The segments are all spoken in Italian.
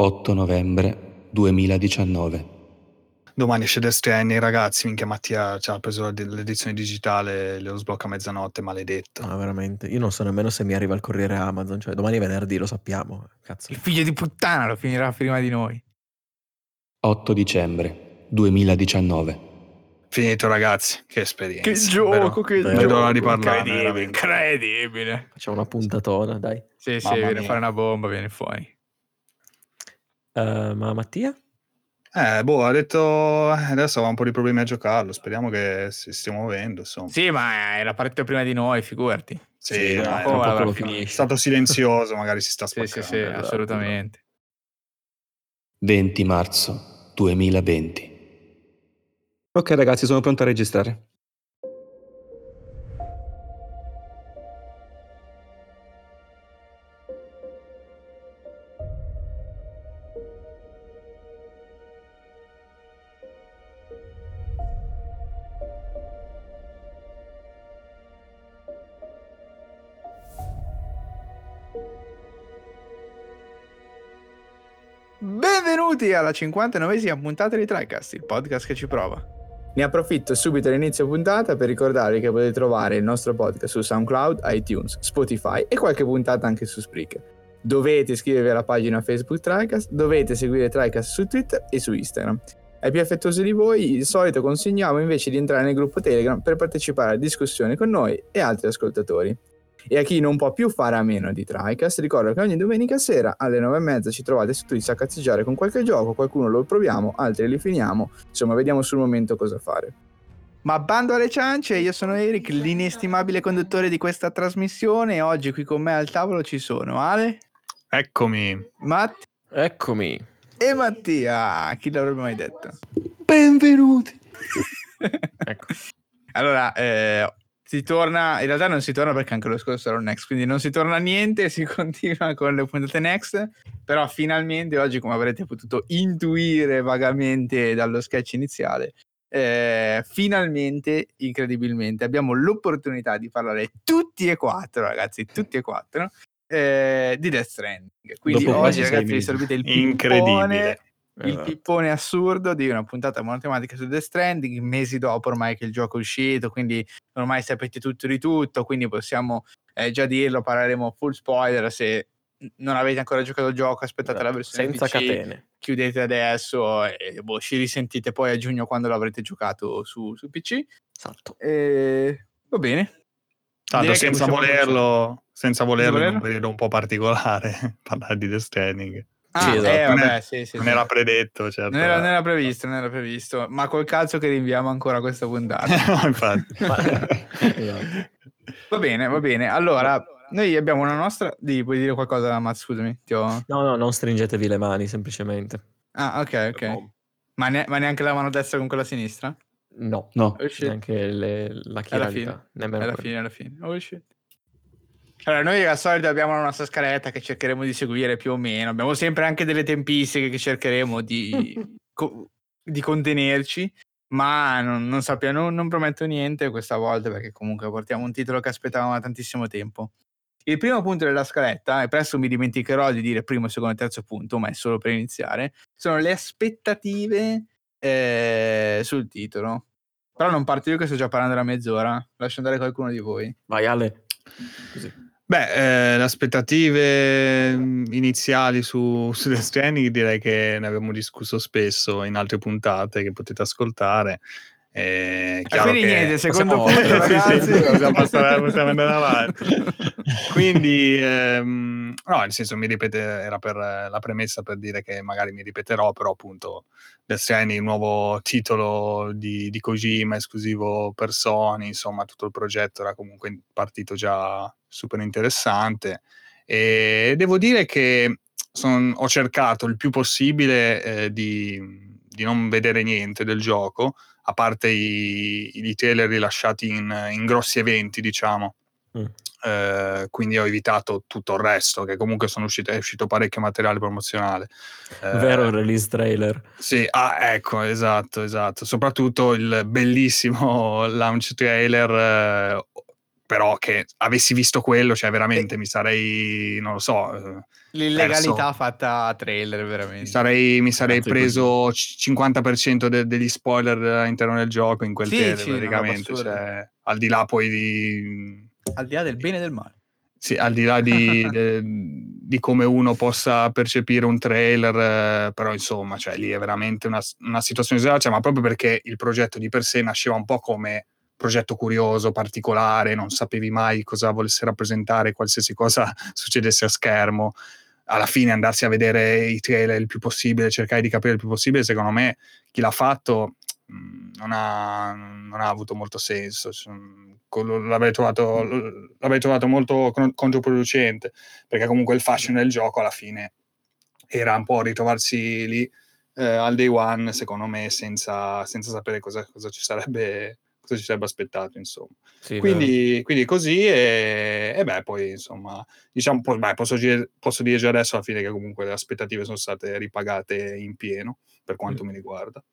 8 novembre 2019. Domani esce Death Stranding, ragazzi, minchia Mattia ci ha preso l'edizione digitale, lo sblocca a mezzanotte, maledetto. No, veramente. Io non so nemmeno se mi arriva il corriere Amazon. Cioè, domani è venerdì, lo sappiamo. Cazzo. Il figlio di puttana lo finirà prima di noi. 8 dicembre 2019. Finito, ragazzi, che esperienza. Che gioco, vero? che. Non l'ora gioco. di parlare, Incredibile, veramente. incredibile. Facciamo una puntatona, dai. Sì, sì, Mamma viene mia. fuori una bomba, viene fuori. Eh, ma Mattia? Eh, boh, ha detto eh, adesso ha un po' di problemi a giocarlo, speriamo che si stia muovendo, insomma. Sì, ma era partito prima di noi, figurati. Sì, Sì, l'avrà lo finito. è stato silenzioso, magari si sta Sì, spaccando. sì, sì, esatto, assolutamente. 20 marzo 2020. Ok ragazzi, sono pronto a registrare. Benvenuti alla 59esima puntata di TriCast, il podcast che ci prova. Ne approfitto subito all'inizio puntata per ricordarvi che potete trovare il nostro podcast su SoundCloud, iTunes, Spotify e qualche puntata anche su Spreaker. Dovete iscrivervi alla pagina Facebook TriCast, dovete seguire TriCast su Twitter e su Instagram. Ai più affettuosi di voi, il solito consigliamo invece di entrare nel gruppo Telegram per partecipare a discussioni con noi e altri ascoltatori. E a chi non può più fare a meno di TriCast, ricordo che ogni domenica sera alle 9.30 ci trovate su Twitch a cazzeggiare con qualche gioco, qualcuno lo proviamo, altri li finiamo, insomma vediamo sul momento cosa fare. Ma bando alle ciance, io sono Eric, l'inestimabile conduttore di questa trasmissione e oggi qui con me al tavolo ci sono Ale, Eccomi. Matt Eccomi. e Mattia, chi l'avrebbe mai detto? Benvenuti. Ecco. Allora, eh, si torna, in realtà non si torna perché anche lo scorso era un next, quindi non si torna a niente, si continua con le puntate next, però finalmente oggi, come avrete potuto intuire vagamente dallo sketch iniziale, eh, finalmente, incredibilmente, abbiamo l'opportunità di parlare tutti e quattro, ragazzi, tutti e quattro, eh, di Death Stranding. Quindi Dopo oggi, ragazzi, vi servite il Incredibile. Il Esatto. pippone assurdo di una puntata monotematica su Death Stranding, mesi dopo ormai che il gioco è uscito, quindi ormai sapete tutto di tutto, quindi possiamo eh, già dirlo, parleremo full spoiler, se non avete ancora giocato il gioco aspettate la versione Senza PC, catene. chiudete adesso e boh, ci risentite poi a giugno quando l'avrete giocato su, su PC. Esatto. E... Va bene. Tanto Direi che senza volerlo, senza volerlo, in un volerlo? periodo un po' particolare, parlare di Death Stranding. Ah, Sì, esatto. eh, Non vabbè, sì, sì, non sì. era predetto, certo. Non era, non era previsto, non era previsto, ma col cazzo che rinviamo ancora questa puntata. Infatti. Ma- Esatto. Va bene, va bene. Allora, noi abbiamo una nostra. Di, puoi dire qualcosa, Matt? Scusami. Ti ho... No, no, non stringetevi le mani, semplicemente. Ah, ok, ok. Ma, ne- ma neanche la mano destra con quella sinistra? No, No. Oh neanche le- la chiralità. fine. Nemmeno alla fine, alla fine. Oh shit. Allora, noi al solito abbiamo una nostra scaletta che cercheremo di seguire più o meno. Abbiamo sempre anche delle tempistiche che cercheremo di, co- di contenerci. Ma non, non sappiamo, non, non prometto niente questa volta perché comunque portiamo un titolo che aspettavamo da tantissimo tempo. Il primo punto della scaletta, e presto mi dimenticherò di dire primo, secondo e terzo punto, ma è solo per iniziare, sono le aspettative eh, sul titolo. Però non parto io che sto già parlando da mezz'ora, lascio andare qualcuno di voi. Vai Ale. Così. Beh, eh, le aspettative mm, iniziali su, su Death Stranding direi che ne abbiamo discusso spesso in altre puntate che potete ascoltare. E chiaro quindi che- niente, secondo possiamo- punto, Sì, sì, ragazzi. possiamo, passare- possiamo andare avanti. Quindi, ehm, no, nel senso, mi ripete, era per eh, la premessa per dire che magari mi ripeterò, però appunto Death Stranding, il nuovo titolo di, di Kojima, esclusivo per Sony, insomma, tutto il progetto era comunque partito già super interessante. E devo dire che son- ho cercato il più possibile eh, di, di non vedere niente del gioco, a parte i, i trailer rilasciati in, in grossi eventi, diciamo. Mm. Eh, quindi ho evitato tutto il resto, che comunque sono uscite, è uscito parecchio materiale promozionale. Eh, Vero il release trailer. Sì, ah, ecco, esatto, esatto. Soprattutto il bellissimo launch trailer, eh, però che avessi visto quello, cioè veramente mi sarei, non lo so, eh, L'illegalità perso. fatta a trailer, mi veramente. sarei, mi sarei Cazzo di preso c- 50% de- degli spoiler all'interno del gioco in quel Sì, trailer, sì, praticamente, cioè, al di là poi di... Al di là del bene e del male. Sì, al di là di, de- di come uno possa percepire un trailer, eh, però insomma, cioè, lì è veramente una, una situazione esagerata, cioè, ma proprio perché il progetto di per sé nasceva un po' come progetto curioso, particolare, non sapevi mai cosa volesse rappresentare, qualsiasi cosa succedesse a schermo. Alla fine andarsi a vedere i trailer il più possibile, cercare di capire il più possibile, secondo me chi l'ha fatto mh, non ha, non ha avuto molto senso. L'avrei trovato, l'avrei trovato molto con- controproducente, perché comunque il fashion del gioco alla fine era un po' ritrovarsi lì eh, al day one, secondo me, senza, senza sapere cosa, cosa ci sarebbe cosa ci sarebbe aspettato, insomma. Sì. Quindi, quindi così e, e beh, poi insomma, diciamo, po- beh, posso, dire, posso dire già adesso alla fine che comunque le aspettative sono state ripagate in pieno per quanto mi riguarda.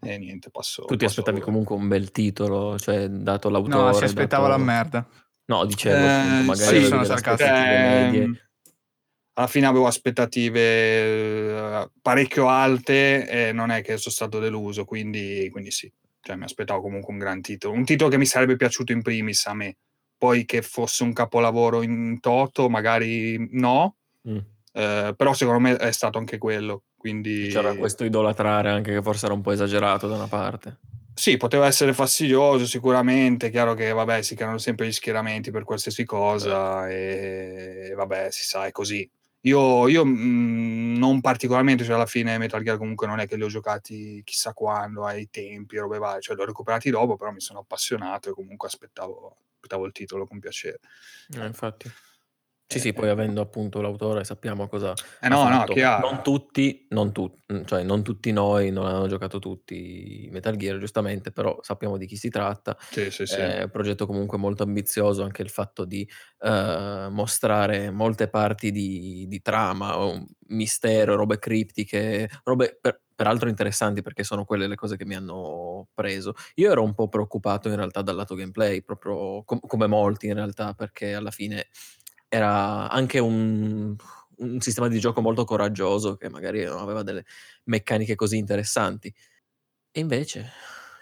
E niente, passo. tu ti passo- aspettavi comunque un bel titolo, cioè dato l'autore. No, si aspettava dato- la merda. No, dicevo, Eh, appunto, magari sì, sono sarcastico. Ehm, alla fine avevo aspettative eh, parecchio alte e non è che sono stato deluso, quindi, quindi sì, cioè, mi aspettavo comunque un gran titolo, un titolo che mi sarebbe piaciuto in primis a me, poi che fosse un capolavoro in toto magari no, Mm. eh, però secondo me è stato anche quello, quindi C'era questo idolatrare anche che forse era un po' esagerato da una parte. Sì, poteva essere fastidioso sicuramente, chiaro che vabbè, si creano sempre gli schieramenti per qualsiasi cosa e vabbè, si sa, è così. Io, io mh, non particolarmente, cioè alla fine Metal Gear comunque non è che li ho giocati chissà quando, ai tempi, robe varie, cioè li ho recuperati dopo, però mi sono appassionato e comunque aspettavo, aspettavo il titolo con piacere. Eh, infatti. Sì, sì, poi avendo appunto l'autore sappiamo cosa Eh ha no, no, fatto. chiaro. Non tutti, non tu- cioè non tutti noi non hanno giocato tutti i Metal Gear, giustamente, però sappiamo di chi si tratta. Sì, sì, sì. È un progetto comunque molto ambizioso, anche il fatto di eh, mostrare molte parti di, di trama, o mistero, robe criptiche, robe per- peraltro interessanti perché sono quelle le cose che mi hanno preso. Io ero un po' preoccupato in realtà dal lato gameplay, proprio com- come molti in realtà, perché alla fine era anche un, un sistema di gioco molto coraggioso che magari non aveva delle meccaniche così interessanti. E invece,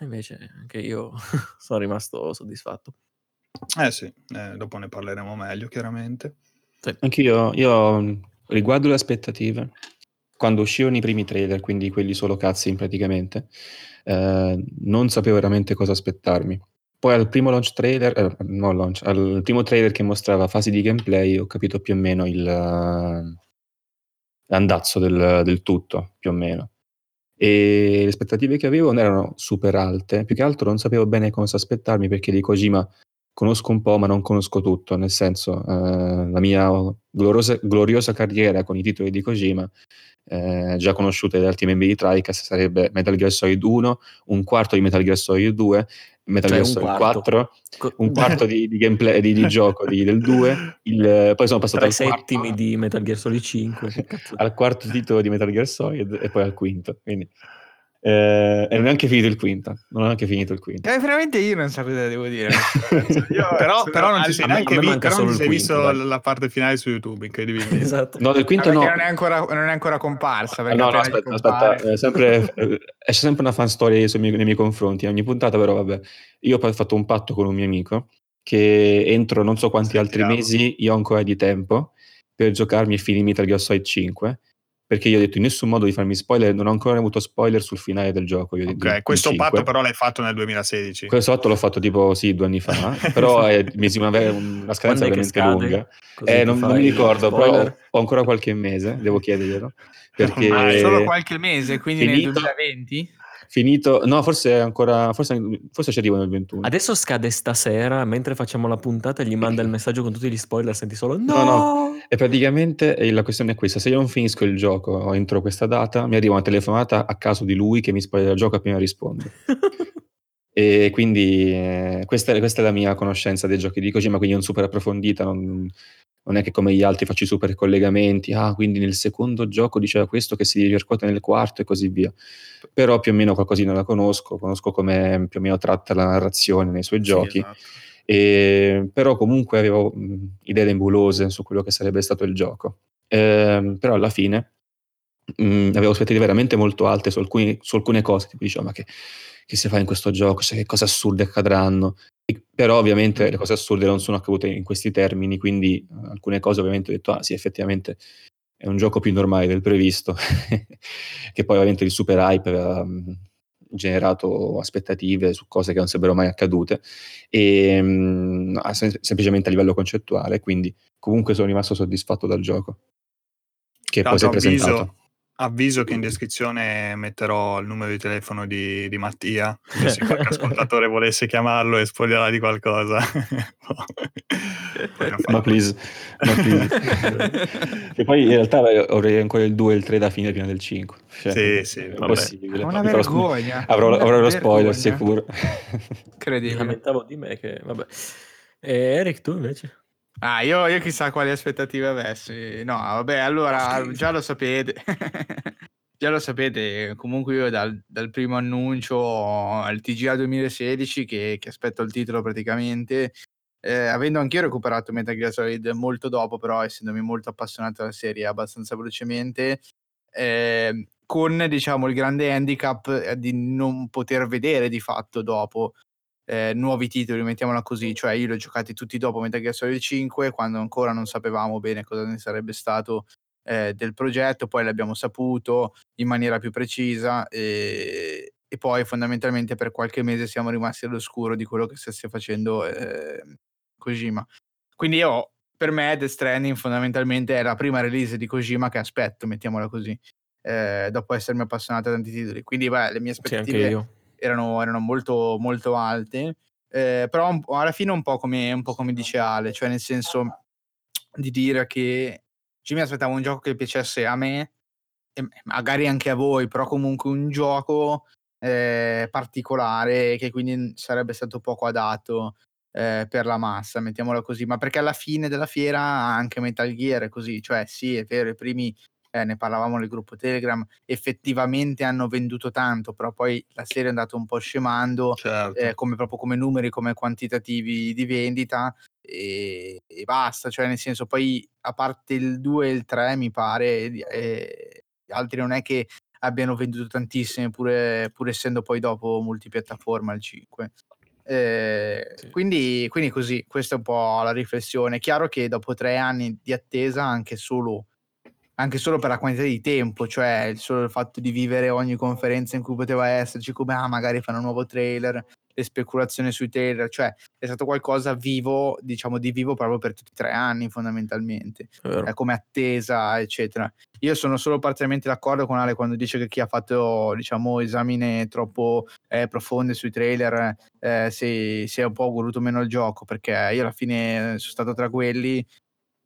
invece anche io sono rimasto soddisfatto. Eh sì, eh, dopo ne parleremo meglio, chiaramente. Anch'io, io riguardo le aspettative, quando uscivano i primi trailer, quindi quelli solo cutscene praticamente, eh, non sapevo veramente cosa aspettarmi. Poi al primo launch trailer, eh, no launch, al primo trailer che mostrava fasi di gameplay ho capito più o meno il, eh, l'andazzo del, del tutto, più o meno. E le aspettative che avevo non erano super alte, più che altro non sapevo bene cosa aspettarmi perché di Kojima conosco un po' ma non conosco tutto, nel senso eh, la mia gloriosa, gloriosa carriera con i titoli di Kojima, eh, già conosciute da altri membri di Tricast, sarebbe Metal Gear Solid 1, un quarto di Metal Gear Solid 2, Metal Cioè, Gear Solid quarto. 4, Co- un quarto di, di gameplay di, di gioco di- del 2, il- poi sono passato Tre al quarto, settimi di Metal Gear Solid 5. che cazzo- al quarto titolo di Metal Gear Solid e poi al quinto. Quindi, eh, e non è neanche finito il quinto. Non ho neanche finito il quinto. Eh, veramente io non so cosa devo dire. Io però, però non ti sei neanche vi- però non solo ti il sei quinto, visto dai. la parte finale su YouTube, incredibilmente. esatto. No, del Ah, quinto perché no. non è ancora, non è ancora comparsa. No, no, aspetta, aspetta, eh, sempre, eh, esce sempre una fan story nei miei confronti. Ogni puntata, però, vabbè, io ho fatto un patto con un mio amico che entro non so quanti altri Sentiamo. mesi io ho ancora di tempo per giocarmi e finire Metal Gear Solid 5. Perché io ho detto in nessun modo di farmi spoiler, non ho ancora avuto spoiler sul finale del gioco. Io, del- Ok, del questo 5. patto però l'hai fatto nel 2016. Questo fatto l'ho fatto tipo sì, due anni fa, però è, mi sembra avere una scadenza veramente scade? lunga. Eh, non, non mi ricordo, però spoiler. ho, ho ancora qualche mese, devo chiederglielo. Perché Ah, solo qualche mese, quindi nel Finito. 2020? finito, no, forse è ancora, forse, forse ci arrivo nel 21. Adesso scade stasera, mentre facciamo la puntata, gli manda il messaggio con tutti gli spoiler, senti solo no! No, no. E praticamente eh, la questione è questa: se io non finisco il gioco entro questa data, mi arriva una telefonata a caso di lui che mi spoilerà il gioco appena rispondo. E quindi eh, questa, è- questa è la mia conoscenza dei giochi di Kojima, quindi non super approfondita, non, non è che come gli altri faccio i super collegamenti, ah, quindi nel secondo gioco diceva questo che si ripercuote nel quarto e così via. Però più o meno qualcosina la conosco, conosco come più o meno tratta la narrazione nei suoi giochi Sì, esatto. E, però comunque avevo mh, idee nebulose su quello che sarebbe stato il gioco. Eh, però alla fine mh, avevo aspettative veramente molto alte su, alcuni, su alcune cose, tipo dicevo ma che, che si fa in questo gioco, cioè, che cose assurde accadranno. E, però ovviamente le cose assurde non sono accadute in questi termini, quindi uh, alcune cose ovviamente ho detto ah sì effettivamente è un gioco più normale del previsto, che poi ovviamente il super hype aveva mh, generato aspettative su cose che non sarebbero mai accadute, e, mh, sem- semplicemente a livello concettuale, quindi comunque sono rimasto soddisfatto dal gioco, che poi si è presentato. Avviso, avviso che in descrizione metterò il numero di telefono di, di Mattia, se qualche ascoltatore volesse chiamarlo e spogliarla di qualcosa. ma please, ma please. e poi in realtà avrei ancora il 2 e il 3 da fine prima del 5. Cioè, sì, sì, è vabbè. possibile. Una Avrò- vergogna. Avrò, Una avrò lo vergogna. spoiler sicuro. Mi Incredibile. lamentavo di me che, vabbè. E Eric, tu invece? Ah, io, io chissà quali aspettative avessi. No, vabbè, allora già lo sapete. già lo sapete, comunque io dal, dal primo annuncio al TGA 2016 che, che aspetto il titolo praticamente, eh, avendo anch'io recuperato Metal Gear Solid molto dopo, però essendomi molto appassionato alla serie abbastanza velocemente, eh, con diciamo il grande handicap di non poter vedere di fatto dopo eh, nuovi titoli, mettiamola così, cioè io li ho giocati tutti dopo Metal Gear Solid 5 quando ancora non sapevamo bene cosa ne sarebbe stato eh, del progetto, poi l'abbiamo saputo in maniera più precisa e, e poi fondamentalmente per qualche mese siamo rimasti all'oscuro di quello che stesse facendo eh, Kojima. Quindi io, per me Death Stranding fondamentalmente è la prima release di Kojima che aspetto, mettiamola così, eh, dopo essermi appassionato a tanti titoli. Quindi beh, le mie Sì, aspettative io. Erano, erano molto, molto alte, eh, però un alla fine un po' come, un po' come dice Ale, cioè nel senso di dire che io mi aspettavo un gioco che piacesse a me e magari anche a voi, però comunque un gioco eh, particolare che quindi sarebbe stato poco adatto eh, per la massa, mettiamola così, ma perché alla fine della fiera anche Metal Gear è così, cioè sì, è vero, i primi eh, ne parlavamo nel gruppo Telegram, effettivamente hanno venduto tanto, però poi la serie è andata un po' scemando, Certo. eh, come, proprio come numeri, come quantitativi di vendita e, e basta, cioè nel senso poi a parte il 2 e il 3 mi pare, eh, gli altri non è che abbiano venduto tantissime pure, pur essendo poi dopo multipiattaforma il 5. Eh, Sì. quindi, quindi così, questa è un po' la riflessione. Chiaro che dopo tre anni di attesa, anche solo, anche solo per la quantità di tempo, cioè il solo il fatto di vivere ogni conferenza in cui poteva esserci, come ah, magari fanno un nuovo trailer, le speculazioni sui trailer, cioè è stato qualcosa vivo, diciamo di vivo proprio per tutti e tre anni fondamentalmente È eh, come attesa, eccetera. Io sono solo parzialmente d'accordo con Ale quando dice che chi ha fatto, diciamo, esamine troppo eh, profonde sui trailer eh, si, si è un po' voluto meno il gioco, perché io alla fine sono stato tra quelli,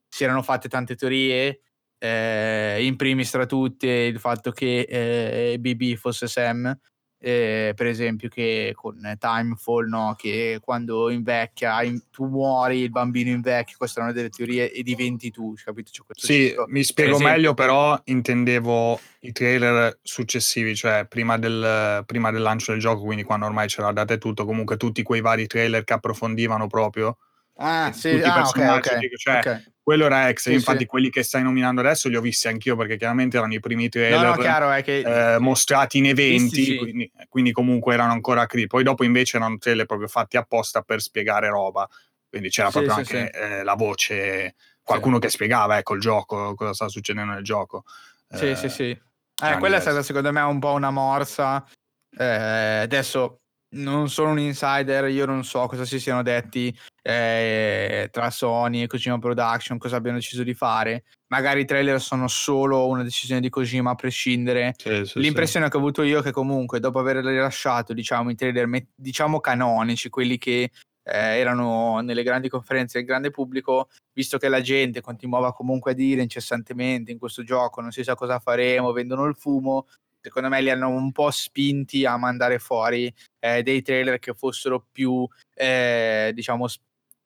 si erano fatte tante teorie, eh, in primis tra tutte il fatto che eh, BB fosse Sam, eh, per esempio che con Timefall, no, che quando invecchia in- tu muori, il bambino invecchia, queste erano delle teorie e diventi tu, capito? Questo Sì, ciclo. mi spiego esempio- meglio, però intendevo i trailer successivi, cioè prima del, prima del lancio del gioco, quindi quando ormai c'era la data e tutto, comunque tutti quei vari trailer che approfondivano proprio. Ah, tutti sì, i ah, ok, personaggi, ok, dico, cioè, ok. Quello era ex, Sì, infatti sì. quelli che stai nominando adesso li ho visti anch'io perché chiaramente erano i primi No, trailer no, chiaro, è che eh, mostrati in eventi, sì. quindi, quindi comunque erano ancora cri. Poi dopo invece erano trailer proprio fatti apposta per spiegare roba, quindi c'era proprio anche eh, la voce, qualcuno che spiegava ecco il gioco, cosa sta succedendo nel gioco. Sì, Eh, sì, sì. Eh, quella è stata secondo me un po' una morsa. Eh, adesso non sono un insider, io non so cosa si siano detti eh, tra Sony e Kojima Production, cosa abbiano deciso di fare. Magari i trailer sono solo una decisione di Kojima a prescindere. Sì, sì, L'impressione che ho avuto io è che comunque dopo aver rilasciato diciamo, i trailer diciamo canonici, quelli che eh, erano nelle grandi conferenze del grande pubblico, visto che la gente continuava comunque a dire incessantemente in questo gioco non si sa cosa faremo, vendono il fumo, secondo me li hanno un po' spinti a mandare fuori eh, dei trailer che fossero più, eh, diciamo,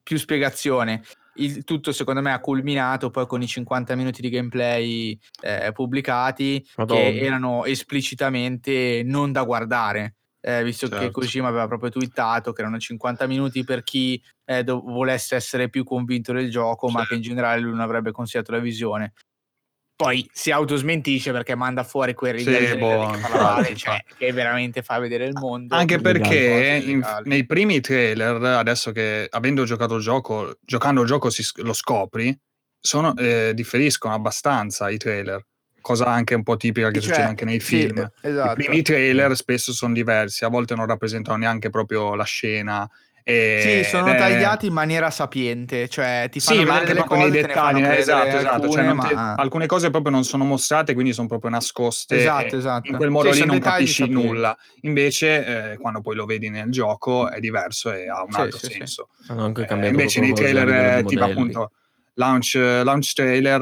più spiegazione. Il tutto secondo me ha culminato poi con i 50 minuti di gameplay eh, pubblicati Madonna. che erano esplicitamente non da guardare. eh, visto che Certo. Kojima aveva proprio twittato che erano 50 minuti per chi eh, do- volesse essere più convinto del gioco, ma Sì. che in generale lui non avrebbe consigliato la visione. Poi si autosmentisce perché manda fuori quel Sì, ridere boh, infatti, cioè, che veramente fa vedere il mondo. Anche perché in- nei primi trailer, adesso che avendo giocato il gioco, giocando il gioco si lo scopri, sono, eh, differiscono abbastanza i trailer, cosa anche un po' tipica che Cioè, succede anche nei sì, film. esatto. I primi trailer spesso sono diversi, a volte non rappresentano neanche proprio la scena. E, Sì, sono ed è- tagliati in maniera sapiente, cioè ti fanno Sì, ma vedere anche delle ne fanno dettagli, eh, esatto, esatto. alcune, cioè non te- ma- alcune cose proprio non sono mostrate, quindi sono proprio nascoste. Esatto, e esatto. In quel modo Sì, lì sono non capisci sapienti. nulla. Invece, eh, quando poi lo vedi nel gioco è diverso e ha un Sì, altro sì, senso. Eh, invece nei trailer, eh, tipo appunto launch, launch trailer,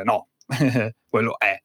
eh, no, quello è.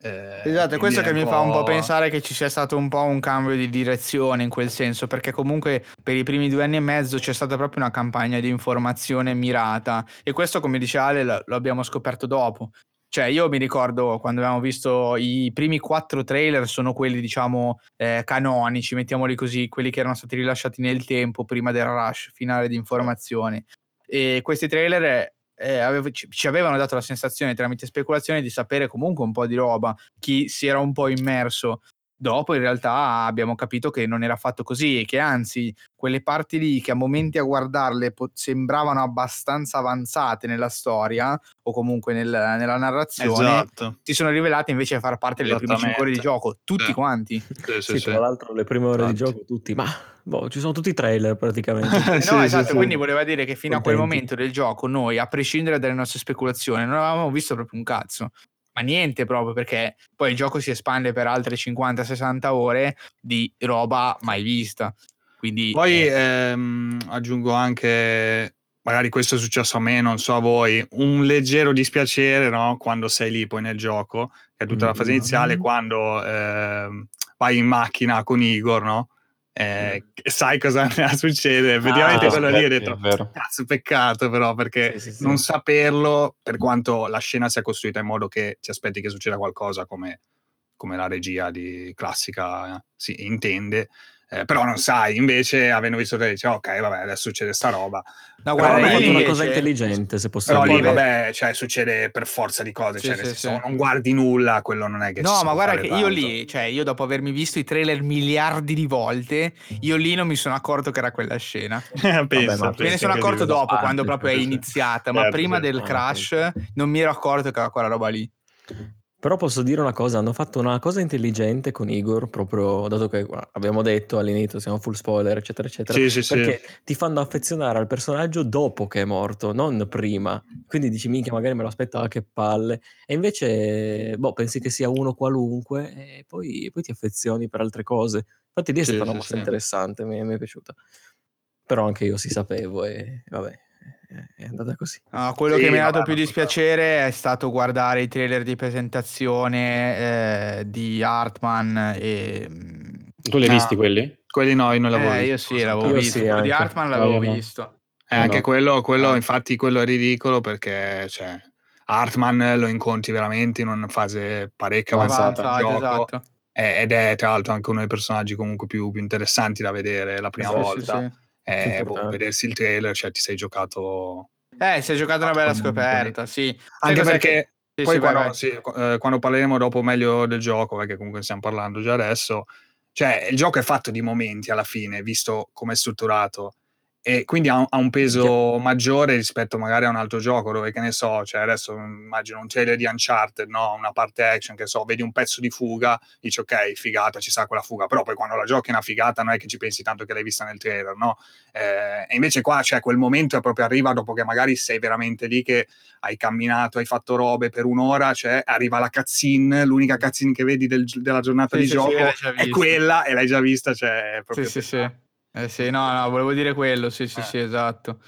Eh, Esatto, è questo che mi fa un po' pensare che ci sia stato un po' un cambio di direzione in quel senso, perché comunque per i primi due anni e mezzo c'è stata proprio una campagna di informazione mirata e questo, come dice Ale, lo, abbiamo scoperto dopo. Cioè, io mi ricordo quando abbiamo visto i primi quattro trailer, sono quelli, diciamo, eh, canonici, mettiamoli così, quelli che erano stati rilasciati nel tempo prima del rush finale di informazioni. E questi trailer eh, avevo- ci, ci avevano dato la sensazione tramite speculazioni di sapere comunque un po' di roba, chi si era un po' immerso. Dopo in realtà abbiamo capito che non era affatto così e che anzi quelle parti lì che a momenti a guardarle po- sembravano abbastanza avanzate nella storia o comunque nel- nella narrazione Esatto. si sono rivelate invece far parte delle prime 5 ore di gioco, tutti Sì. quanti. Sì, sì, Sì, sì. tra l'altro le prime ore di Infatti. gioco tutti, ma boh, ci sono tutti i trailer praticamente. Eh, no, sì, esatto, sì. quindi voleva dire che fino a quel Contenti. momento del gioco noi, a prescindere dalle nostre speculazioni, non avevamo visto proprio un cazzo. Ma niente proprio perché poi il gioco si espande per altre 50-60 ore di roba mai vista. Quindi Poi eh, ehm, aggiungo anche, magari questo è successo a me, non so a voi, un leggero dispiacere no? quando sei lì poi nel gioco, che è tutta la fase Mm. iniziale, quando ehm, vai in macchina con Igor, no? Eh, sai cosa succede. Effettivamente Ah, quello lì ho detto, cazzo, peccato però, perché Sì, sì, sì. non saperlo, per quanto la scena sia costruita in modo che ti aspetti che succeda qualcosa come, come la regia di classica eh, si intende, eh, però non sai, invece avendo visto te dici ok vabbè adesso succede sta roba, no, guarda, lì fatto io una cosa intelligente, se possiamo però lì vabbè cioè, succede per forza di cose, Sì, cioè, sì, nel senso, sì. non guardi nulla, quello non è che No, ma guarda che io tanto. lì, cioè io dopo avermi visto i trailer miliardi di volte, io lì non mi sono accorto che era quella scena. pensa, ma Me ne sono accorto dopo, parte, quando proprio è sì. iniziata, ma Certo, prima certo. del Ah, crash non mi ero accorto che era quella roba lì. Però posso dire una cosa, hanno fatto una cosa intelligente con Igor, proprio dato che guarda, abbiamo detto all'inizio, siamo full spoiler, eccetera, eccetera, Sì, sì, sì. perché ti fanno affezionare al personaggio dopo che è morto, non prima. Quindi dici, minchia, magari me lo aspettavo, che palle. E invece, boh, pensi che sia uno qualunque e poi, poi ti affezioni per altre cose. Infatti lì è Sì, stata una sì, mossa sì. interessante, mi, mi è piaciuta. Però anche io si sapevo e vabbè, è andata così. No, quello Sì, che mi ha dato più dispiacere è stato guardare i trailer di presentazione eh, di Hartman e... mm, Tu li hai No. visti quelli? Quelli no, io non l'avevo Eh, visto. io sì, l'avevo Io visto. sì, quello di. Hartman l'avevo No, visto. Eh, No, anche no. quello, quello Ah. infatti, quello è ridicolo perché cioè, Hartman lo incontri veramente in una fase parecchio avanzata gioco esatto. eh, ed è tra l'altro anche uno dei personaggi comunque più, più interessanti da vedere la prima Sì, sì, volta. sì. Eh, boh, vedersi il trailer, cioè ti sei giocato... Eh, si è giocata una bella scoperta, sì. Anche perché che- poi sì, quando, sì, eh, quando parleremo dopo meglio del gioco, perché comunque stiamo parlando già adesso, cioè il gioco è fatto di momenti alla fine, visto come è strutturato, e quindi ha un, ha un peso maggiore rispetto magari a un altro gioco dove, che ne so, cioè adesso mm, immagino un trailer di Uncharted, no? una parte action, che so, vedi un pezzo di fuga, dici ok, figata, ci sa quella fuga, però poi quando la giochi è una figata non è che ci pensi tanto che l'hai vista nel trailer, no? Eh, e invece qua, cioè, quel momento è proprio arriva dopo che magari sei veramente lì che hai camminato, hai fatto robe per un'ora, cioè arriva la cutscene, l'unica cutscene che vedi del- della giornata Sì, di sì, sì, gioco già è quella e l'hai già vista, cioè è Sì, proprio sì, sì. pesante. Eh, sì, no, no, volevo dire quello, sì, sì, Eh. sì, esatto.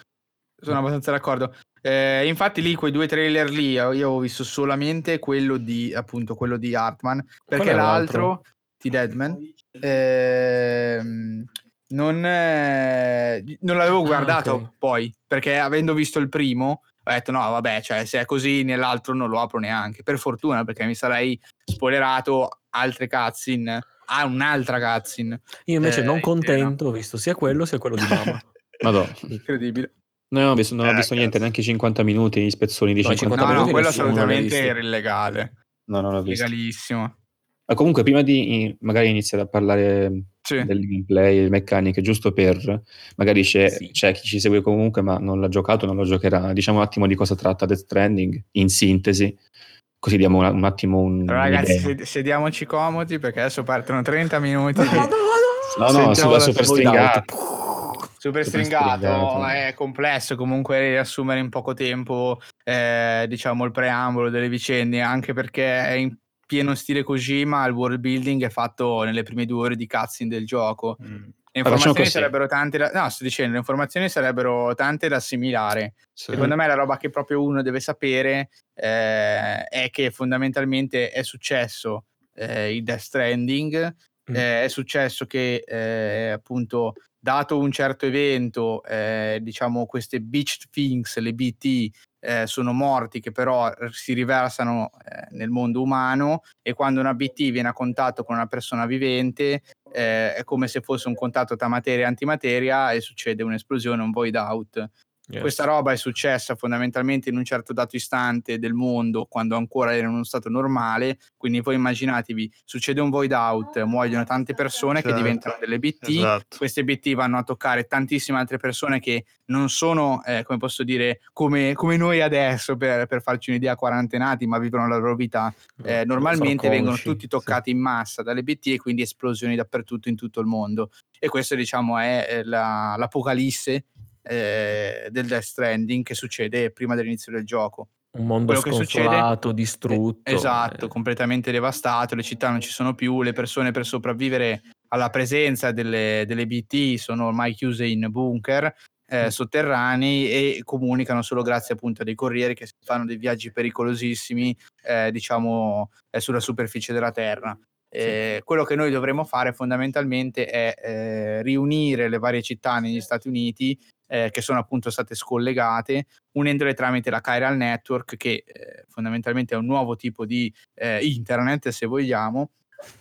Sono abbastanza d'accordo. Eh, infatti lì, quei due trailer lì, io io ho visto solamente quello di, appunto, quello di Hartman, perché l'altro, l'altro? di Deadman, ehm, non, eh, non l'avevo Ah, guardato ok. poi, perché avendo visto il primo, ho detto no, vabbè, cioè se è così nell'altro non lo apro neanche, per fortuna, perché mi sarei spoilerato altre cutscene, a un'altra cutscene. Io invece Eh, non intera. contento ho visto sia quello sia quello di Mama. Madonna. Incredibile. No, non ho visto, non ho Eh, visto niente, neanche 50 minuti di spezzoni di No, 50 No, no, minuti quello nessuno l'ha assolutamente era illegale. No, non l'ho visto. Legalissimo. Ma comunque, prima di magari iniziare a parlare Sì. del gameplay, le meccaniche, giusto per magari c'è, Sì. c'è chi ci segue comunque, ma non l'ha giocato, non lo giocherà. Diciamo un attimo di cosa tratta Death Stranding in sintesi, così diamo una- un attimo un. Allora, ragazzi, un'idea. sediamoci comodi perché adesso partono 30 minuti. di- No, no, Sentiamo super, stringato. Super Super stringato, stringato. è complesso comunque riassumere in poco tempo eh, diciamo il preambolo delle vicende, anche perché è in pieno stile Kojima, il world building è fatto nelle prime due ore di cutscene del gioco. Mm. Le informazioni sarebbero tante da, no, sto dicendo, le informazioni sarebbero tante da assimilare. Sì. Secondo me la roba che proprio uno deve sapere eh, è che fondamentalmente è successo eh, il Death Stranding, Mm. eh, è successo che eh, appunto dato un certo evento, eh, diciamo queste beach things, le BT, eh, sono morti che però si riversano eh, nel mondo umano e quando una BT viene a contatto con una persona vivente eh, è come se fosse un contatto tra materia e antimateria e succede un'esplosione, un void out. Yes. Questa roba è successa fondamentalmente in un certo dato istante del mondo, quando ancora era in uno stato normale. Quindi voi immaginatevi, succede un void out, muoiono tante persone che Certo. diventano delle BT. Esatto. Queste BT vanno a toccare tantissime altre persone che non sono, eh, come posso dire, come, come noi adesso, per, per farci un'idea, quarantenati, ma vivono la loro vita eh, normalmente Sono vengono tutti sì. toccati in massa dalle BT e quindi esplosioni dappertutto in tutto il mondo. E questo, diciamo, è eh, la- l'apocalisse eh, del Death Stranding che succede prima dell'inizio del gioco. Un mondo quello succede- distrutto. Eh, esatto, eh. completamente devastato, le città non ci sono più, le persone per sopravvivere alla presenza delle, delle BT sono ormai chiuse in bunker eh, Mm. sotterranei e comunicano solo grazie appunto a dei corrieri che fanno dei viaggi pericolosissimi, eh, diciamo, sulla superficie della Terra. Eh, Quello che noi dovremmo fare fondamentalmente è eh, riunire le varie città negli Stati Uniti eh, che sono appunto state scollegate, unendole tramite la Chiral Network, che eh, fondamentalmente è un nuovo tipo di eh, internet, se vogliamo,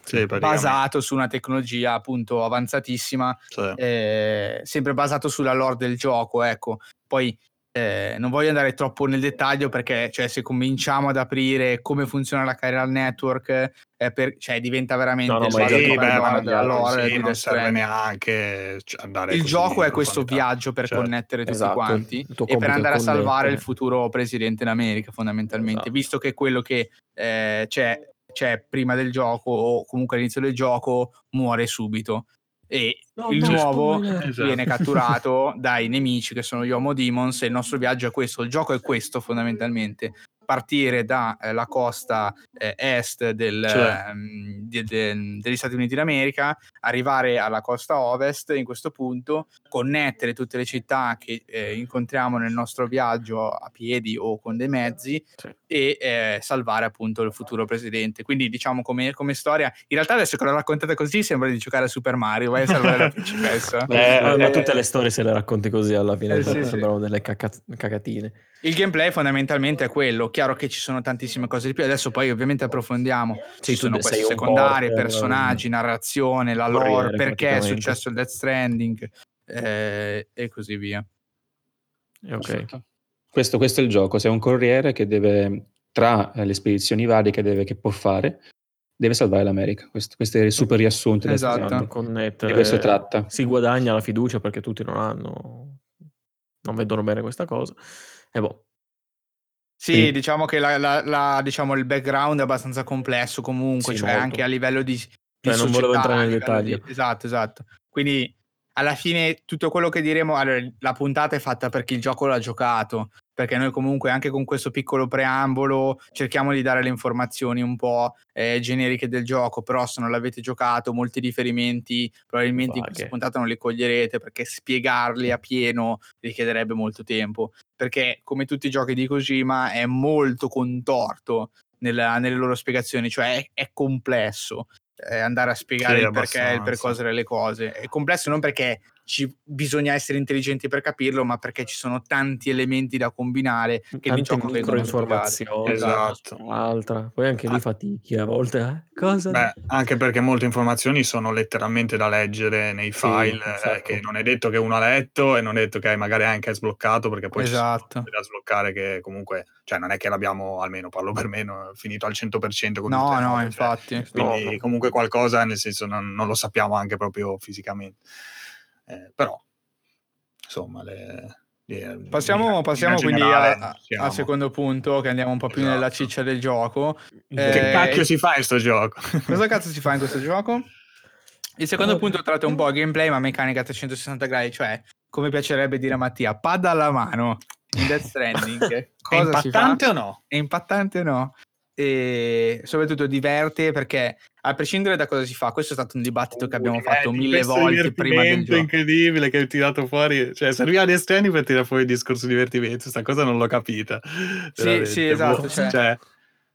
Sì, basato su una tecnologia appunto avanzatissima, Sì. eh, sempre basato sulla lore del gioco, ecco. Poi eh, non voglio andare troppo nel dettaglio perché cioè, se cominciamo ad aprire come funziona la Chiral Network, eh, per- cioè, diventa veramente No, no, il ma Sì, beh, troppo ma lore- della cambiato, lore sì, non serve neanche cioè, andare Il gioco è questo profondità. viaggio per Certo. connettere tutti Esatto, quanti e per andare a salvare il futuro presidente in America, fondamentalmente, Esatto. visto che quello che eh, c'è, c'è prima del gioco o comunque all'inizio del gioco muore subito. E No, il no, nuovo spoiler. Esatto. viene catturato dai nemici che sono gli Homo Demons e il nostro viaggio è questo, il gioco è questo fondamentalmente partire dalla costa eh, est del, Cioè. ehm, de- de- degli Stati Uniti d'America arrivare alla costa ovest in questo punto connettere tutte le città che eh, incontriamo nel nostro viaggio a piedi o con dei mezzi Sì. E eh, salvare appunto il futuro presidente quindi diciamo come, come storia in realtà adesso che l'ho raccontata così sembra di giocare a Super Mario vai a salvare la principessa Eh, Ma- Eh, tutte le storie se le racconti così alla fine Eh, sì, sì. sembrano delle caca- cagatine. il gameplay fondamentalmente è quello chiaro che ci sono tantissime cose di più adesso poi ovviamente approfondiamo Sì, ci sono queste secondarie, porter, personaggi, narrazione, la corriere, lore, perché è successo il Death Stranding eh, e così via. Eh, Ok. Perfetto. Questo, questo è il gioco. Sei un corriere che deve, tra eh, le spedizioni varie che, deve, che può fare, deve salvare l'America. Questo, questo è il super riassunto. del Esatto. Connettere. Di questo tratta. Si guadagna la fiducia perché tutti non hanno, non vedono bene questa cosa. E boh, Sì, Quindi- diciamo che la- la- la- diciamo, il background è abbastanza complesso comunque, Sì, cioè molto. anche a livello di, di Cioè, non volevo società, entrare nei livello di- dettagli. esatto, esatto. Quindi alla fine tutto quello che diremo, allora, la puntata è fatta per chi il gioco l'ha giocato, perché noi comunque anche con questo piccolo preambolo cerchiamo di dare le informazioni un po' eh, generiche del gioco, però se non l'avete giocato molti riferimenti probabilmente in questa Vaghe. puntata non li coglierete perché spiegarli a pieno richiederebbe molto tempo, perché come tutti i giochi di Kojima è molto contorto nella- nelle loro spiegazioni, cioè è, è complesso eh, andare a spiegare Sì, il perché e il abbastanza. percosere le cose. È complesso non perché ci- bisogna essere intelligenti per capirlo, ma perché ci sono tanti elementi da combinare che Tante gioco microinformazioni, Esatto. una l'altra. Poi anche lì Ah. fatichi a volte. eh. Cosa? Beh, anche perché molte informazioni sono letteralmente da leggere nei Sì, file, eh, sacco. che non è detto che uno ha letto e non è detto che magari anche è sbloccato, perché poi Esatto. cose da sbloccare che comunque, cioè non è che l'abbiamo, almeno parlo per me, finito al 100% con No, no, cioè, infatti. quindi no. comunque qualcosa, nel senso non, non lo sappiamo anche proprio fisicamente. Eh, però, insomma, le, le- Passiamo, in passiamo quindi al secondo punto, che andiamo un po' più nella Esatto. ciccia del gioco. Che Eh, cacchio si fa in sto gioco? Cosa cazzo si fa in questo gioco? Il secondo punto tratta un po' gameplay, ma meccanica a 360 gradi, cioè, come piacerebbe dire a Mattia, pad alla mano in Death Stranding. È Cosa si fa? impattante o no? È impattante o no? E soprattutto diverte perché, a prescindere da cosa si fa, questo è stato un dibattito che abbiamo fatto mille volte prima del gioco. incredibile che hai tirato fuori. Cioè, serviva Death Stranding per tirare fuori il discorso divertimento. Sta cosa non l'ho capita. Sì, sì, esatto, Boh, cioè-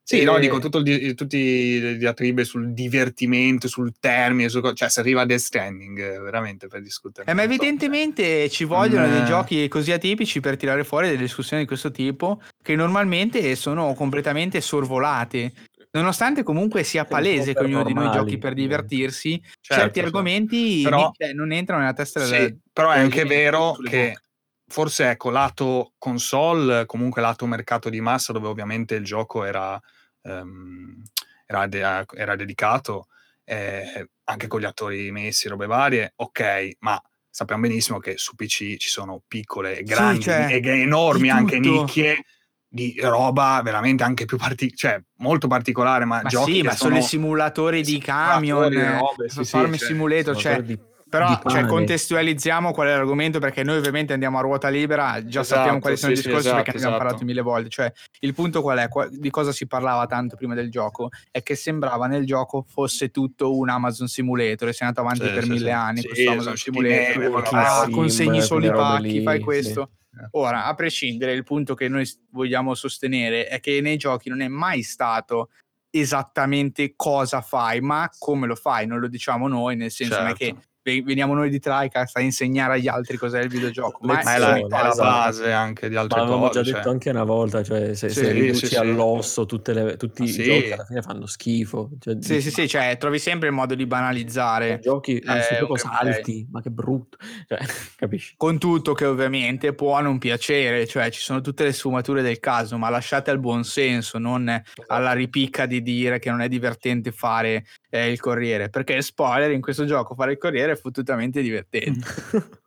sì, E- no, dico tutto il tutti i diatribe sul divertimento, sul termine, su cioè serviva Death Stranding eh, veramente per discutere. Eh, ma evidentemente ci vogliono dei Mm. giochi così atipici per tirare fuori delle discussioni di questo tipo che normalmente sono completamente sorvolate. Nonostante comunque sia palese che ognuno di noi normali, giochi per ovviamente. divertirsi, certo, certi certo. argomenti Però- eh, non entrano nella testa Sì, della... però è anche vero che bocche. forse ecco lato console, comunque lato mercato di massa dove ovviamente il gioco era, ehm, era, de- era dedicato eh, anche con gli attori messi, robe varie, ok, ma sappiamo benissimo che su PC ci sono piccole, grandi cioè, e enormi anche nicchie di roba veramente anche più parti- cioè molto particolare, ma, Ma giochi sì, che ma sono i simulatori di camion, robe, sì, sì, Farm cioè, Simulator, cioè, Sono di- Però cioè, contestualizziamo qual è l'argomento perché noi ovviamente andiamo a ruota libera, già Esatto, sappiamo quali sono sì, i sì, discorsi perché esatto, ne abbiamo esatto. parlato mille volte. Cioè, il punto qual è? Di cosa si parlava tanto prima del gioco? È che sembrava nel gioco fosse tutto un Amazon Simulator e si è andato avanti Sì, per sì, mille sì. anni Sì, questo Amazon sono Simulator. Walking Ah, Sim, consegni solo i pacchi, lì, fai questo. Ora, a prescindere, il punto che noi vogliamo sostenere è che nei giochi non è mai stato esattamente cosa fai, ma come lo fai, non lo diciamo noi, nel senso non è che Certo. Veniamo noi di Tricast a insegnare agli altri cos'è il videogioco, ma, Ma è la, è la base anche di Ma altre l'avevamo già cose. detto cioè. anche una volta, cioè se, Sì, se riduci sì. all'osso tutte le- tutti Ma i sì. giochi alla fine fanno schifo. Cioè, Sì, sì, sì, cioè trovi sempre il modo di banalizzare. Giochi Eh, anzitutto un gameplay. salti, ma che brutto. Cioè, capisci? Con tutto che ovviamente può non piacere, cioè ci sono tutte le sfumature del caso, ma lasciate al buon senso, non alla ripicca di dire che non è divertente fare eh, il corriere, perché spoiler, in questo gioco fare il corriere è fottutamente divertente.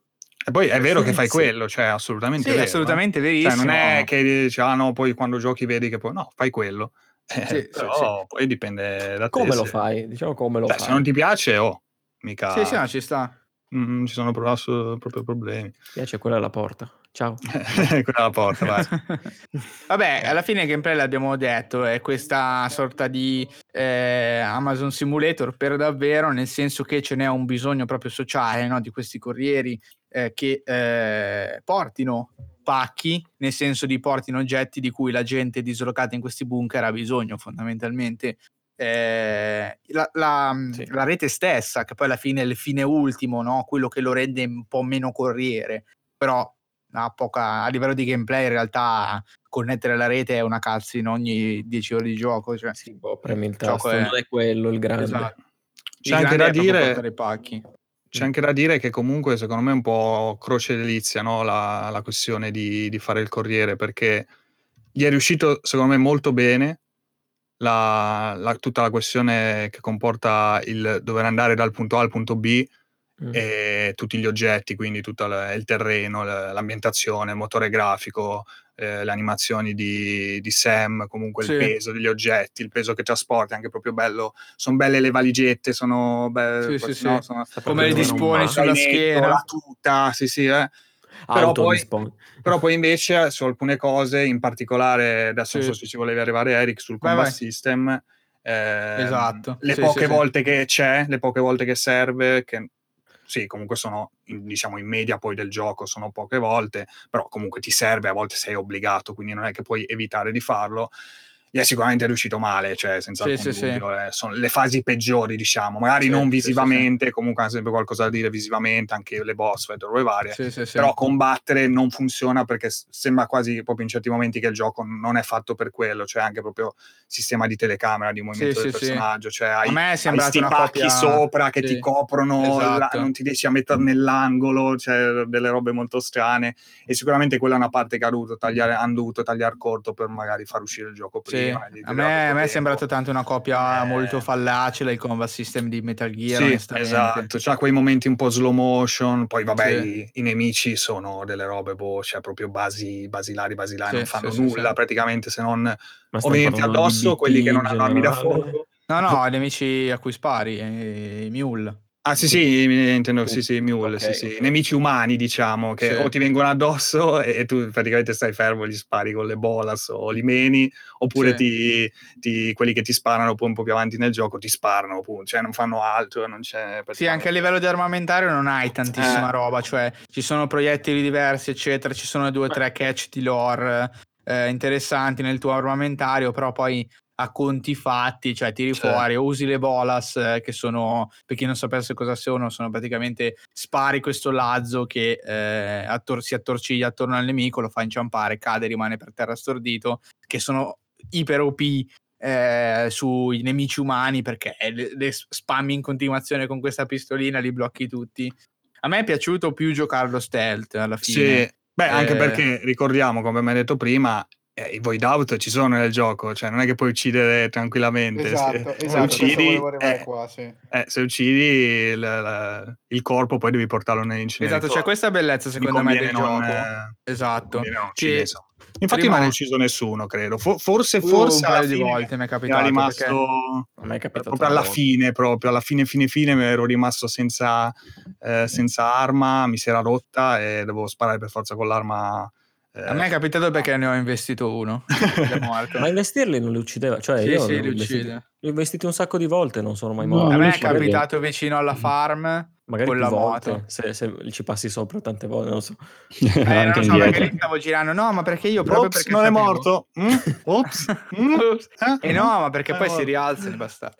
E poi è vero che fai Sì. quello, cioè assolutamente Sì, vero. assolutamente eh. verissimo. Cioè, non è che dici, ah no, poi quando giochi vedi che poi no, fai quello. Eh, Sì, però poi dipende da te. come lo se- fai? Diciamo come lo Cioè, fai. se non ti piace, oh, mica Sì, sì, no, ci sta. mm, ci sono proprio problemi. Mi piace quella è la porta. Ciao. Quella la porta, vai. Vabbè, alla fine gameplay l'abbiamo detto, è questa sorta di eh, Amazon Simulator per davvero, nel senso che ce n'è un bisogno proprio sociale no, di questi corrieri eh, che eh, portino pacchi, nel senso di portino oggetti di cui la gente dislocata in questi bunker ha bisogno fondamentalmente. Eh, la, la- Sì. la rete stessa, che poi alla fine è il fine ultimo, no? quello che lo rende un po' meno corriere, però ha poca, a livello di gameplay in realtà connettere la rete è una cutscene ogni 10 ore di gioco. Cioè, Sì, boh, premi il tasto, è- non è quello il grande. esatto. C'è Il anche grande dire- portare i pacchi. C'è anche da dire che comunque secondo me è un po' croce delizia no? la, la questione di, di fare il corriere perché gli è riuscito secondo me molto bene la- la- tutta la questione che comporta il dover andare dal punto A al punto B Mm. e tutti gli oggetti, quindi tutto il, il terreno, l- l'ambientazione, il motore grafico, eh, le animazioni di, di Sam, comunque Sì. il peso degli oggetti, il peso che trasporti, anche proprio bello. Sono belle le valigette, sono belle. Sì, sì, no, sono- Come le un sulla schiena. La tuta, sì, sì, eh. Però poi- dispone. Però poi invece su alcune cose, in particolare, adesso non so se ci volevi arrivare Eric sul Vai, combat vai. system, ehm, Esatto. le poche volte che c'è, le poche volte che serve, che sì, comunque sono in, diciamo in media poi del gioco, sono poche volte, però comunque ti serve, a volte sei obbligato, quindi non è che puoi evitare di farlo. È sicuramente riuscito male, cioè senza Sì, alcun sì, sì. dubbio. eh, sono le fasi peggiori, diciamo, magari Sì, non sì, sì, visivamente, comunque hanno sempre qualcosa da dire visivamente, anche le boss o robe varie. Sì, sì, sì. Però combattere non funziona perché sembra quasi proprio in certi momenti che il gioco non è fatto per quello, cioè anche proprio sistema di telecamera, di movimento Sì, del sì, sì. personaggio, cioè A hai, me è hai sembrata sti una pacchi copia... sopra che sì. ti coprono, la- Esatto. non ti riesci a mettere nell'angolo, cioè delle robe molto strane e sicuramente quella è una parte che ha dovuto tagliare, hanno dovuto tagliare corto per magari far uscire il gioco Sì, prima. A me, a me è tempo. tanto una copia Eh. molto fallace del combat system di Metal Gear, Sì, esatto, c'ha quei momenti un po' slow motion, poi vabbè Sì. i, i nemici sono delle robe, boh, cioè proprio basi, basilari, basilari, Sì, non fanno nulla sì. praticamente se non o venirti addosso, BT quelli che non hanno armi da fuoco. No, no, i nemici a cui spari, eh, i mule. Ah sì sì, intendo, sì sì, mule, Ok, sì sì, ok. nemici umani diciamo, che Sì. o ti vengono addosso e tu praticamente stai fermo, gli spari con le bolas o li meni, oppure ti, ti- quelli che ti sparano poi un po' più avanti nel gioco ti sparano, appunto, cioè non fanno altro, non c'è... Sì, anche a livello di armamentario non hai tantissima Eh. roba, cioè ci sono proiettili diversi, eccetera, ci sono due o tre catch di lore eh, interessanti nel tuo armamentario, però poi a conti fatti, cioè tiri Certo. fuori usi le bolas eh, che sono, per chi non sapesse cosa sono, sono praticamente spari questo lazzo che eh, attor- si attorciglia attorno al nemico, lo fa inciampare, cade, rimane per terra stordito, che sono iper OP eh, sui nemici umani perché le, le spammi in continuazione con questa pistolina, li blocchi tutti. A me è piaciuto più giocarlo stealth alla fine. Sì, beh, anche Eh. perché ricordiamo, come abbiamo detto prima, eh, i void out ci sono nel gioco, cioè non è che puoi uccidere tranquillamente. Esatto, se, esatto, uccidi, eh, qua, sì. eh, se uccidi il, il- il corpo, poi devi portarlo nell'inceneritore. Esatto, c'è questa bellezza secondo me del non, gioco. eh, Esatto. Che. Infatti prima non ho ucciso nessuno, credo. Fo- forse, Uh, forse un paio di volte mi è capitato rimasto A me è capitato proprio alla volta. fine, proprio alla fine, fine, fine, mi ero rimasto senza, eh, senza arma, mi si era rotta e dovevo sparare per forza con l'arma. Eh, A me è capitato perché ne ho investito uno. È morto. Ma investirli non li uccideva, cioè Sì, io sì, li uccide. li ho investiti un sacco di volte, non sono mai No, morti. A non me è capitato vicino alla farm Magari con la volte, moto. se, se ci passi sopra tante volte, non lo so. Eh, non Anche lo so perché lì stavo girando. No, ma perché io proprio Ops, perché non è sapevo- morto. Mm? Ops. Mm? Ops. Eh? E no, ma perché Eh, poi si morto. rialza e basta.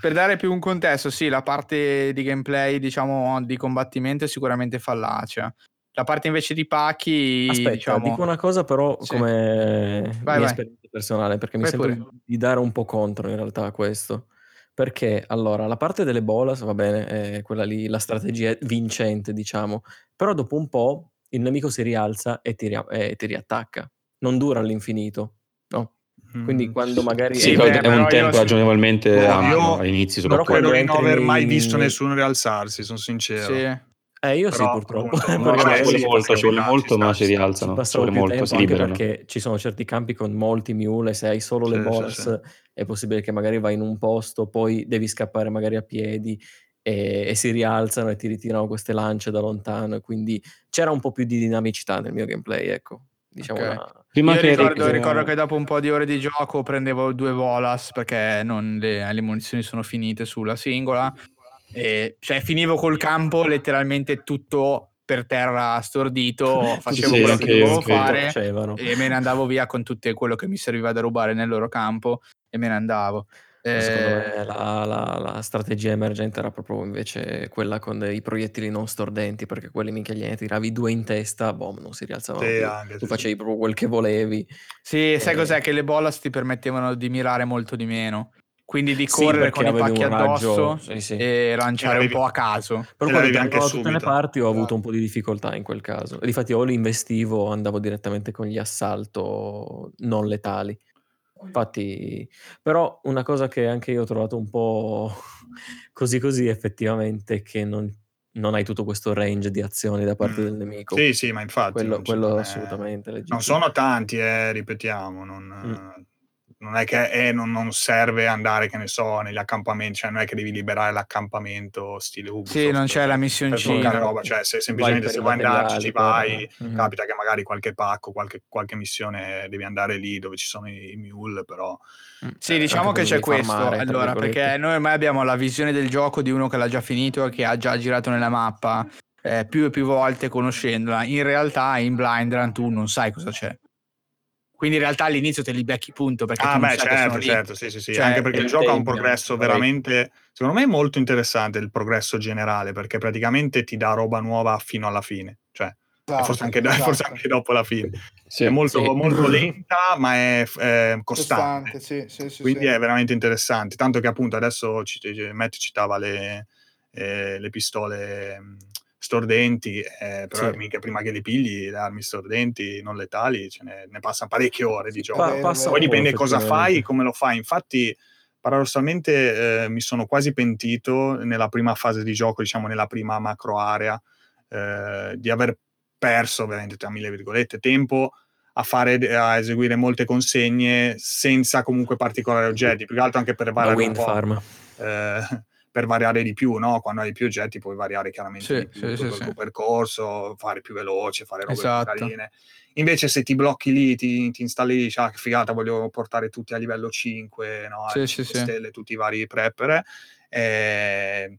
Per dare più un contesto, sì, la parte di gameplay, diciamo, di combattimento è sicuramente fallace. La parte invece di pacchi, Aspetta, diciamo... dico una cosa però Sì. come Vai, mia vai. esperienza personale, perché mi Vai sento pure. di dare un po' contro in realtà a questo. Perché allora, la parte delle bolas, va bene, è quella lì, la strategia vincente, diciamo, però dopo un po' il nemico si rialza e ti, ria- e ti riattacca. Non dura all'infinito, no? Quindi Mm. quando magari... Sì, beh, è però un io tempo sì. ragionevolmente No, ampio, io- all'inizio però quando di non aver mai visto nessuno rialzarsi, sono sincero. Sì. Eh, io sì, Però, purtroppo. appunto, perché no, ci vuole sì, molto, ci vuole molto, ma si ci rialzano. Ci più molto, tempo anche liberano. perché ci sono certi campi con molti mule, se hai solo le Sì, sì, bolas sì. è possibile che magari vai in un posto, poi devi scappare magari a piedi e, e si rialzano e ti ritirano queste lance da lontano e quindi c'era un po' più di dinamicità nel mio gameplay, ecco. Diciamo Ok. una- Prima Io che ricordo, Rick- ricordo che dopo un po' di ore di gioco prendevo due bolas perché non le, le munizioni sono finite sulla singola. E, cioè, finivo col campo letteralmente tutto per terra stordito, facevo Sì, quello che dovevo io. fare Facevano. e me ne andavo via con tutto quello che mi serviva da rubare nel loro campo e me ne andavo. Eh, me la, la- la strategia emergente era proprio invece quella con dei proiettili non stordenti, perché quelli minchia gliene tiravi due in testa, boh, non si rialzavano Sì, anche, tu sì, facevi proprio quel che volevi. Sì, sai Eh. cos'è? Che le bolas ti permettevano di mirare molto di meno. Quindi di Sì, correre perché con i pacchi un raggio, addosso sì, sì. e lanciare un avevi- po' a caso. Però E quando anche arrivavano tutte le parti ho avuto Esatto. un po' di difficoltà in quel caso. E difatti o li investivo o andavo direttamente con gli assalto non letali. Infatti, però una cosa che anche io ho trovato un po' così così effettivamente è che non, non hai tutto questo range di azioni da parte Mm. del nemico. Sì, sì, ma infatti quello non, quello non è- assolutamente. non legittimo. sono tanti, eh, ripetiamo, non, Mm. Non è che eh, non, non serve andare, che ne so, negli accampamenti, cioè non è che devi liberare l'accampamento stile Ubisoft. Sì, non c'è la missioncina. roba, cioè se semplicemente se vuoi andarci ci vai, per- Mhm. capita che magari qualche pacco, qualche, qualche missione devi andare lì dove ci sono i, i mule, però Mm. Sì, Eh, diciamo che c'è questo. farmare, allora, perché noi ormai abbiamo la visione del gioco di uno che l'ha già finito e che ha già girato nella mappa eh, più e più volte conoscendola. In realtà in Blind Run tu non sai cosa c'è. Quindi in realtà all'inizio te li becchi punto perché Ah, beh, certo, certo, sì, sì, sì. Cioè, Anche perché il gioco ha un progresso veramente, secondo me, molto interessante. Il progresso generale, perché praticamente ti dà roba nuova fino alla fine, cioè, e forse, anche, Esatto, forse esatto. anche dopo la fine. Sì. È molto, Sì. molto lenta, ma è eh, costante. Costante, sì, sì, sì, Quindi sì. è veramente interessante. Tanto che appunto adesso Matt citava le, eh, le pistole mh, stordenti, eh, però Sì. mica prima che le pigli, le armi stordenti non letali, ce ne, ne passano parecchie ore di gioco. Pa- vero. Poi dipende cosa fai, effettivamente. come lo fai. Infatti, paradossalmente, eh, mi sono quasi pentito nella prima fase di gioco, diciamo nella prima macro area, eh, di aver perso veramente tra mille virgolette tempo a, fare, a eseguire molte consegne senza comunque particolari oggetti, più che altro anche per variare un Wind po'. Farm. eh, per variare di più, no? Quando hai più oggetti puoi variare chiaramente Sì, più sì, sì, il tuo percorso, fare più veloce, fare robe Esatto. più carine. Invece se ti blocchi lì, ti, ti installi lì, dici, ah, che figata, voglio portare tutti a livello 5, no? Sì, 5 sì. stelle, tutti i vari prepper. Eh,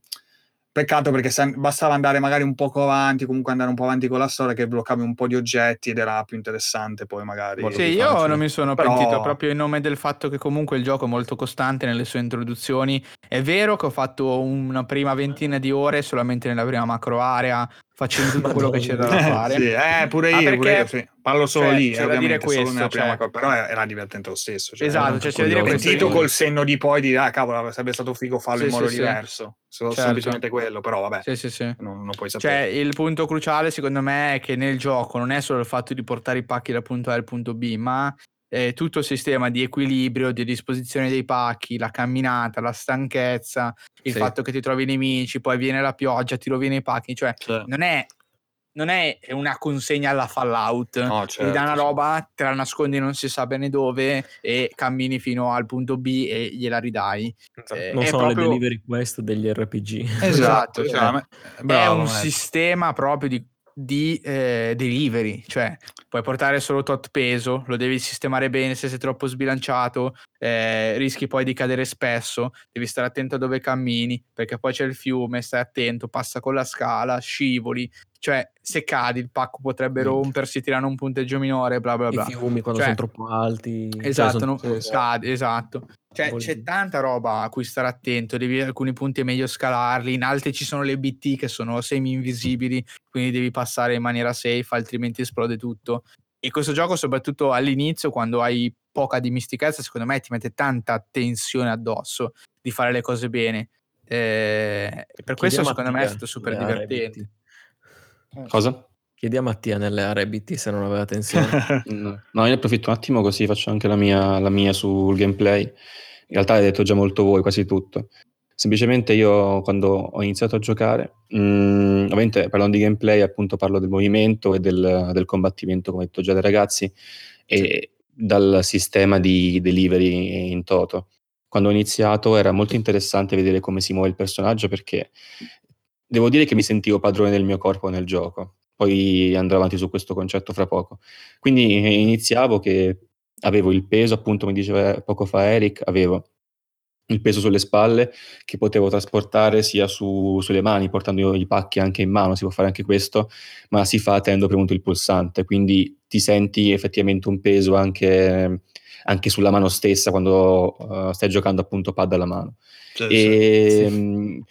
peccato perché se- bastava andare magari un poco avanti, comunque andare un po' avanti con la storia, che bloccavi un po' di oggetti ed era più interessante poi magari. Sì, io facile. non mi sono Però- pentito proprio in nome del fatto che comunque il gioco è molto costante nelle sue introduzioni. È vero che ho fatto una prima ventina di ore solamente nella prima macro area, facendo tutto quello che c'era da fare. sì, eh, pure io, pure io, sì. Parlo solo cioè, lì, eh, dire ovviamente, solo questo, prima cioè- cosa, però era divertente lo stesso. Cioè, Esatto, cioè c'è da dire questo. Col senno di poi di, ah cavolo, sarebbe stato figo farlo Sì, in modo sì, diverso. Solo Certo. semplicemente quello, però vabbè, Sì, sì, sì. non, non puoi Cioè, sapere. il punto cruciale secondo me è che nel gioco non è solo il fatto di portare i pacchi dal punto A al punto B, ma eh, tutto il sistema di equilibrio, di disposizione dei pacchi, la camminata, la stanchezza, il Sì. fatto che ti trovi i nemici, poi viene la pioggia, ti rovini i pacchi, cioè Cioè, non è, non è una consegna alla Fallout. no, ti dà una certo, roba, te la nascondi non si sa bene dove e cammini fino al punto B e gliela ridai. Eh, non è sono proprio- le delivery quest degli RPG. Esatto, Esatto, cioè, cioè, me- è bravo, un Matt. sistema proprio di, di, eh, delivery, cioè puoi portare solo tot peso, lo devi sistemare bene se sei troppo sbilanciato, eh, rischi poi di cadere spesso, devi stare attento a dove cammini, perché poi c'è il fiume, stai attento, passa con la scala, scivoli, cioè se cadi il pacco potrebbe rompersi, tirano un punteggio minore, bla bla I bla. fiumi quando Cioè, sono troppo alti. cioè, Esatto, sono- non- cade, esatto. Cioè, Vuol c'è tanta roba a cui stare attento, devi alcuni punti è meglio scalarli, in altri ci sono le BT che sono semi invisibili, quindi devi passare in maniera safe, altrimenti esplode tutto. E questo gioco, soprattutto all'inizio, quando hai poca dimestichezza, secondo me ti mette tanta tensione addosso di fare le cose bene. Eh, per questo, secondo me, è stato super divertente. BT. Cosa? Chiedi a Mattia nelle aree BT se non aveva tensione. No, io ne approfitto un attimo così faccio anche la mia, la mia sul gameplay. In realtà hai detto già molto voi, quasi tutto. Semplicemente io quando ho iniziato a giocare, mh, ovviamente parlando di gameplay appunto parlo del movimento e del, del combattimento, come ho detto già dai ragazzi, e dal sistema di delivery in toto. Quando ho iniziato era molto interessante vedere come si muove il personaggio perché devo dire che mi sentivo padrone del mio corpo nel gioco. Poi andrò avanti su questo concetto fra poco. Quindi eh, iniziavo che avevo il peso, appunto, come diceva poco fa Eric, avevo il peso sulle spalle che potevo trasportare sia su- sulle mani, portando i pacchi anche in mano, si può fare anche questo, ma si fa tenendo premuto il pulsante, quindi ti senti effettivamente un peso anche, anche sulla mano stessa quando uh, stai giocando appunto pad alla mano. Cioè, e sì. mh,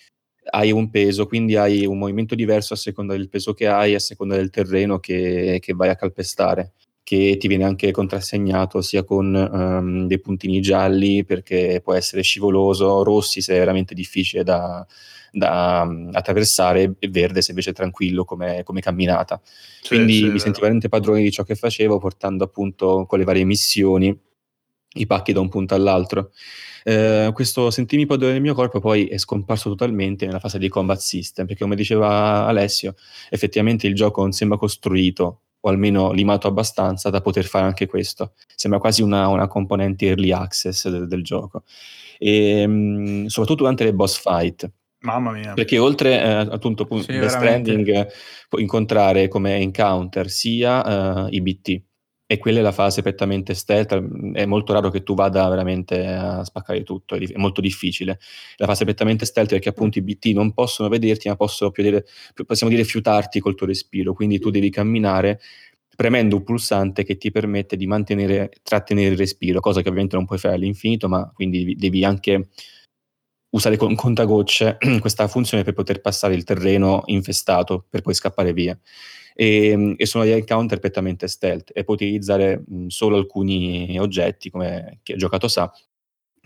hai un peso, quindi hai un movimento diverso a seconda del peso che hai, a seconda del terreno che, che vai a calpestare che ti viene anche contrassegnato sia con um, dei puntini gialli perché può essere scivoloso, rossi se è veramente difficile da, da um, attraversare e verde se invece è tranquillo come, come camminata. Sì, Quindi sì, è mi sentivo veramente padrone di ciò che facevo portando appunto con le varie missioni i pacchi da un punto all'altro. Eh, questo padrone del mio corpo poi è scomparso totalmente nella fase di combat system perché come diceva Alessio effettivamente il gioco non sembra costruito o almeno limato abbastanza da poter fare anche questo. Sembra quasi una, una componente early access del, del gioco. E, mh, soprattutto durante le boss fight. Mamma mia. Perché oltre eh, appunto pu- Sì, Death. Stranding puoi incontrare come encounter sia eh, i BT e quella è la fase prettamente stealth, è molto raro che tu vada veramente a spaccare tutto, è, molto difficile. La fase prettamente stealth perché appunto i BT non possono vederti ma possono più dire, possiamo dire fiutarti col tuo respiro, quindi tu devi camminare premendo un pulsante che ti permette di mantenere, trattenere il respiro, cosa che ovviamente non puoi fare all'infinito, ma quindi devi anche usare con contagocce questa funzione per poter passare il terreno infestato per poi scappare via. E, e sono degli encounter prettamente stealth e puoi utilizzare mh, solo alcuni oggetti, come chi ha giocato sa,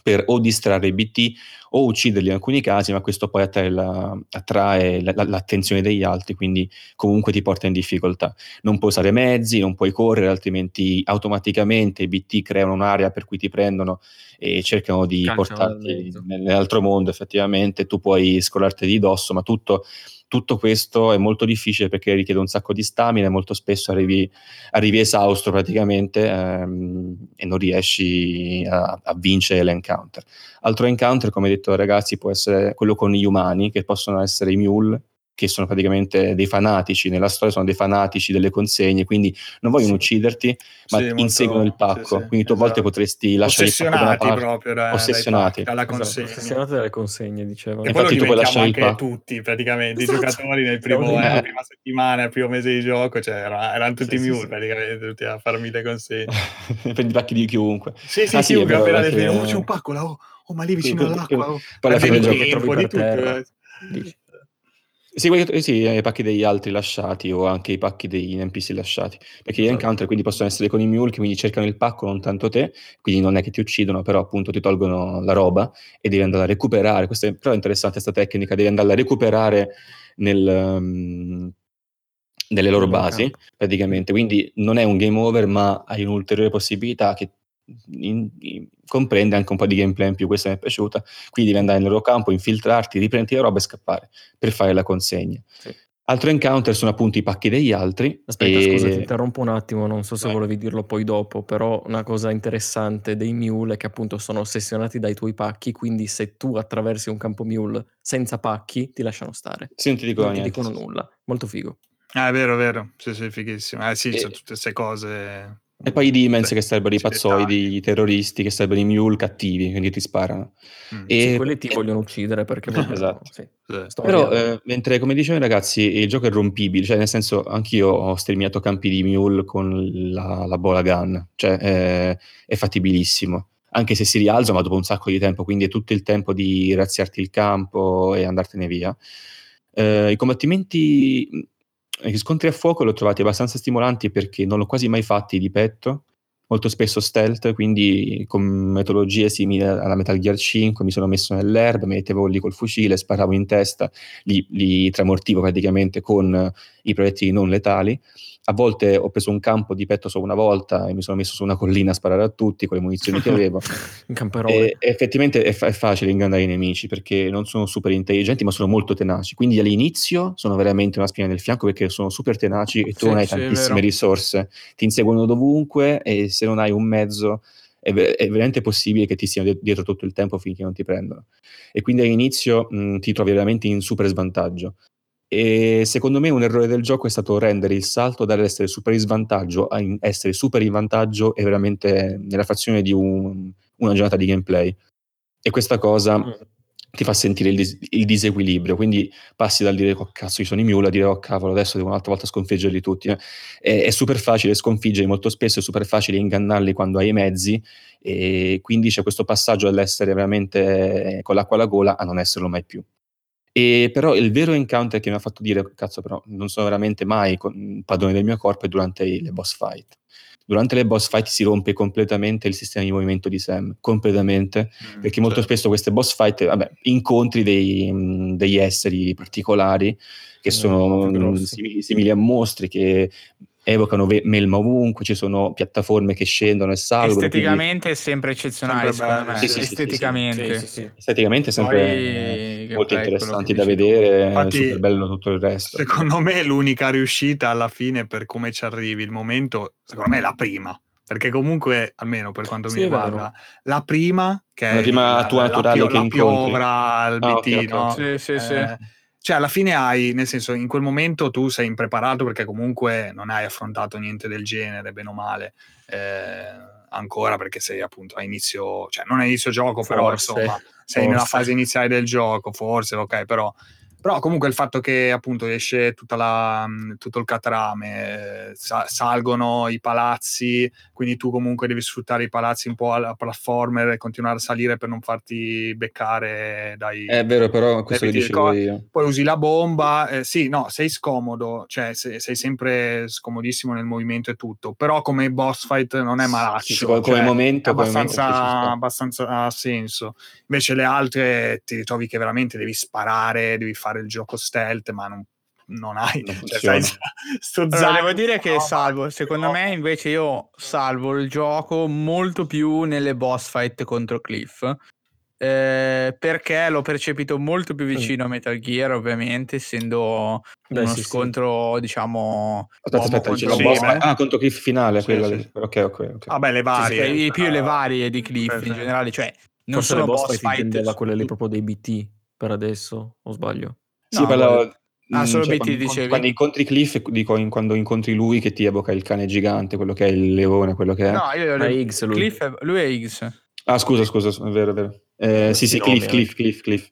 per o distrarre i BT o ucciderli in alcuni casi, ma questo poi attrae, la, attrae la, la, l'attenzione degli altri, quindi comunque ti porta in difficoltà. Non puoi usare mezzi, non puoi correre, altrimenti automaticamente i BT creano un'area per cui ti prendono e cercano di Canciano portarti nell'altro mondo, effettivamente. Tu puoi scolarti di dosso, ma tutto tutto questo è molto difficile perché richiede un sacco di stamina e molto spesso arrivi, arrivi esausto praticamente ehm, e non riesci a, a, vincere l'encounter. Altro encounter, come detto ragazzi, può essere quello con gli umani, che possono essere i mule, che sono praticamente dei fanatici, nella storia sono dei fanatici delle consegne, quindi non vogliono sì. ucciderti, ma sì, inseguono il pacco, sì, quindi tu a volte esatto. potresti lasciare il pacco da una parte, proprio da, ossessionati. dalla esatto, consegna. Esatto, ossessionati dalle consegne, dicevano. E Infatti tu puoi lasciare il pacco. tutti, praticamente, esatto. i giocatori nel primo, eh, la prima settimana, il primo mese di gioco, cioè era, erano tutti sì, mule praticamente, tutti a farmi le consegne. Prendi i pacchi di chiunque. Sì, sì, ah, sì, chiunque appena definito, oh c'è un pacco là, oh, oh ma lì vicino all'acqua, oh. Poi alla fine del gioco trovi per terra. Eh. Sì, sì, i pacchi degli altri lasciati o anche i pacchi degli NPC lasciati, perché gli esatto. encounter quindi possono essere con i mule che quindi cercano il pacco, non tanto te, quindi non è che ti uccidono, però appunto ti tolgono la roba e devi andare a recuperare, questa è, però è interessante questa tecnica, devi andare a recuperare nel, um, nelle loro basi, praticamente, quindi non è un game over, ma hai un'ulteriore possibilità che in, in, comprende anche un po' di gameplay in più, questa mi è piaciuta, quindi devi andare nel loro campo, infiltrarti, riprenderti la roba e scappare per fare la consegna. Sì. Altro encounter sono appunto i pacchi degli altri. Aspetta, e... scusa, ti interrompo un attimo, non so se Vai. volevi dirlo poi dopo, però una cosa interessante dei mule è che appunto sono ossessionati dai tuoi pacchi, quindi se tu attraversi un campo mule senza pacchi ti lasciano stare. Sì, non ti dicono, non ti dicono nulla. Molto figo. Ah, è vero, è vero. Sì, sì, fighissimo. Eh sì, e... sono tutte queste cose e poi i demons sì, che sarebbero i pazzoidi, i terroristi, che sarebbero i mule cattivi, quindi ti sparano. Mm, e sì, quelli ti vogliono uccidere perché vogliono... esatto. Sì, Però, eh, mentre come dicevano i ragazzi, il gioco è rompibile, cioè nel senso anch'io ho sterminato campi di mule con la, la bola gun, cioè eh, è fattibilissimo. Anche se si rialza, ma dopo un sacco di tempo, quindi è tutto il tempo di razziarti il campo e andartene via. Eh, I combattimenti gli scontri a fuoco li ho trovati abbastanza stimolanti perché non l'ho quasi mai fatti di petto, molto spesso stealth, quindi con metodologie simili alla Metal Gear 5 mi sono messo nell'erba, mettevo lì col fucile, sparavo in testa, li, li tramortivo praticamente con i proiettili non letali a volte ho preso un campo di petto solo una volta e mi sono messo su una collina a sparare a tutti con le munizioni che avevo. e, effettivamente è, fa- è, facile ingannare i nemici perché non sono super intelligenti ma sono molto tenaci. Quindi all'inizio sono veramente una spina nel fianco perché sono super tenaci e tu sì, non hai sì, tantissime risorse. Ti inseguono dovunque e se non hai un mezzo è, è, veramente possibile che ti stiano dietro tutto il tempo finché non ti prendono. E quindi all'inizio mh, ti trovi veramente in super svantaggio. E secondo me un errore del gioco è stato rendere il salto dall'essere super in svantaggio a essere super in vantaggio e veramente nella frazione di un, una giornata di gameplay. E questa cosa mm. ti fa sentire il, dis- il, disequilibrio. Quindi passi dal dire, oh cazzo, ci sono i mule, a dire, oh cavolo, adesso devo un'altra volta sconfiggerli tutti. Eh. È, è, super facile sconfiggerli molto spesso, è super facile ingannarli quando hai i mezzi. E quindi c'è questo passaggio dall'essere veramente con l'acqua alla gola a non esserlo mai più. E però il vero encounter che mi ha fatto dire, cazzo però, non sono veramente mai padrone del mio corpo è durante le boss fight. Durante le boss fight si rompe completamente il sistema di movimento di Sam, completamente, mm, perché molto certo. spesso queste boss fight, vabbè, incontri dei, degli esseri particolari che sono simili, simili, a mostri, che evocano ve- melma ovunque, ci sono piattaforme che scendono e salgono. Esteticamente quindi... è sempre eccezionale, secondo me. Sì, sì, Esteticamente. Sì, Esteticamente è sempre Poi, molto interessanti da vedere, Infatti, super bello tutto il resto. Secondo me l'unica riuscita alla fine per come ci arrivi, il momento, secondo me è la prima. Perché comunque, almeno per quanto mi riguarda, la prima, che è la prima tua naturale la, che la piovra, il ah, okay, okay. Sì, sì, sì. Cioè alla fine hai, nel senso, in quel momento tu sei impreparato perché comunque non hai affrontato niente del genere, bene o male, eh, ancora perché sei appunto a inizio, cioè non a inizio gioco, forse, però insomma, sei forse. nella fase iniziale del gioco, forse, ok, però Però comunque il fatto che appunto esce tutta la, mh, tutto il catrame, eh, sa- salgono i palazzi, quindi tu comunque devi sfruttare i palazzi un po' alla platformer e continuare a salire per non farti beccare dai... È vero, però questo del dicevo co- io. Poi usi la bomba, eh, sì, no, sei scomodo, cioè se- sei sempre scomodissimo nel movimento e tutto, però come boss fight non è malaccio. Sì, come- come cioè, momento, è come momento abbastanza, sta. abbastanza ha senso. Invece le altre ti ritrovi che veramente devi sparare, devi fare il gioco stealth, ma non, non hai... Non cioè, sai, sto Allora, devo dire che no, salvo, secondo no. me invece io salvo il gioco molto più nelle boss fight contro Cliff. eh, perché l'ho percepito molto più vicino a Metal Gear, ovviamente, essendo Beh, uno sì, sì. scontro, diciamo. Aspetta, aspetta, contro Sì, boss beh. Ah, contro Cliff finale, Sì, quella sì, sì. Ok, ok. Vabbè, le Sì, varie. sì, i più le eh, varie di Cliff in generale, cioè non Forse le sono boss boss fight fight. quelle lì proprio dei BT per adesso, o sbaglio? Sì, No, parlavo- guarda- Ah, mm, solo cioè, quando, incontri, dicevi? quando incontri Cliff, dico in- quando incontri lui che ti evoca il cane gigante, quello che è il leone, quello che è. No, io Ma è Higgs lui. Cliff è- lui è Higgs. Ah, scusa, scusa, è vero, è vero. Eh, sì, sì, Cliff, Cliff, Cliff, Cliff.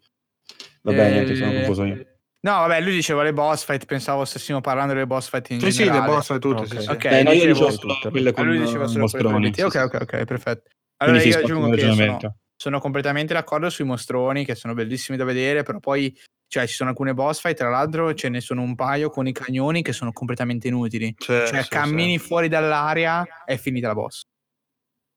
Vabbè, Eh, niente, sono confuso io. No, vabbè, lui diceva le boss fight, pensavo stessimo parlando delle boss fight in Sì, sì, le generale. boss fight tutte, Ok. sì, sì. Ok, Eh, no, io dicevo- dicevo solo tutte. quelle Ah, con lui diceva eh, solo mostroni. Sì, Ok, sì, ok, sì. ok, perfetto. Quindi Allora sì, io aggiungo che sono. Sono completamente d'accordo sui mostroni che sono bellissimi da vedere, però poi cioè, ci sono alcune boss fight, tra l'altro ce ne sono un paio con i cagnoni che sono completamente inutili. Cioè, Cioè, sì, cammini sì. fuori dall'area è finita la boss.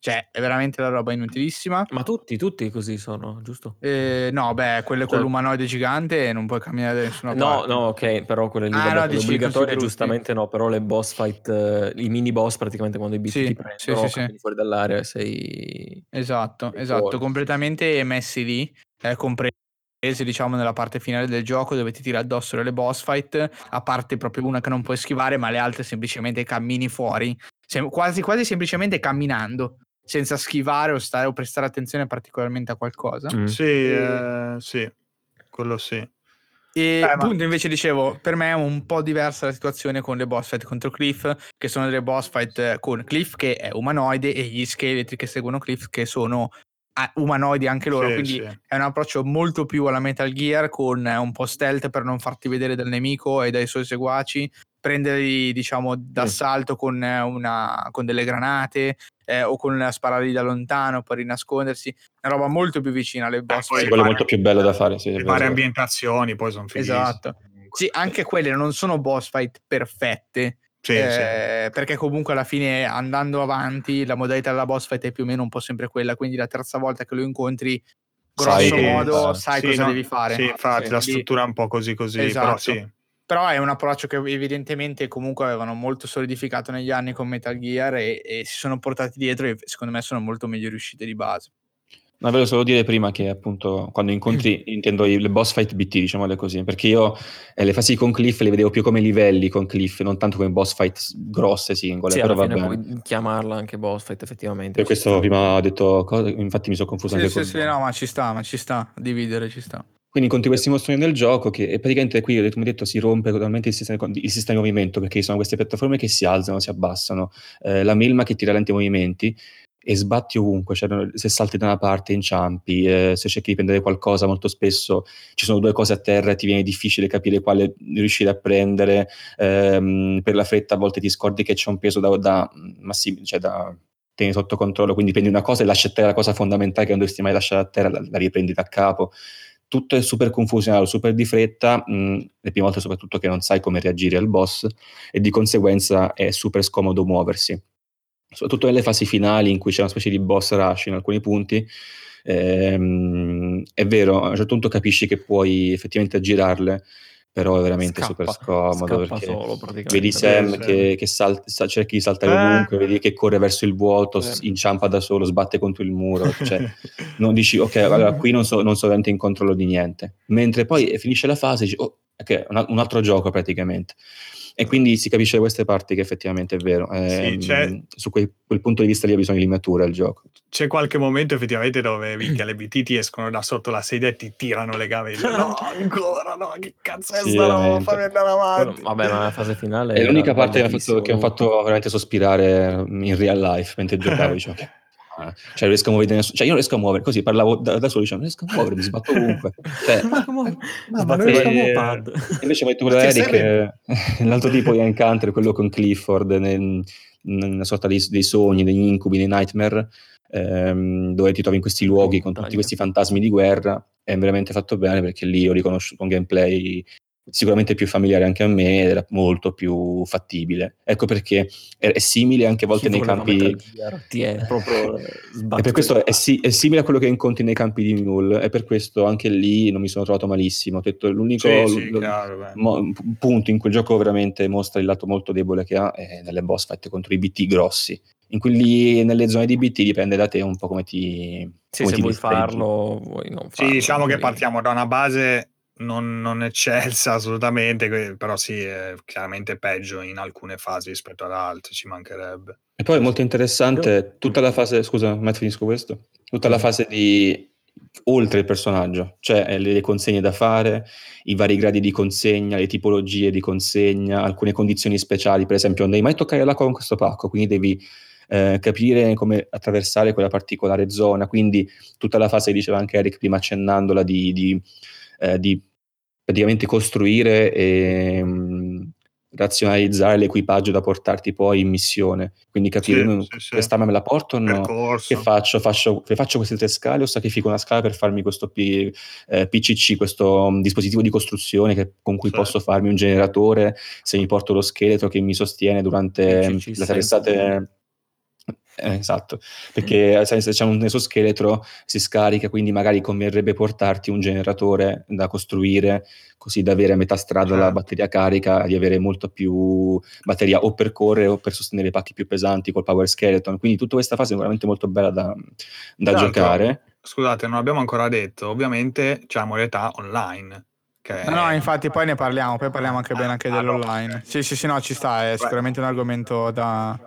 Cioè, è veramente la roba inutilissima. Ma tutti, tutti così sono, giusto? Eh, no, beh, quelle con Cioè- l'umanoide gigante non puoi camminare da nessuna No, parte. no, ok, però quelle lì, Ah, vabbè, no, quelle obbligatorie giustamente no, però le boss fight, eh, i mini boss praticamente quando i beat Sì, ti sì, prendono, sì, sì. cammini fuori dall'area sei... Esatto, sei esatto, fuori. completamente messi lì, eh, compresi diciamo nella parte finale del gioco dove ti tira addosso delle boss fight, a parte proprio una che non puoi schivare, ma le altre semplicemente cammini fuori, sem- quasi quasi semplicemente camminando, senza schivare o stare o prestare attenzione particolarmente a qualcosa. Mm. Sì, eh, sì, quello sì. E Eh, ma- appunto invece dicevo, per me è un po' diversa la situazione con le boss fight contro Cliff, che sono delle boss fight eh, con Cliff che è umanoide e gli scheletri che seguono Cliff che sono umanoidi anche loro, Sì, quindi sì. è un approccio molto più alla Metal Gear con eh, un po' stealth per non farti vedere dal nemico e dai suoi seguaci, prenderli diciamo d'assalto con, eh, una, con delle granate eh, o con spararli da lontano per rinascondersi, una roba molto più vicina alle boss poi Sì, fight. quello è molto più bello da fare, sì, Le varie ambientazioni poi sono fighissime. Esatto. Sì, anche quelle non sono boss fight perfette, Sì, sì. eh, perché comunque alla fine andando avanti la modalità della boss fight è più o meno un po' sempre quella, quindi la terza volta che lo incontri, Sai grosso che- modo, sai Sì, cosa no, devi fare. Sì, infatti Sì. la struttura è un po' così così, però Esatto. sì. Però è un approccio che evidentemente comunque avevano molto solidificato negli anni con Metal Gear e, e si sono portati dietro e secondo me sono molto meglio riuscite di base. No, volevo solo dire prima che appunto quando incontri, intendo i- le boss fight BT, diciamole così, perché io eh, le fasi con Cliff le vedevo più come livelli con Cliff, non tanto come boss fight grosse singole, Sì, però va bene. puoi chiamarla anche boss fight effettivamente. Per questo prima ho detto cose, infatti mi sono confuso Sì, anche sì, con sì, no, ma ci sta, ma ci sta, dividere ci sta. Quindi incontri questi mostroni nel gioco che e praticamente qui, come detto, si rompe totalmente il sistema, il sistema di movimento perché ci sono queste piattaforme che si alzano, si abbassano, eh, la melma che ti rallenta i movimenti e sbatti ovunque, cioè, se salti da una parte inciampi, eh, se cerchi di prendere qualcosa molto spesso ci sono due cose a terra e ti viene difficile capire quale riuscire a prendere, ehm, per la fretta a volte ti scordi che c'è un peso da, da, massim- cioè da tenere sotto controllo, quindi prendi una cosa e lasci a terra la cosa fondamentale che non dovresti mai lasciare a terra, la, la riprendi da capo tutto è super confusionato, super di fretta, mh, le prime volte soprattutto che non sai come reagire al boss e di conseguenza è super scomodo muoversi. Soprattutto nelle fasi finali in cui c'è una specie di boss rush in alcuni punti, ehm, è vero, a un certo punto capisci che puoi effettivamente aggirarle, però è veramente super scomodo scappa perché solo vedi Sam che, che sal- sa- cerchi di saltare Eh. ovunque, vedi che corre verso il vuoto, s- inciampa da solo, sbatte contro il muro, cioè non dici ok, allora qui non so, non so veramente in controllo di niente. Mentre poi finisce la fase e dici oh, ok, un altro gioco praticamente. E quindi si capisce da queste parti che effettivamente è vero. Ehm, c'è- su quel, quel punto di vista lì ha bisogno di limatura il gioco. C'è qualche momento effettivamente dove minchia, le BT ti escono da sotto la sedia e ti tirano le gambe. No, ancora no, che cazzo è Sì, sta roba? Fammi andare avanti. vabbè, ma la fase finale È l'unica parte che mi ha fatto, fatto veramente sospirare in real life mentre giocavo. Ah, cioè, riesco a muovere. Cioè, io non riesco a muovere così, parlavo da, da solo, dicevo, non riesco a muovere, mi sbatto ovunque. Cioè, Ma come- ma non sbattevi riesco a muovere. pad. invece metto quello Perché Eric, eh, l'altro tipo Ian Counter, quello con Clifford, nel- nella sorta dei, dei sogni, degli incubi, dei nightmare, ehm, dove ti trovi in questi luoghi con tutti questi fantasmi di guerra. È veramente fatto bene perché lì ho riconosciuto un gameplay sicuramente più familiare anche a me ed era molto più fattibile. Ecco perché è, è simile anche a volte Chi nei campi... Ti è proprio E per questo è, si- è simile a quello che incontri nei campi di Mule e per questo anche lì non mi sono trovato malissimo. Ho detto l'unico Sì, sì, l- chiaro, mo- punto in cui il gioco veramente mostra il lato molto debole che ha è nelle boss fight contro i BT grossi. In quelli nelle zone di BT dipende da te un po' come ti Sì, come se ti vuoi farlo, vuoi non Sì, farlo. diciamo che quindi- partiamo da una base non, non eccelsa assolutamente, però sì, è chiaramente peggio in alcune fasi rispetto ad altre, ci mancherebbe. E poi è molto interessante tutta la fase, scusa, Matt, finisco questo. Tutta la fase di oltre il personaggio, cioè eh, le consegne da fare, i vari gradi di consegna, le tipologie di consegna, alcune condizioni speciali, per esempio, non devi mai toccare l'acqua con questo pacco, quindi devi eh, capire come attraversare quella particolare zona, quindi tutta la fase, diceva anche Eric prima accennandola, di, di, eh, di praticamente costruire e mh, razionalizzare l'equipaggio da portarti poi in missione, quindi capire Sì, "Mm, sì, sì. quest'arma me la porto o no? Percorso. Che faccio? faccio? che faccio queste tre scale o sacrifico una scala per farmi questo P- eh, PCC, questo um, dispositivo di costruzione che- con cui Sì. posso farmi un generatore se mi porto lo scheletro che mi sostiene durante PCC le traversate. Eh, esatto, perché se se c'è un esoscheletro si scarica, quindi magari converrebbe portarti un generatore da costruire così da avere a metà strada la Certo. batteria carica, di avere molto più batteria o per correre o per sostenere i pacchi più pesanti col power skeleton. Quindi tutta questa fase è veramente molto bella da, da l'altro, giocare. Scusate, non abbiamo ancora detto, ovviamente c'è la modalità online. Che No, no, infatti poi ne parliamo, poi parliamo anche bene anche Ah, no, dell'online. Sì, sì, sì, no, ci sta, è sicuramente un argomento da,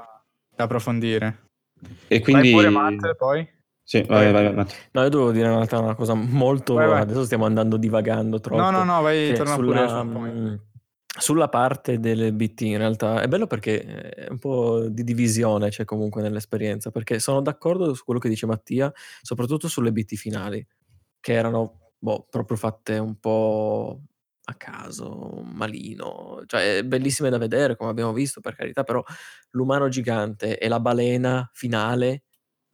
da approfondire. E quindi... Vai pure Matt, poi? Sì, vai, vai, vai, Matt. No, io devo dire in realtà una cosa molto... Vai, vai. Adesso stiamo andando divagando troppo. No, no, no, vai, torna sulla, pure mh, sulla parte delle BT in realtà è bello perché è un po' di divisione c'è comunque nell'esperienza perché sono d'accordo su quello che dice Mattia soprattutto sulle BT finali che erano boh, proprio fatte un po' a caso, malino, cioè bellissime da vedere come abbiamo visto per carità però l'umano gigante e la balena finale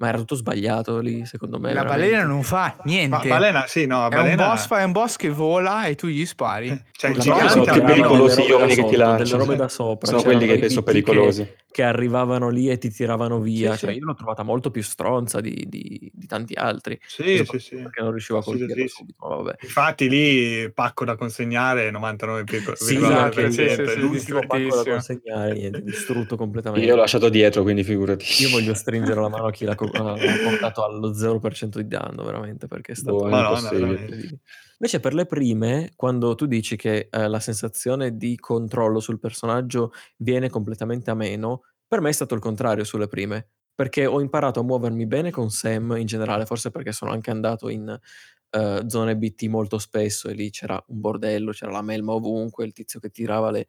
ma era tutto sbagliato lì secondo me La veramente. balena non fa Ma niente. balena, sì, no, è, un balena... boss, fa- è un boss che vola e tu gli spari. Cioè, il La Sono gigante più pericolosi gli uomini che ti lanciano. Sono c'erano quelli che BT pericolosi. Che arrivavano lì e ti tiravano via. Sì, cioè, sì. io l'ho trovata molto più stronza di, di- di tanti altri. Sì, sì, sì. Perché non riuscivo a Assolutissimo. subito. Infatti lì pacco da consegnare 99,9%. Sì, esatto, sì, sì, sì, l'ultimo giustissimo. pacco da consegnare, niente, distrutto completamente. Io l'ho lasciato dietro, quindi figurati. Io voglio stringere la mano a chi l'ha co- portato allo 0% di danno, veramente, perché è stato Boh, Madonna, veramente. Invece per le prime, quando tu dici che eh, la sensazione di controllo sul personaggio viene completamente a meno, per me è stato il contrario sulle prime, perché ho imparato a muovermi bene con Sam in generale, forse perché sono anche andato in eh, zone BT molto spesso e lì c'era un bordello, c'era la melma ovunque, il tizio che tirava le-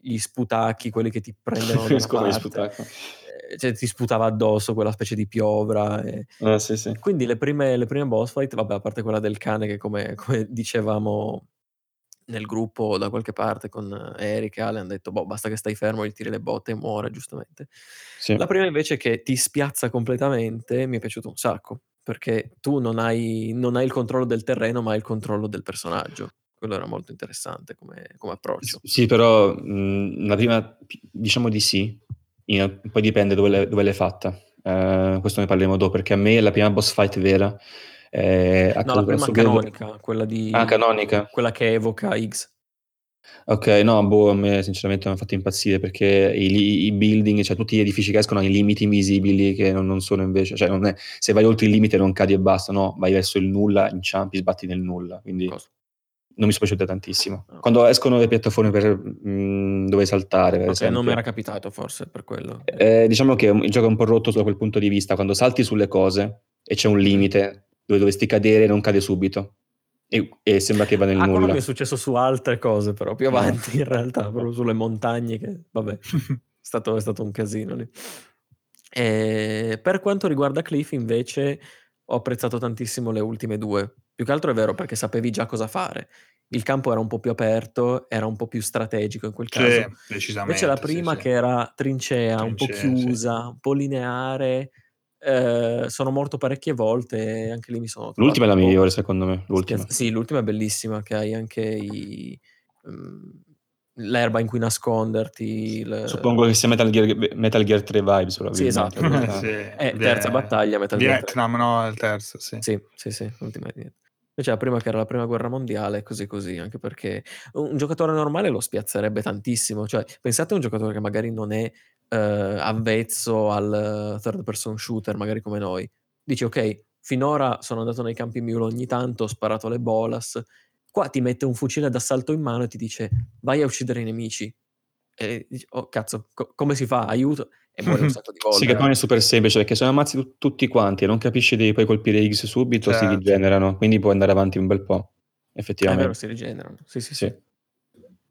gli sputacchi, quelli che ti prendevano da parte, cioè ti sputava addosso quella specie di piovra. E, Ah, sì, sì. quindi le prime, le prime boss fight, vabbè, a parte quella del cane che come, come dicevamo nel gruppo da qualche parte con Eric e Ale hanno detto, boh, basta che stai fermo, gli tiri le botte e muore, giustamente. Sì. La prima invece che ti spiazza completamente mi è piaciuto un sacco, perché tu non hai, non hai il controllo del terreno, ma hai il controllo del personaggio. Quello era molto interessante come, come approccio. Sì, però mh, la prima, diciamo di sì, In- poi dipende dove l'hai, dove l'hai fatta. Eh, questo ne parleremo dopo, perché a me la prima boss fight vera è No, la prima canonica, quella di... Ah, canonica. Quella che evoca X. Ok, no, boh, a me sinceramente mi ha fatto impazzire perché i, i building, cioè tutti gli edifici che escono hanno i limiti invisibili che non, non sono invece, cioè non è, se vai oltre il limite non cadi e basta, no, vai verso il nulla, inciampi, sbatti nel nulla, quindi Cosa? Non mi sono piaciute tantissimo. Ah. Quando escono le piattaforme per mh, dove saltare, per Ok, esempio. non mi era capitato forse per quello. Eh, diciamo che il gioco è un po' rotto da quel punto di vista, quando salti sulle cose e c'è un limite dove dovresti cadere non cade subito e, e sembra che va nel Ah, nulla. mi è successo su altre cose, però più avanti in realtà, proprio sulle montagne, che vabbè, è stato, è stato un casino lì. E per quanto riguarda Cliff, invece, ho apprezzato tantissimo le ultime due. Più che altro è vero perché sapevi già cosa fare. Il campo era un po' più aperto, era un po' più strategico in quel Sì, caso. decisamente. Invece la sì, prima sì. che era trincea, un po' Trincea, sì. chiusa, un po' lineare, eh, sono morto parecchie volte e anche lì mi sono trovato L'ultima è la migliore, secondo me. L'ultima. spiazz- Sì, l'ultima è bellissima, che hai anche i, mm, l'erba in cui nasconderti. il- Suppongo che sia Metal Gear, Metal Gear 3 vibes, Sì, esatto. Ah. Sì, Eh, terza battaglia, Metal Gear 3. Vietnam, no? Il terzo, sì. Sì, sì, sì, l'ultima è niente. La prima che era la prima guerra mondiale, così così, anche perché un giocatore normale lo spiazzerebbe tantissimo. Cioè, pensate a un giocatore che magari non è eh, avvezzo al third person shooter, magari come noi. Dici, ok, finora sono andato nei campi Mule ogni tanto, ho sparato le bolas. Qua ti mette un fucile d'assalto in mano e ti dice, vai a uccidere i nemici. E dici, oh cazzo, co- come si fa? Aiuto. E muore un sacco di volte. Sì, che poi è super semplice perché se non ammazzi tu- tutti quanti e non capisci di poi colpire X subito, si Certo. rigenerano, quindi puoi andare avanti un bel po'. È vero, Effettivamente. si rigenerano. Sì, sì, Sì. sì.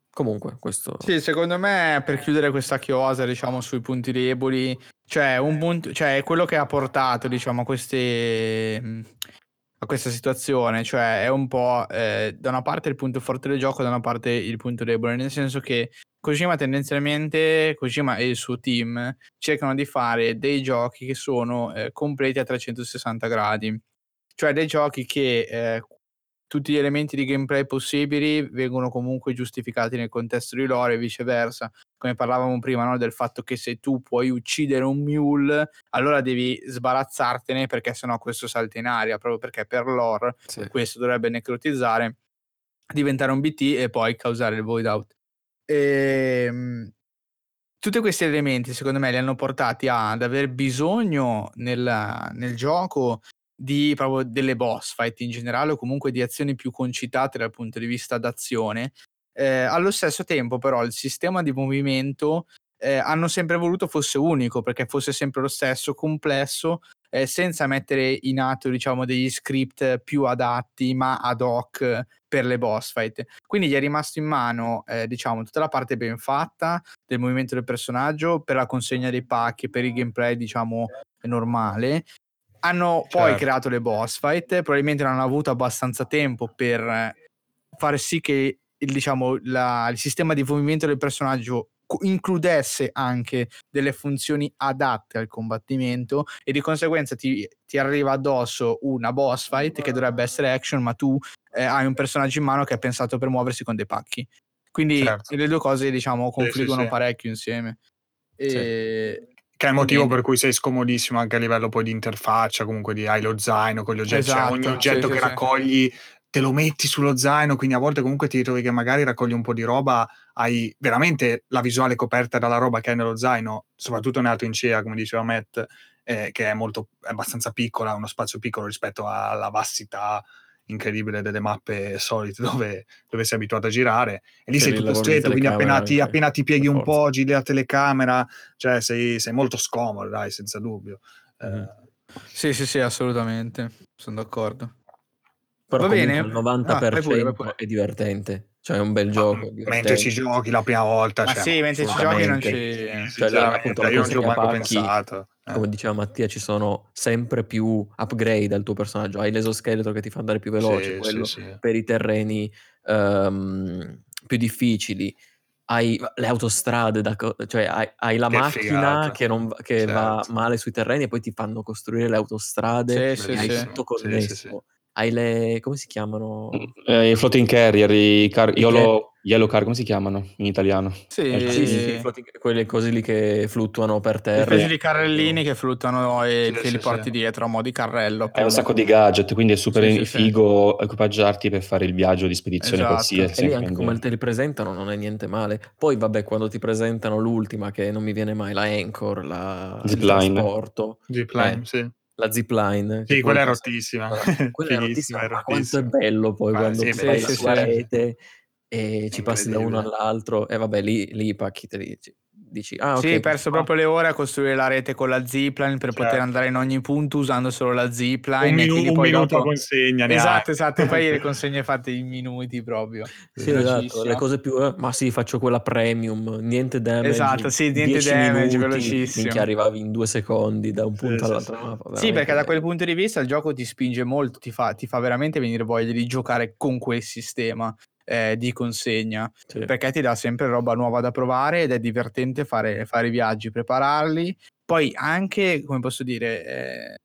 Comunque, questo... Sì, secondo me per chiudere questa chiosa, diciamo, sui punti deboli, cioè, un punto, cioè quello che ha portato, diciamo, a queste questa situazione, cioè è un po' eh, da una parte il punto forte del gioco, da una parte il punto debole, nel senso che Kojima tendenzialmente, Kojima e il suo team cercano di fare dei giochi che sono eh, completi a 360 gradi, cioè dei giochi che eh, tutti gli elementi di gameplay possibili vengono comunque giustificati nel contesto di lore e viceversa. Come parlavamo prima, no? del fatto che se tu puoi uccidere un mule, allora devi sbarazzartene perché sennò questo salta in aria, proprio perché per lore Sì. questo dovrebbe necrotizzare, diventare un BT e poi causare il void out. Ehm, tutti questi elementi, secondo me, li hanno portati ad aver bisogno nel, nel gioco di proprio delle boss fight in generale o comunque di azioni più concitate dal punto di vista d'azione. Eh, allo stesso tempo, però, il sistema di movimento eh, hanno sempre voluto fosse unico perché fosse sempre lo stesso, complesso, eh, senza mettere in atto, diciamo, degli script più adatti ma ad hoc per le boss fight. Quindi gli è rimasto in mano, eh, diciamo, tutta la parte ben fatta del movimento del personaggio per la consegna dei pacchi, per il gameplay, diciamo, normale. Hanno poi Certo. creato le boss fight, probabilmente non hanno avuto abbastanza tempo per far sì che il, diciamo, la- il sistema di movimento del personaggio includesse anche delle funzioni adatte al combattimento e di conseguenza ti, ti arriva addosso una boss fight che dovrebbe essere action ma tu eh, hai un personaggio in mano che è pensato per muoversi con dei pacchi quindi Certo. le due cose diciamo Sì, sì, confliggono sì. parecchio insieme e... Che è il motivo per cui sei scomodissimo anche a livello poi di interfaccia, comunque di hai lo zaino con gli oggetti, cioè Esatto, ogni sì, oggetto sì, che sì. raccogli te lo metti sullo zaino, quindi a volte comunque ti ritrovi che magari raccogli un po' di roba, hai veramente la visuale coperta dalla roba che hai nello zaino, soprattutto nella trincea, come diceva Matt, eh, che è molto è abbastanza piccola, uno spazio piccolo rispetto alla vastità incredibile delle mappe solite dove, dove sei abituato a girare. E lì Che sei tutto stretto quindi appena ti, appena ti pieghi un po' giri la telecamera cioè sei, sei molto scomodo dai senza dubbio. Eh, Mhm. sì sì sì assolutamente. Sono d'accordo Però Va bene. il 90% Ah, vai pure, vai pure. è divertente. Cioè è un bel ma gioco. mentre divertente. ci giochi la prima volta ma cioè, sì mentre ci giochi non ci Cioè, la- sinceramente, appunto, la io non ci ho pacchi, pensato eh. Come diceva Mattia, ci sono sempre più upgrade al tuo personaggio. Hai l'esoscheletro che ti fa andare più veloce, Sì, quello sì, sì. per i terreni ehm, più difficili. Hai le autostrade, da co- cioè hai, hai la Che macchina figata. che, non va- che va Certo. male sui terreni e poi ti fanno costruire le autostrade Sì, sì, e hai sì. tutto Sì, sì, connesso. Hai le... come si chiamano? Eh, I floating carrier, i car- I yellow, yellow car, come si chiamano in italiano? sì, Eh, Sì, sì, floating- quelle cose lì che fluttuano per terra. di carrellini che fluttano e Sì, te sì, li porti sì. dietro a mo' di carrello. È un sacco di gadget, quindi è super Sì, sì, sì. figo equipaggiarti per fare il viaggio di spedizione Esatto. qualsiasi. E lì anche come te li presentano non è niente male. Poi vabbè, quando ti presentano l'ultima, che non mi viene mai, la Anchor, la, il Zipline. trasporto, Zipline, Eh, sì. La zipline. Sì, quella è rottissima. Quella è rottissima, è ma quanto è rottissima. bello poi Ma quando sì, fai la bellissimo. tua Sì, sì. rete e ci passi da uno all'altro e vabbè lì, lì i pacchi te li, ci- dici, ah ok. sì, hai perso qua- proprio le ore a costruire la rete con la zipline per poter Certo. andare in ogni punto usando solo la zipline. un, minu- un minuto dopo- consegna Esatto, esatto. E poi le consegne fatte in minuti proprio. Sì, esatto, le cose più... eh, ma sì, faccio quella premium, niente damage. Esatto, sì, niente 10 damage, minuti, velocissimo. Minchia, arrivavi in due secondi da un Sì, punto sì, all'altra sì. mappa. Sì, veramente perché da quel punto di vista il gioco ti spinge molto, ti fa, ti fa veramente venire voglia di giocare con quel sistema eh, di consegna, Sì. perché ti dà sempre roba nuova da provare ed è divertente fare, fare i viaggi, prepararli. Poi anche, come posso dire, eh,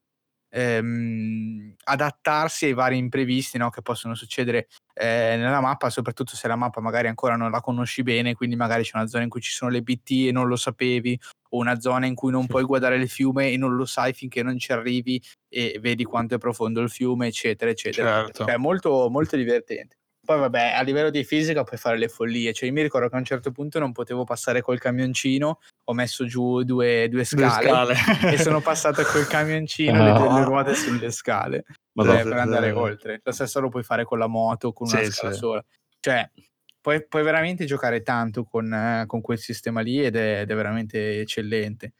ehm, adattarsi ai vari imprevisti no, che possono succedere eh, nella mappa, soprattutto se la mappa magari ancora non la conosci bene, quindi magari c'è una zona in cui ci sono le BT e non lo sapevi, o una zona in cui non puoi guardare il fiume e non lo sai finché non ci arrivi e vedi quanto è profondo il fiume, eccetera, eccetera. Certo. Cioè, è molto, molto divertente. Poi, vabbè, a livello di fisica puoi fare le follie. Cioè, io mi ricordo che a un certo punto non potevo passare col camioncino, ho messo giù due, due Due scale, scale. e sono passato col camioncino le, Ah. le ruote sulle scale Madonna. cioè, per andare oltre. Lo stesso lo puoi fare con la moto, con una Sì, scala sì. sola. Cioè, puoi, puoi veramente giocare tanto con, eh, con quel sistema lì ed è, ed è veramente eccellente.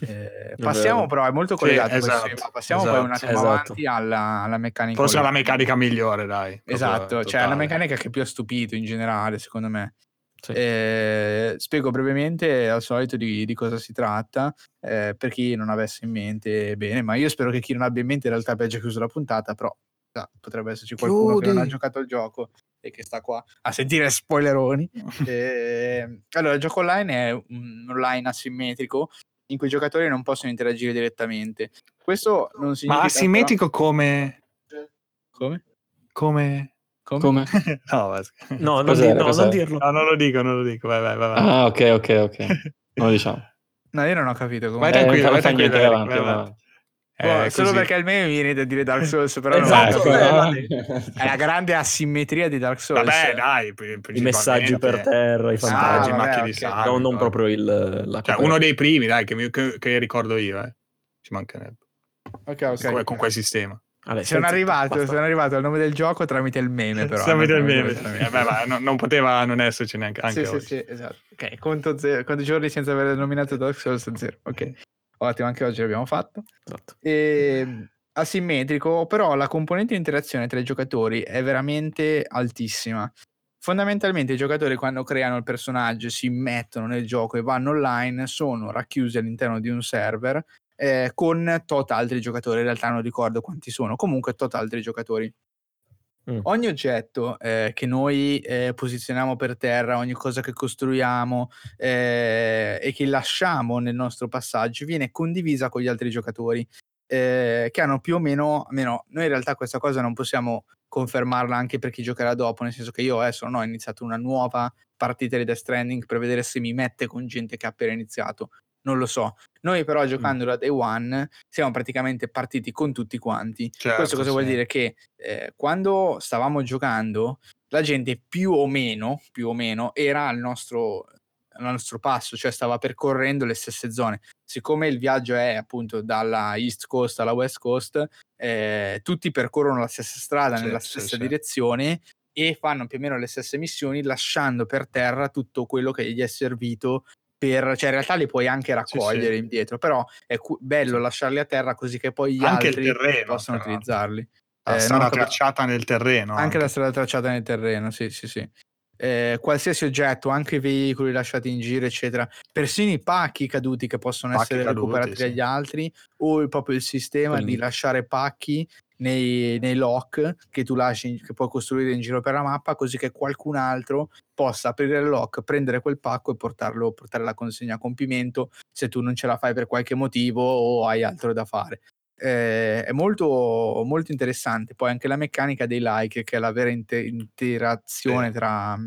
Eh, passiamo vero. però, è molto Sì, collegato questo esatto. Passiamo poi un esatto, attimo esatto. avanti alla, alla meccanica. Forse è la online. meccanica migliore, dai. Esatto, cioè è la meccanica che più ha stupito in generale, secondo me. Sì. Eh, spiego brevemente al solito di, di cosa si tratta, eh, per chi non avesse in mente bene, ma io spero che chi non abbia in mente in realtà abbia già chiuso la puntata, però ah, potrebbe esserci qualcuno che non ha Chiudi. giocato il gioco e che sta qua a sentire spoileroni. Eh, allora, il gioco online è un online asimmetrico in cui i giocatori non possono interagire direttamente. Questo non significa... Ma però- asimmetrico come... Come? come... Come? Come? no, va- No, non, di- no, non dirlo. no, non lo dico, non lo dico. Vai, vai, vai. vai. Ah, ok, ok, ok. Non lo diciamo. No, io non ho capito come. Vai Eh, tranquillo, non vai tranquillo, niente, vai Eric, avanti, vai vai avanti. Boh, Eh, solo così. perché il meme mi viene da dire Dark Souls, però Esatto, Ecco. eh, è la grande asimmetria di Dark Souls. Vabbè, dai. I messaggi per terra, i Messaggi, fantasmi. Ah, vabbè, macchie di ok. sangue. No, non no. proprio il, la Cioè, uno dei primi, dai, che, mi- che- che ricordo io, eh. Ci mancherebbe. Ok, ok. Con, con quel sistema. Vabbè, Sono arrivato, sono arrivato al nome del gioco tramite il meme, però. Tramite non il meme. direttamente. Eh, ma non, non poteva non esserci neanche anche sì, oggi. sì, sì, esatto. Ok, conto zero, quanti giorni senza aver nominato Dark Souls? Zero. Ok, ottimo, anche oggi l'abbiamo fatto. Esatto. E, asimmetrico, però la componente di interazione tra i giocatori è veramente altissima. Fondamentalmente i giocatori quando creano il personaggio, si mettono nel gioco e vanno online, sono racchiusi all'interno di un server eh, con tot altri giocatori, in realtà non ricordo quanti sono, comunque tot altri giocatori. Mm. Ogni oggetto eh, che noi eh, posizioniamo per terra, ogni cosa che costruiamo eh, e che lasciamo nel nostro passaggio viene condivisa con gli altri giocatori eh, che hanno più o meno, almeno noi in realtà questa cosa non possiamo confermarla anche per chi giocherà dopo, nel senso che io adesso non ho iniziato una nuova partita di Death Stranding per vedere se mi mette con gente che ha appena iniziato, non lo so. Noi Mm. però giocando da Day One siamo praticamente partiti con tutti quanti. Certo, Questo cosa vuol sì. dire? Che eh, quando stavamo giocando la gente più o meno, più o meno era al nostro, al nostro passo, cioè stava percorrendo le stesse zone. Siccome il viaggio è appunto dalla East Coast alla West Coast, eh, tutti percorrono la stessa strada Sì, nella stessa sì. direzione e fanno più o meno le stesse missioni lasciando per terra tutto quello che gli è servito per, cioè in realtà li puoi anche Sì, raccogliere sì. indietro, però è cu- bello Sì. lasciarli a terra così che poi gli Anche il altri terreno, possono l'altro. utilizzarli. La Eh, strada capito- tracciata nel terreno. anche la strada tracciata nel terreno, sì, sì, sì. Eh, qualsiasi oggetto, anche i veicoli lasciati in giro, eccetera, persino i pacchi caduti che possono Pacchi essere caduti, recuperati sì. dagli altri, o il- proprio il sistema Quindi- di lasciare pacchi nei, nei lock che tu lasci, che puoi costruire in giro per la mappa, così che qualcun altro possa aprire il lock, prendere quel pacco e portarlo, portare la consegna a compimento se tu non ce la fai per qualche motivo o hai altro da fare. Eh, è molto, molto interessante. Poi anche la meccanica dei like, che è la vera inte- interazione tra,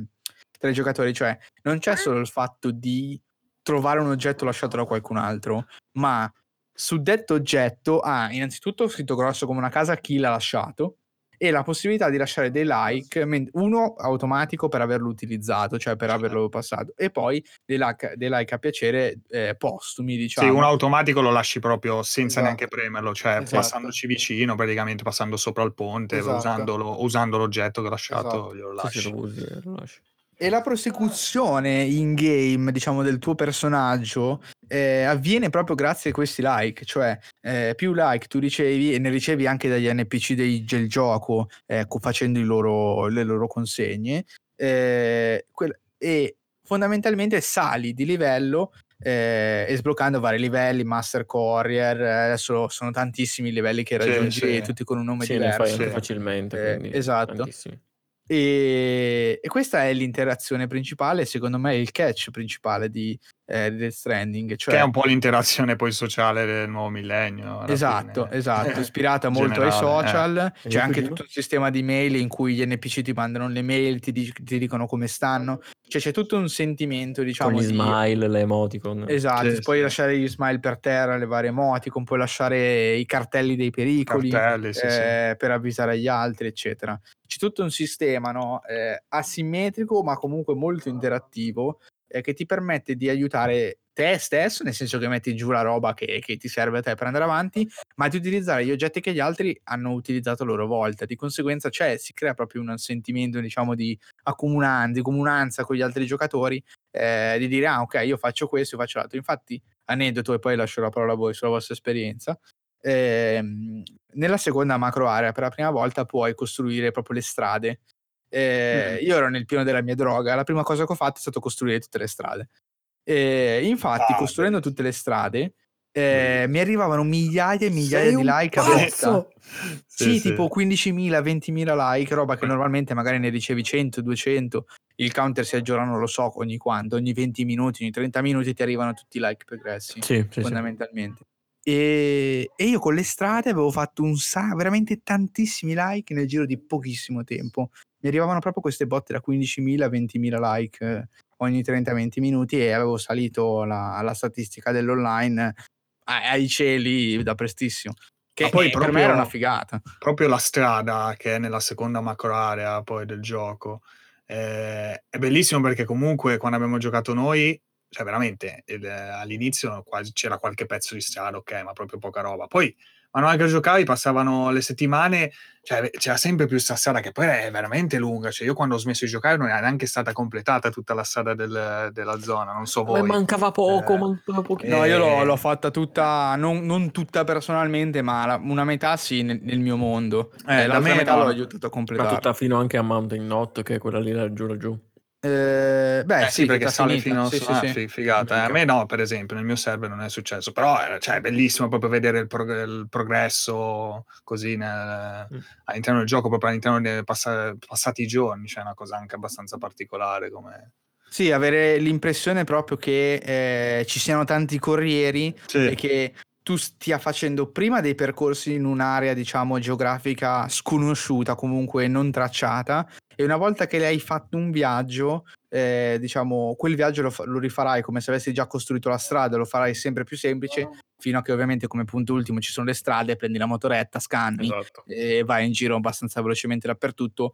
tra i giocatori, cioè non c'è solo il fatto di trovare un oggetto lasciato da qualcun altro, ma su detto oggetto ha innanzitutto scritto grosso come una casa chi l'ha lasciato e la possibilità di lasciare dei like, uno automatico per averlo utilizzato, cioè per averlo passato, e poi dei like, dei like a piacere eh, postumi, diciamo. Sì, un automatico lo lasci proprio senza Esatto. neanche premerlo, cioè Esatto. passandoci vicino, praticamente passando sopra il ponte, Esatto. usandolo- usando l'oggetto che ho lasciato, Esatto. glielo lasci. sì, lo usi lo lasci. E la prosecuzione in game, diciamo, del tuo personaggio eh, avviene proprio grazie a questi like, cioè eh, più like tu ricevi e ne ricevi anche dagli NPC dei- del gioco ecco, facendo i loro- le loro consegne eh, quel- e fondamentalmente sali di livello eh, e sbloccando vari livelli, Master Courier, eh, adesso sono tantissimi i livelli che Sì, raggiungi sì. tutti con un nome Sì, diverso. sì. facilmente. Eh, quindi esatto. E, e questa è l'interazione principale, secondo me, il catch principale di, eh, di Death Stranding. Cioè, Che è un po' l'interazione poi sociale del nuovo millennio. Esatto, fine. esatto, ispirata In molto ai generale, eh. social. E C'è anche tutto un sistema di mail in cui gli NPC ti mandano le mail, ti, di- ti dicono come stanno. Cioè c'è tutto un sentimento, diciamo, Con gli di... smile, le emoticon. Esatto, Sì, puoi sì. lasciare gli smile per terra, le varie emoticon, puoi lasciare i cartelli dei pericoli Cartelli, sì, sì. eh, per avvisare gli altri, eccetera. C'è tutto un sistema no? eh, asimmetrico, ma comunque molto interattivo, eh, che ti permette di aiutare te stesso, nel senso che metti giù la roba che, che ti serve a te per andare avanti, ma di utilizzare gli oggetti che gli altri hanno utilizzato a loro volta. Di conseguenza, c'è, si crea proprio un sentimento, diciamo, di di comunanza con gli altri giocatori, eh, di dire, ah, ok, io faccio questo, io faccio l'altro. Infatti, aneddoto, e poi lascio la parola a voi sulla vostra esperienza. ehm, nella seconda macro area, per la prima volta, puoi costruire proprio le strade. Eh, Io ero nel pieno della mia droga. La prima cosa che ho fatto è stato costruire tutte le strade. E infatti, Ah, costruendo tutte le strade, eh, mi arrivavano migliaia e migliaia Sei di like a volta. pazzo! Sì, tipo 15.000, 20.000 like, roba che normalmente magari ne ricevi 100, 200. Il counter si aggiorna, non lo so, ogni quanto, ogni 20 minuti, ogni 30 minuti ti arrivano tutti i like progressi, Sì, sì, sì. fondamentalmente. E, e io con le strade avevo fatto un sa- veramente tantissimi like nel giro di pochissimo tempo. Mi arrivavano proprio queste botte da 15.000, 20.000 like eh, ogni 30-20 minuti e avevo salito la, la statistica dell'online ai cieli da prestissimo. Che Ma poi eh, per me proprio- era una figata. proprio la strada che è nella seconda macro area poi del gioco eh, è bellissimo perché comunque quando abbiamo giocato noi cioè veramente il- all'inizio quasi c'era qualche pezzo di strada ok ma proprio poca roba poi man mano che giocavi passavano le settimane cioè c'era sempre più sta strada che poi è veramente lunga cioè io quando ho smesso di giocare non era neanche stata completata tutta la strada del- della zona non so Ma voi mancava poco, Eh, mancava pochino. No, io l'ho, Eh. l'ho fatta tutta, non, non tutta personalmente, ma la- una metà sì nel, nel mio mondo. Eh, Eh, me metà no. l'ho aiutato a Ma completare. tutta fino anche a Mountain Knot, che è quella lì laggiù laggiù. Eh, beh, Eh sì, perché sale finita. fino a Sì, sì, ah, sì. fi- figata. Eh, A me no, per esempio, nel mio server non è successo, però eh, cioè, è bellissimo proprio vedere il, prog- il progresso così nel- Mm. all'interno del gioco, proprio all'interno dei passa- passati giorni, cioè è una cosa anche abbastanza particolare come... Sì, avere l'impressione proprio che eh, ci siano tanti corrieri e che tu stia facendo prima dei percorsi in un'area, diciamo, geografica sconosciuta, comunque non tracciata, e una volta che hai fatto un viaggio, eh, diciamo, quel viaggio lo, lo rifarai come se avessi già costruito la strada, lo farai sempre più semplice, fino a che ovviamente come punto ultimo ci sono le strade, prendi la motoretta, scanni Esatto. e vai in giro abbastanza velocemente dappertutto.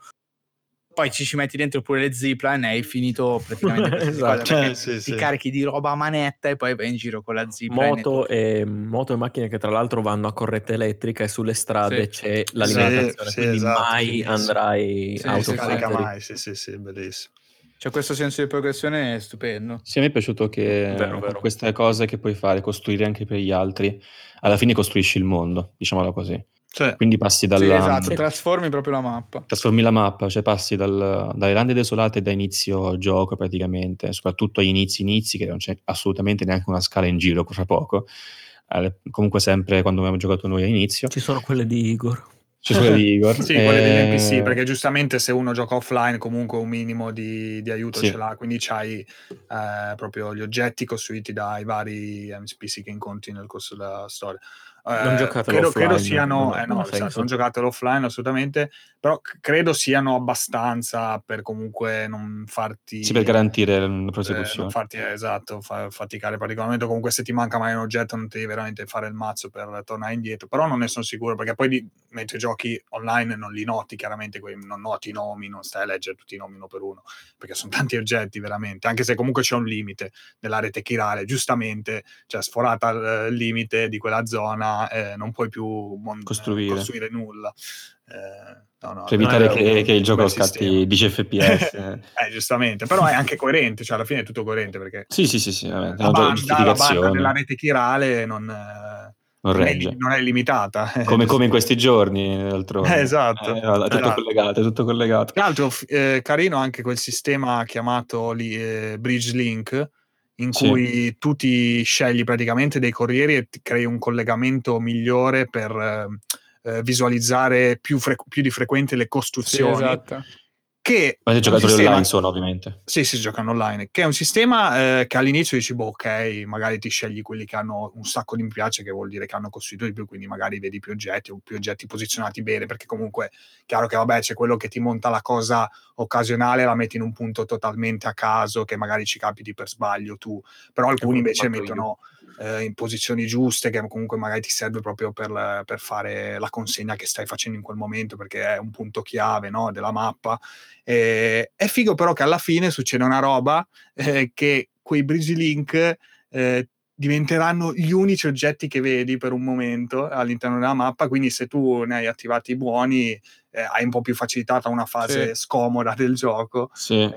Poi ci ci metti dentro pure le zipline e hai finito praticamente Esatto. perché Eh, sì, ti sì. carichi di roba a manetta e poi vai in giro con la zipline. Moto e, moto e macchine che tra l'altro vanno a corrente elettrica e sulle strade Sì. c'è l'alimentazione, Sì, sì, quindi esatto, mai andrai Sì, si auto carica mai, sì, sì, sì, bellissimo. C'è questo senso di progressione stupendo. Sì, a me è piaciuto che Vero, vero. queste cose che puoi fare, costruire anche per gli altri, alla fine costruisci il mondo, diciamolo così. Cioè, Quindi passi dalla... Sì, esatto, trasformi proprio la mappa. Trasformi la mappa, cioè passi dal- dalle lande desolate da inizio gioco praticamente, soprattutto agli inizi inizi che non c'è assolutamente neanche una scala in giro fra poco, Eh, comunque sempre quando abbiamo giocato noi all'inizio, Ci sono quelle di Igor. c'è quella di Igor. Sì, quelle degli NPC, eh, perché giustamente se uno gioca offline comunque un minimo di, di aiuto Sì. ce l'ha, quindi c'hai eh, proprio gli oggetti costruiti dai vari NPC che incontri nel corso della storia. Non Eh, giocatelo credo, offline, credo siano, non eh, non no, senso. esatto, non giocatelo offline assolutamente, però credo siano abbastanza per comunque non farti Sì, per garantire la eh, non prosecuzione. farti eh, esatto, fa- faticare particolarmente. Comunque, se ti manca mai un oggetto, non devi veramente fare il mazzo per tornare indietro. Però non ne sono sicuro perché poi di- mentre giochi online non li noti chiaramente, non noti i nomi, non stai a leggere tutti i nomi uno per uno perché sono tanti oggetti veramente. Anche se comunque c'è un limite nella rete chirale, giustamente, cioè sforata il limite di quella zona, eh, non puoi più mon- Costruire. costruire nulla. Eh, no, no, Per evitare che, che il gioco scatti sistema. 10 fps. Eh, giustamente, però è anche coerente, cioè alla fine è tutto coerente perché sì, sì, sì, sì, vabbè, la banda, la banda della rete chirale non, eh, Non non è, non è limitata. Come, come in questi giorni, d'altronde. Eh, esatto. Eh, è tutto Esatto. collegato, tutto collegato. Tra l'altro, eh, carino anche quel sistema chiamato lì, eh, Bridge Link, in Sì. cui tu ti scegli praticamente dei corrieri e ti crei un collegamento migliore per eh, visualizzare più, fre- più di frequente le Sì, costruzioni. esatto. Che Ma i giocatori sistema- online sono, ovviamente. Sì, si giocano online, che è un sistema eh, che all'inizio dici, boh, ok, magari ti scegli quelli che hanno un sacco di mi piace, che vuol dire che hanno costruito di più, quindi magari vedi più oggetti o più oggetti posizionati bene, perché comunque è chiaro che vabbè c'è quello che ti monta la cosa occasionale, la metti in un punto totalmente a caso, che magari ci capiti per sbaglio tu, però alcuni invece mettono eh, in posizioni giuste, che comunque magari ti serve proprio per, per fare la consegna che stai facendo in quel momento, perché è un punto chiave no, della mappa. Eh, è figo però che alla fine succede una roba eh, che quei bridge link eh, diventeranno gli unici oggetti che vedi per un momento all'interno della mappa, quindi se tu ne hai attivati buoni eh, hai un po' più facilitata una fase Sì. scomoda del gioco. Sì. Eh,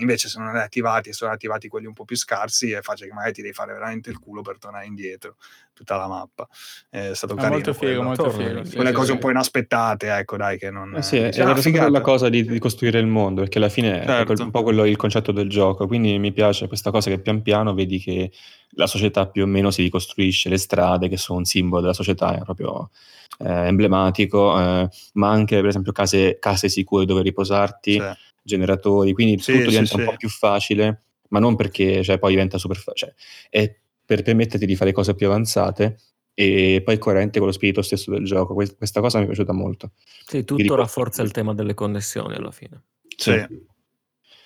invece se non hai attivati e sono attivati quelli un po' più scarsi è facile che magari ti devi fare veramente il culo per tornare indietro tutta la mappa. È stato È carino. molto figo, quello. molto figo. sì, Quelle sì, cose sì. un po' inaspettate, ecco, dai, che non... Eh sì, dici, è "Ah, proprio figata". quella cosa di, di costruire il mondo, perché alla fine è Certo. quel- un po' quello il concetto del gioco, quindi mi piace questa cosa che pian piano vedi che la società più o meno si ricostruisce, le strade che sono un simbolo della società, è proprio eh, emblematico, eh, ma anche per esempio case, case sicure dove riposarti, Sì. generatori, quindi Sì, tutto sì, diventa sì. un po' più facile, ma non perché cioè, poi diventa super facile, è per permetterti di fare cose più avanzate e poi coerente con lo spirito stesso del gioco. Que- Questa cosa mi è piaciuta molto. Sì, tutto riportare- rafforza il tema delle connessioni alla fine. Sì.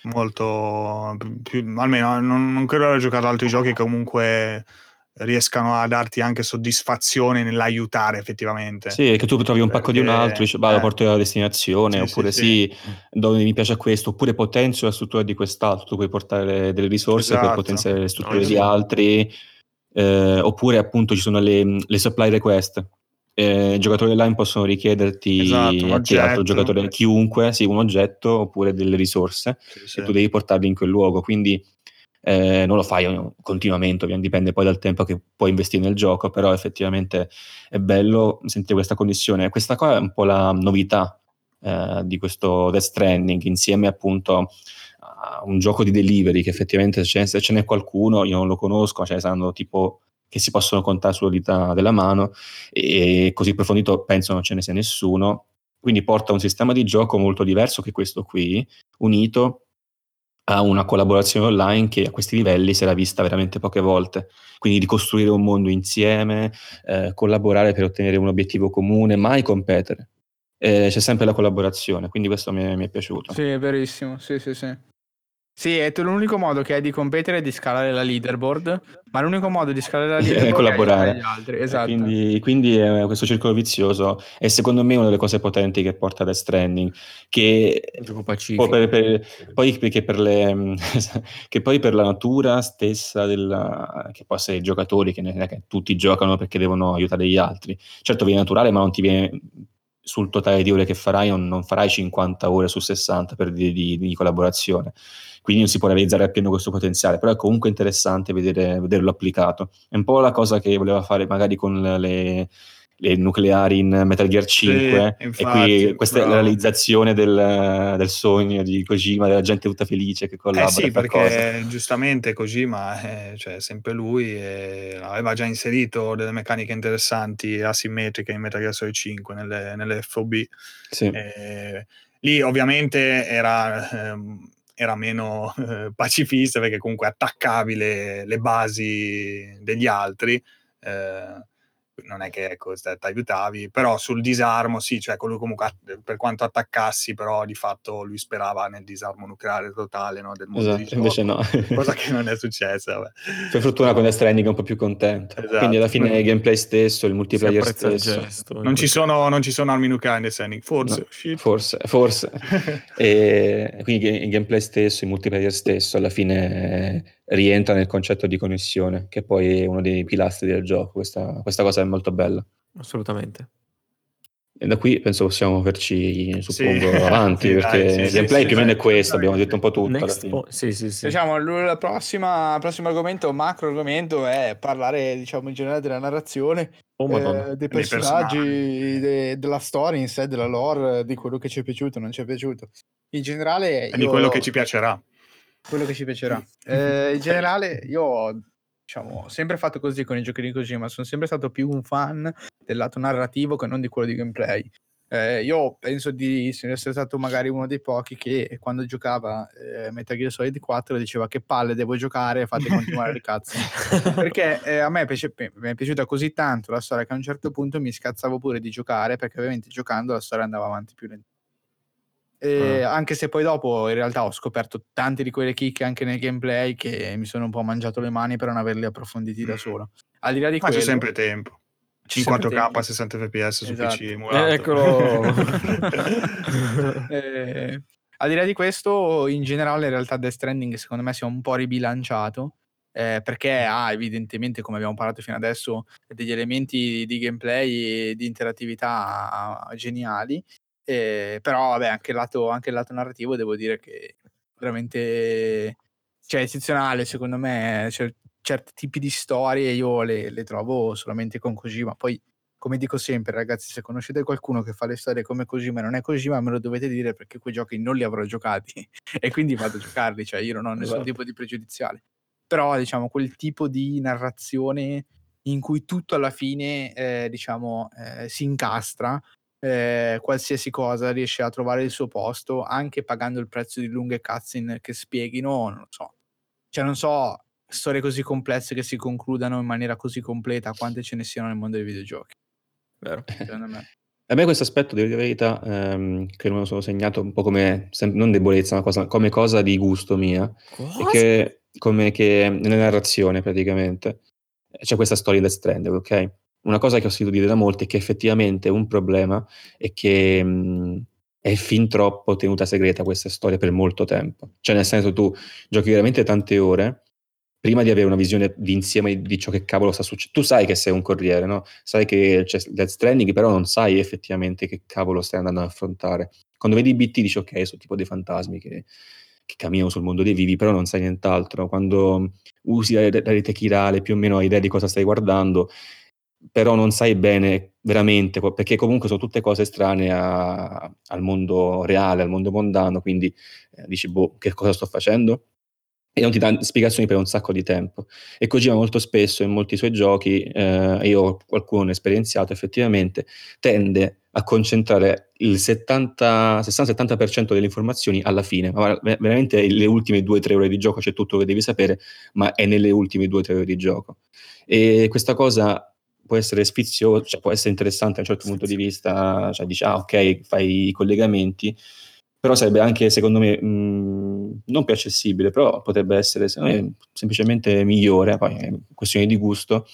Molto più, almeno non, non credo di aver giocato ad altri giochi comunque riescano a darti anche soddisfazione nell'aiutare effettivamente. Sì, che tu trovi un pacco di un Perché- altro, dici, vado, eh. porto alla destinazione, Sì, oppure sì, sì, dove mi piace questo, oppure potenzio la struttura di quest'altro, tu puoi portare le- delle risorse per Esatto. potenziare le strutture No, di altri, eh, oppure appunto ci sono le, le supply request. Eh, I giocatori online possono richiederti Esatto, un te, altro oggetto. giocatore, chiunque, sì, un oggetto oppure delle risorse e tu devi portarli in quel luogo, quindi eh, non lo fai continuamente, ovviamente dipende poi dal tempo che puoi investire nel gioco, però effettivamente è bello sentire questa connessione. Questa qua è un po' la novità eh, di questo Death Stranding, insieme appunto a un gioco di delivery che effettivamente se ce n'è qualcuno, io non lo conosco, ce ne saranno tipo che si possono contare sulle dita della mano e così approfondito penso non ce ne sia nessuno. Quindi porta un sistema di gioco molto diverso che questo qui, unito a una collaborazione online che a questi livelli si era vista veramente poche volte. Quindi di costruire un mondo insieme, eh, collaborare per ottenere un obiettivo comune, mai competere. Eh, c'è sempre la collaborazione, quindi questo mi è, mi è piaciuto. Sì, è verissimo. Sì, sì, sì. Sì, è tu- l'unico modo che hai di competere è di scalare la leaderboard, ma l'unico modo di scalare la È leaderboard collaborare. aiutare gli altri. Esatto. Quindi, quindi è questo circolo vizioso è secondo me una delle cose potenti che porta Death Stranding, che poi, per, per- poi perché per le, che poi per la natura stessa della, che può essere i giocatori che, ne- che tutti giocano perché devono aiutare gli altri certo viene naturale ma non ti viene sul totale di ore che farai non, non farai 50 ore su 60 per di, di- di collaborazione quindi non si può realizzare appieno questo potenziale però è comunque interessante vedere, vederlo applicato è un po' la cosa che voleva fare magari con le, le nucleari in Metal Gear 5 e infatti, qui questa è la bravo. realizzazione del, del sogno di Kojima, della gente tutta felice che collabora Eh sì, e cose. perché giustamente Kojima, eh, cioè sempre lui, eh, aveva già inserito delle meccaniche interessanti asimmetriche in Metal Gear Solid 5 nelle, nelle FOB. Sì. Eh, lì ovviamente era, ehm, era meno eh, pacifista perché comunque attaccavi le, le basi degli altri. eh, non è che ecco, ti aiutavi, però sul disarmo sì, cioè colui comunque per quanto attaccassi, però di fatto lui sperava nel disarmo nucleare totale no, del mondo di Esatto, gioco, invece no. cosa che non è successa. Vabbè. Per fortuna con Death Stranding è un po' più contento. Esatto. Quindi alla fine il gameplay stesso, il multiplayer apprezza il stesso. gesto. Non ci, sono, non ci sono armi nucleari nel Sending, forse. No, forse, forse. e quindi il gameplay stesso, il multiplayer stesso, alla fine rientra nel concetto di connessione, che poi è uno dei pilastri del gioco. Questa, questa cosa è molto bella. Assolutamente. E da qui penso possiamo muoverci, suppongo, Sì. avanti, Sì, perché dai, sì, il sì, gameplay sì, più o meno è questo, abbiamo detto un po' tutto. alla Next fine. po- sì, sì, sì. Diciamo, l- la prossima, il prossimo argomento, macro argomento, è parlare, diciamo, in generale della narrazione, Oh, eh, dei personaggi, personaggi. de- della storia in sé, della lore, di quello che ci è piaciuto, non ci è piaciuto. In generale, E di quello che ci piacerà. Quello che ci piacerà. Eh, in generale, io ho diciamo, sempre fatto così con i giochi di Kojima, sono sempre stato più un fan del lato narrativo che non di quello di gameplay. Eh, io penso di essere stato magari uno dei pochi che quando giocava eh, Metal Gear Solid 4 diceva che palle devo giocare, fate continuare il cazzo. perché eh, a me piace- mi è piaciuta così tanto la storia che a un certo punto mi scazzavo pure di giocare perché ovviamente giocando la storia andava avanti più lentamente. E Anche se poi dopo in realtà ho scoperto tante di quelle chicche anche nel gameplay che mi sono un po' mangiato le mani per non averli approfonditi da solo. Al di là di Ma quello, c'è sempre tempo. c'è In sempre 4K tempo. a 60 fps su Esatto. PC emulato. Eh, eccolo. Eh, al di là di questo, in generale, in realtà Death Stranding secondo me si è un po' ribilanciato. eh, perché ha evidentemente, come abbiamo parlato fino adesso, degli elementi di gameplay e di interattività geniali. Eh, però, vabbè, anche il, lato, anche il lato narrativo devo dire che veramente cioè, eccezionale, secondo me. Cioè, certi tipi di storie io le, le trovo solamente con Kojima. Poi come dico sempre, ragazzi, se conoscete qualcuno che fa le storie come Kojima e non è Kojima, me lo dovete dire perché quei giochi non li avrò giocati e quindi vado a giocarli, cioè io non ho nessun Esatto. tipo di pregiudiziale. Però, diciamo, quel tipo di narrazione in cui tutto alla fine, eh, diciamo, eh, si incastra, eh, qualsiasi cosa riesce a trovare il suo posto, anche pagando il prezzo di lunghe cutscene che spieghino, non lo so. Cioè, non so, storie così complesse che si concludano in maniera così completa, quante ce ne siano nel mondo dei videogiochi, Vero. secondo me. A me questo aspetto, devo dire la verità, ehm, che me lo sono segnato un po' come, sem- non debolezza, ma cosa, come cosa di gusto mia, e che come che nella narrazione praticamente c'è questa storia del Stranded, ok? Una cosa che ho sentito dire da molti è che effettivamente un problema è che mh, è fin troppo tenuta segreta questa storia per molto tempo. Cioè, nel senso, tu giochi veramente tante ore prima di avere una visione di insieme di ciò che cavolo sta succedendo. Tu sai che sei un corriere, no? Sai che c'è Death Stranding, però non sai effettivamente che cavolo stai andando ad affrontare. Quando vedi BT dici ok, sono tipo dei fantasmi che, che camminano sul mondo dei vivi, però non sai nient'altro. Quando usi la, la rete chirale più o meno hai idea di cosa stai guardando, però non sai bene veramente, perché comunque sono tutte cose strane a- al mondo reale, al mondo mondano, quindi eh, dici, boh, che cosa sto facendo? E non ti dà spiegazioni per un sacco di tempo. E Kojima molto spesso in molti suoi giochi, eh, io qualcuno esperienziato effettivamente, tende a concentrare il 70 60-70% delle informazioni alla fine, ma ver- veramente le ultime 2-3 ore di gioco c'è tutto che devi sapere, ma è nelle ultime 2-3 ore di gioco. E questa cosa può essere sfiziosa, cioè può essere interessante da un certo punto di vista, cioè dici, ah ok, fai i collegamenti, però sarebbe anche, secondo me, mh, non più accessibile, però potrebbe essere me, semplicemente migliore, poi è questione di gusto,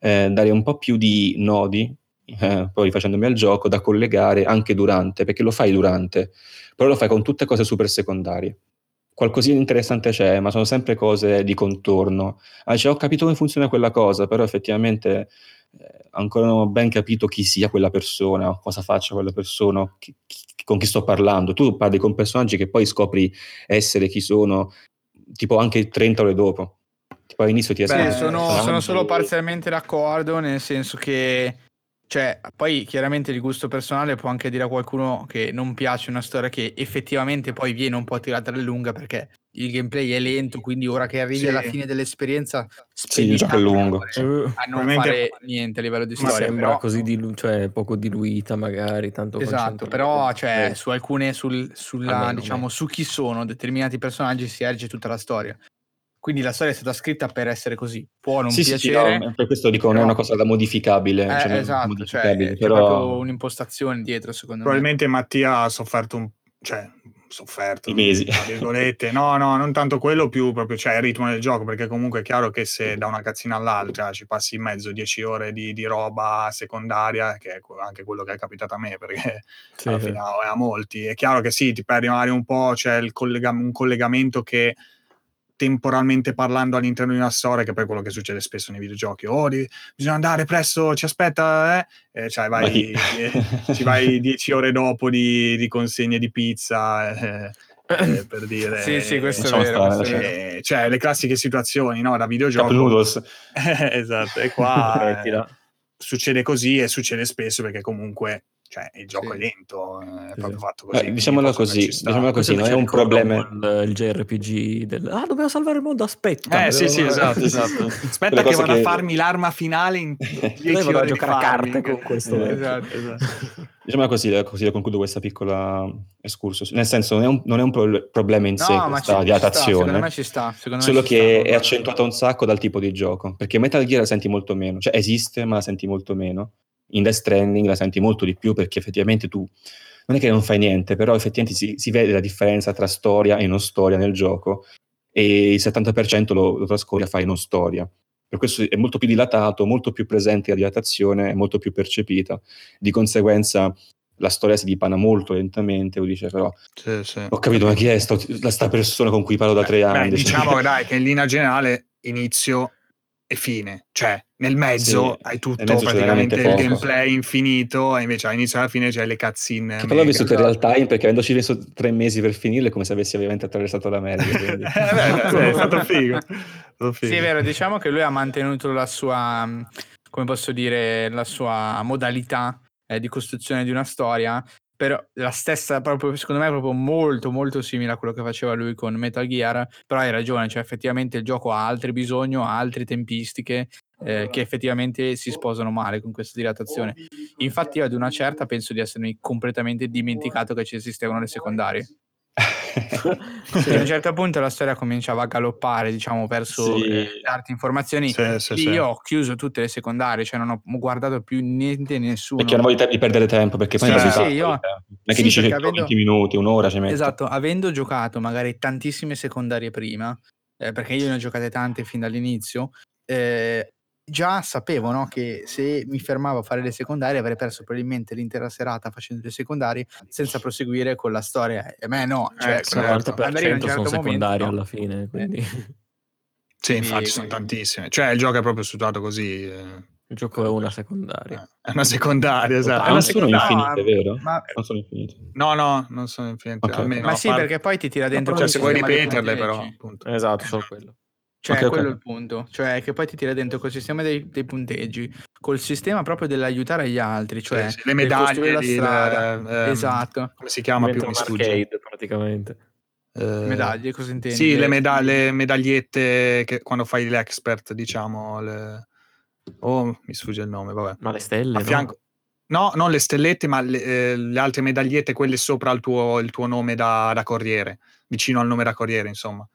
eh, dare un po' più di nodi, eh, poi facendomi al gioco, da collegare anche durante, perché lo fai durante, però lo fai con tutte cose super secondarie. Qualcosina di interessante c'è, ma sono sempre cose di contorno. Ah, dice, ho capito come funziona quella cosa, però effettivamente eh, ancora non ho ben capito chi sia quella persona, cosa faccia quella persona, chi- chi- con chi sto parlando. Tu parli con personaggi che poi scopri essere chi sono, tipo anche 30 ore dopo. Tipo all'inizio ti escono sono, sono solo parzialmente d'accordo, nel senso che, cioè, poi chiaramente il gusto personale può anche dire a qualcuno che non piace una storia che effettivamente poi viene un po' tirata alle lunghe perché il gameplay è lento, quindi ora che arrivi Sì. alla fine dell'esperienza, Sì, il gioco è lungo. Eh, a non Probabilmente- fare niente a livello di ma storia. sembra però- così dilu- cioè, poco diluita magari, tanto Esatto, però cioè, Eh, su alcune, sul, sulla, Almeno, diciamo, su chi sono determinati personaggi si erge tutta la storia. Quindi la storia è stata scritta per essere così. Può non Sì, sì, sì, piacere, no, per questo dico non è una cosa da modificabile. Eh, cioè, esatto, modificabile, cioè, c'è però- proprio un'impostazione dietro, secondo me. Probabilmente Mattia ha sofferto un... cioè, sofferto, I mesi. tra virgolette. No, no, non tanto quello, più proprio cioè, il ritmo del gioco, perché comunque è chiaro che se da una cazzina all'altra ci passi in mezzo 10 ore di, di roba secondaria, che è anche quello che è capitato a me, perché sì, alla sì. fine a, a molti, è chiaro che sì, ti perdi magari un po', c'è il collega- un collegamento che temporalmente parlando all'interno di una storia, che poi è quello che succede spesso nei videogiochi. Oh, di- bisogna andare presto, ci aspetta, eh? E cioè, vai, eh, ci vai dieci ore dopo di, di consegne di pizza, eh, eh, per dire... Sì, sì, questo è vero. stare, questo è. Eh, cioè, le classiche situazioni, no? Da videogioco. noodles. esatto, e qua eh, succede così e succede spesso perché comunque cioè, il gioco Sì. è lento, è Sì, proprio sì. fatto così. Eh, diciamola così, diciamola così, non è un problema. Il, il JRPG del ah, dobbiamo salvare il mondo, aspetta. Eh sì, sì, esatto, esatto. Aspetta che vado a che- farmi l'arma finale in 10 Lei vado a ore di giocare a carte con questo. Eh, Esatto. esatto. Diciamola così, così concludo questa piccola escursus. Nel senso, non è un, non è un pro- problema in sé No, ma ci, questa ci sta, secondo me ci sta. secondo me solo ci che sta, è accentuata un sacco dal tipo di gioco. Perché Metal Gear la senti molto meno, cioè esiste, ma la senti molto meno. In Death Stranding la senti molto di più perché effettivamente tu non è che non fai niente, però effettivamente si, si vede la differenza tra storia e non storia nel gioco e il 70% lo, lo trascorri a fare non storia. Per questo è molto più dilatato, molto più presente la dilatazione, è molto più percepita. Di conseguenza la storia si dipana molto lentamente, o dice però Sì, sì. ho capito ma chi è la- sta persona con cui parlo da tre Beh, anni? diciamo dai che in linea generale inizio e fine, cioè nel mezzo Sì, hai tutto mezzo praticamente il poco. gameplay infinito e invece all'inizio e alla fine c'è le cutscene. Che però ho mega. vissuto in real time perché avendoci messo tre mesi per finirle è come se avessi ovviamente attraversato l'America. quindi. Eh, beh, è stato figo. È stato figo. Sì, è vero, diciamo che lui ha mantenuto la sua, mh, come posso dire, la sua modalità eh, di costruzione di una storia, però la stessa, proprio, secondo me, è proprio molto, molto simile a quello che faceva lui con Metal Gear, però hai ragione, cioè effettivamente il gioco ha altri bisogni, ha altre tempistiche eh, che effettivamente si sposano male con questa dilatazione. Infatti io ad una certa penso di essermi completamente dimenticato che ci esistevano le secondarie. Sì, a un certo punto la storia cominciava a galoppare, diciamo, verso Sì. eh, darti informazioni. Sì, sì. Io ho chiuso tutte le secondarie, cioè non ho guardato più niente nessuno. perché non voglio te- di perdere tempo, perché poi Sì, sì, io-. Non è che sì, dici 120 avendo- minuti, un'ora ci metti. Esatto, avendo giocato magari tantissime secondarie prima, eh, perché io ne ho giocate tante fin dall'inizio, eh, già sapevo no, che se mi fermavo a fare le secondarie avrei perso probabilmente l'intera serata facendo le secondarie senza proseguire con la storia. E a me no, cioè, Eh, certo. quando arrivi a un 90% sono certo momento, secondari no. alla fine, quindi Sì, infatti Quindi- sono tantissime. Cioè il gioco è proprio strutturato così. eh. il gioco è una secondaria. È una secondaria, esatto. È una non sono infinite, vero? Ma, Non sono infinite. No, no, non sono infinite. Ok. almeno ma sì, parte- perché poi ti tira dentro Cioè, se vuoi ripeterle, però, appunto. Esatto, solo quello. Cioè, Ok, ok. quello è il punto. Cioè, che poi ti tira dentro col sistema dei, dei punteggi, col sistema proprio dell'aiutare gli altri, cioè Sì, le medaglie, la strada. ehm, esatto. come si chiama più? Arcade praticamente. Eh, Medaglie, cosa intendi? Sì, le, meda- le medagliette che quando fai l'expert, diciamo. Le... Oh, mi sfugge il nome, vabbè. Ma le stelle, A fianco... No, non le stellette, ma le, eh, le altre medagliette, quelle sopra il tuo, il tuo nome da, da corriere, vicino al nome da corriere, insomma.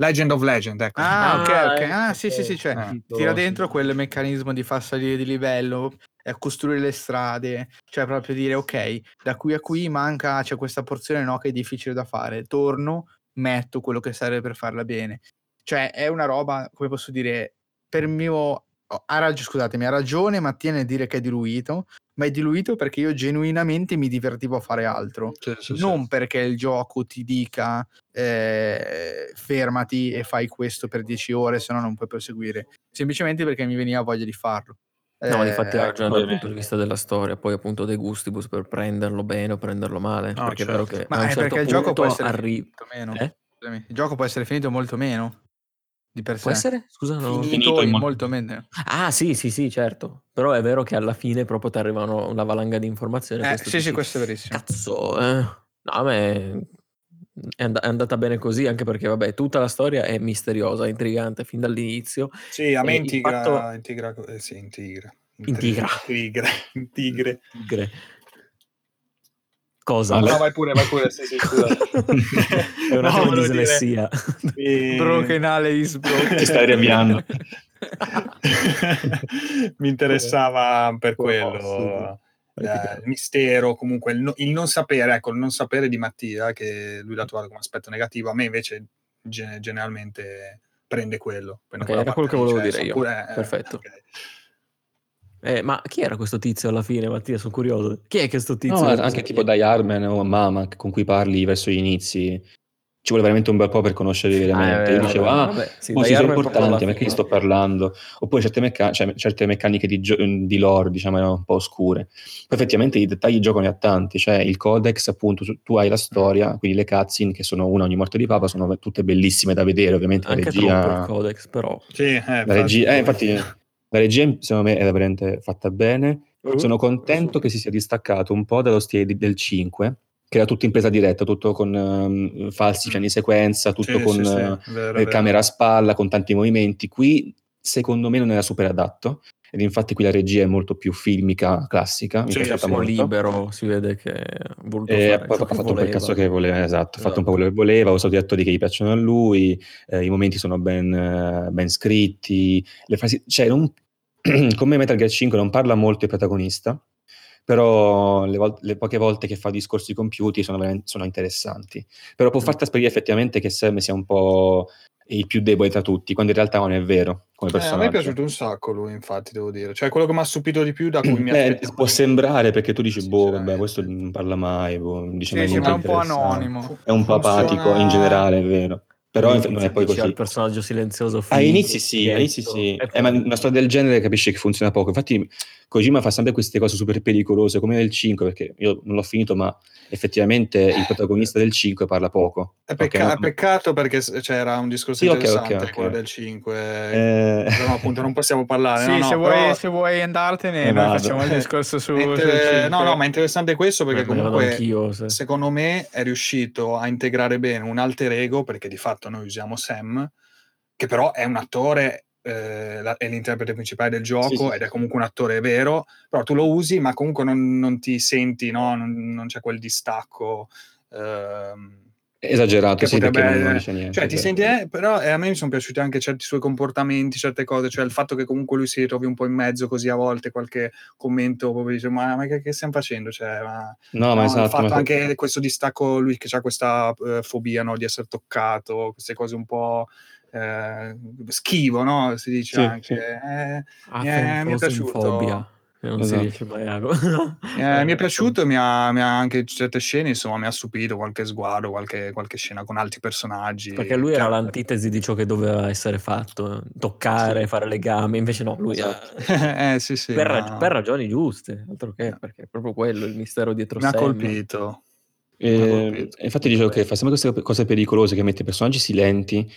Legend of Legend, ecco. Ah, ok, Ah, ok. ecco, Ah, sì, sì, sì, cioè, Eh, ti tira sì. dentro quel meccanismo di far salire di livello, e costruire le strade, cioè proprio dire, ok, da qui a qui manca, c'è questa porzione no, che è difficile da fare, torno, metto quello che serve per farla bene. Cioè, è una roba, come posso dire, per mio... oh, Ha rag- scusatemi, ha ragione Mattia nel dire che è diluito, ma è diluito perché io genuinamente mi divertivo a fare altro Sì, sì, sì. non perché il gioco ti dica eh, fermati e fai questo per 10 ore, se no non puoi proseguire. Semplicemente perché mi veniva voglia di farlo. No, ma Eh, infatti ha ragione dal punto di vista della storia, poi appunto dei gustibus per prenderlo bene o prenderlo male. No, perché certo. è vero che Ma è certo perché il gioco può essere arri- finito meno. Eh? Scusami, Il gioco può essere finito molto meno di per Può sé. essere? Scusa, no. Finito, Finito in in mo- molto meno. Ah, sì, sì, sì, certo. Però è vero che alla fine proprio ti arrivano una valanga di informazioni. Eh, sì, sì, dici, questo è verissimo. Cazzo, eh. No, a me è, and- è andata bene così, anche perché, vabbè, tutta la storia è misteriosa, intrigante fin dall'inizio. Sì, a me il integra, fatto- integra, eh, sì, integra. Integra. Integra. Integre. Tigre. Cosa? Allora- No, vai pure, vai pure, sì, sì, scusa. è un No, dire- dislessia. Mi- Broken Ale is broken. Ti stai riavviando. mi interessava per Oh, quello eh, il mistero, comunque il, no- il non sapere, ecco, il non sapere di Mattia, che lui l'ha trovato come aspetto negativo, a me invece ge- generalmente prende quello. prende Ok, quella era quello che volevo cioè, dire io. pure- eh, Perfetto. Eh, ma chi era questo tizio alla fine, Mattia? Sono curioso. Chi è questo tizio? No, Che anche tipo Diarman o Mama con cui parli verso gli inizi. ci vuole veramente un bel po' per conoscerli veramente. Eh, Io dicevo, ah, vabbè, sì, Die sono importanti, alla perché gli sto parlando? Oppure certe, mecca- cioè, certe meccaniche di, gio- di lore, diciamo, erano un po' oscure. Poi effettivamente i dettagli ne ha tanti, cioè il codex, appunto, tu, tu hai la storia, quindi le cutscene, che sono una ogni morte di papa, sono tutte bellissime da vedere, ovviamente Anche la troppo il regia... codex, però. Sì, eh, La regia, eh, infatti, la regia secondo me è veramente fatta bene. Sono contento che si sia distaccato un po' dallo stile di- del 5, che era tutto in presa diretta, tutto con ehm, falsi piani sequenza, tutto Sì, con sì, sì, eh, vero, eh, vero. camera a spalla, con tanti movimenti. Qui, secondo me, non era super adatto. Ed infatti qui la regia è molto più filmica, classica. Sì, è Un po' libero, si vede che ha voluto E fare ha che fatto un po' il cazzo che voleva, esatto, ha fatto un po' Esatto. quello che voleva, usato gli attori che gli piacciono a lui, eh, i momenti sono ben, eh, ben scritti, le frasi, cioè non- come Metal Gear 5 non parla molto il protagonista, però le, vol- le poche volte che fa discorsi compiuti sono, sono interessanti. Però può Mm. far trasparire effettivamente che Sam sia un po' il più debole tra tutti, quando in realtà non è vero come Eh, a me è piaciuto un sacco lui, infatti, devo dire. Cioè, quello che mi ha stupito di più da cui mi Eh, può sembrare perché tu dici, Sì, boh, vabbè, questo non parla mai, boh, non dice Sì, mai niente sembra un po' anonimo. È un po' Funziona- apatico in generale, è vero. Però non è poi così. al personaggio silenzioso A figo, inizi sì, inizi sì. e Eh, una storia del genere capisci che funziona poco. Infatti Kojima fa sempre queste cose super pericolose, come nel 5, perché io non l'ho finito, ma effettivamente il protagonista del 5 parla poco. È, pecca- no? è peccato perché c'era un discorso Sì, interessante ok, ok. quello del 5. Eh, Però appunto non possiamo parlare. Sì, no, no, se, però- vuoi, se vuoi andartene, Eh, noi vado. facciamo il discorso su. inter- no, no, ma è interessante questo perché Eh, comunque se- secondo me è riuscito a integrare bene un alter ego perché di fatto noi usiamo Sam, che però è un attore, eh, la- è l'interprete principale del gioco Sì, sì, ed è comunque un attore vero, però tu lo usi ma comunque non, non ti senti, no? non, non c'è quel distacco. ehm, esagerato, che sì, perché potrebbe- non, non dice niente. cioè, ti sì. senti, eh, però eh, a me mi sono piaciuti anche certi suoi comportamenti, certe cose, cioè il fatto che comunque lui si ritrovi un po' in mezzo così a volte, qualche commento proprio dice, ma, ma che, che stiamo facendo? Cioè, ma, No, ma no, il esatto. fatto ma- anche questo distacco, lui che ha questa eh, fobia no, di essere toccato, queste cose un po' eh, schivo, no? Si dice Sì, anche. sì. Eh, Ah, mi è- mi è fobia, che non si Esatto. riesce mai a... Eh, mi è piaciuto, mi ha, mi ha anche certe scene, insomma, mi ha stupito qualche sguardo, qualche, qualche scena con altri personaggi. Perché lui era l'antitesi di ciò che doveva essere fatto, toccare, Sì. fare le gambe, invece no, lui ha- Esatto. eh, sì, sì, per, ma- rag- per ragioni giuste, altro che, perché è proprio quello il mistero dietro mi ha Sam. colpito. Eh, Mi ha colpito. infatti dicevo che fa sempre queste cose pericolose che mette personaggi silenti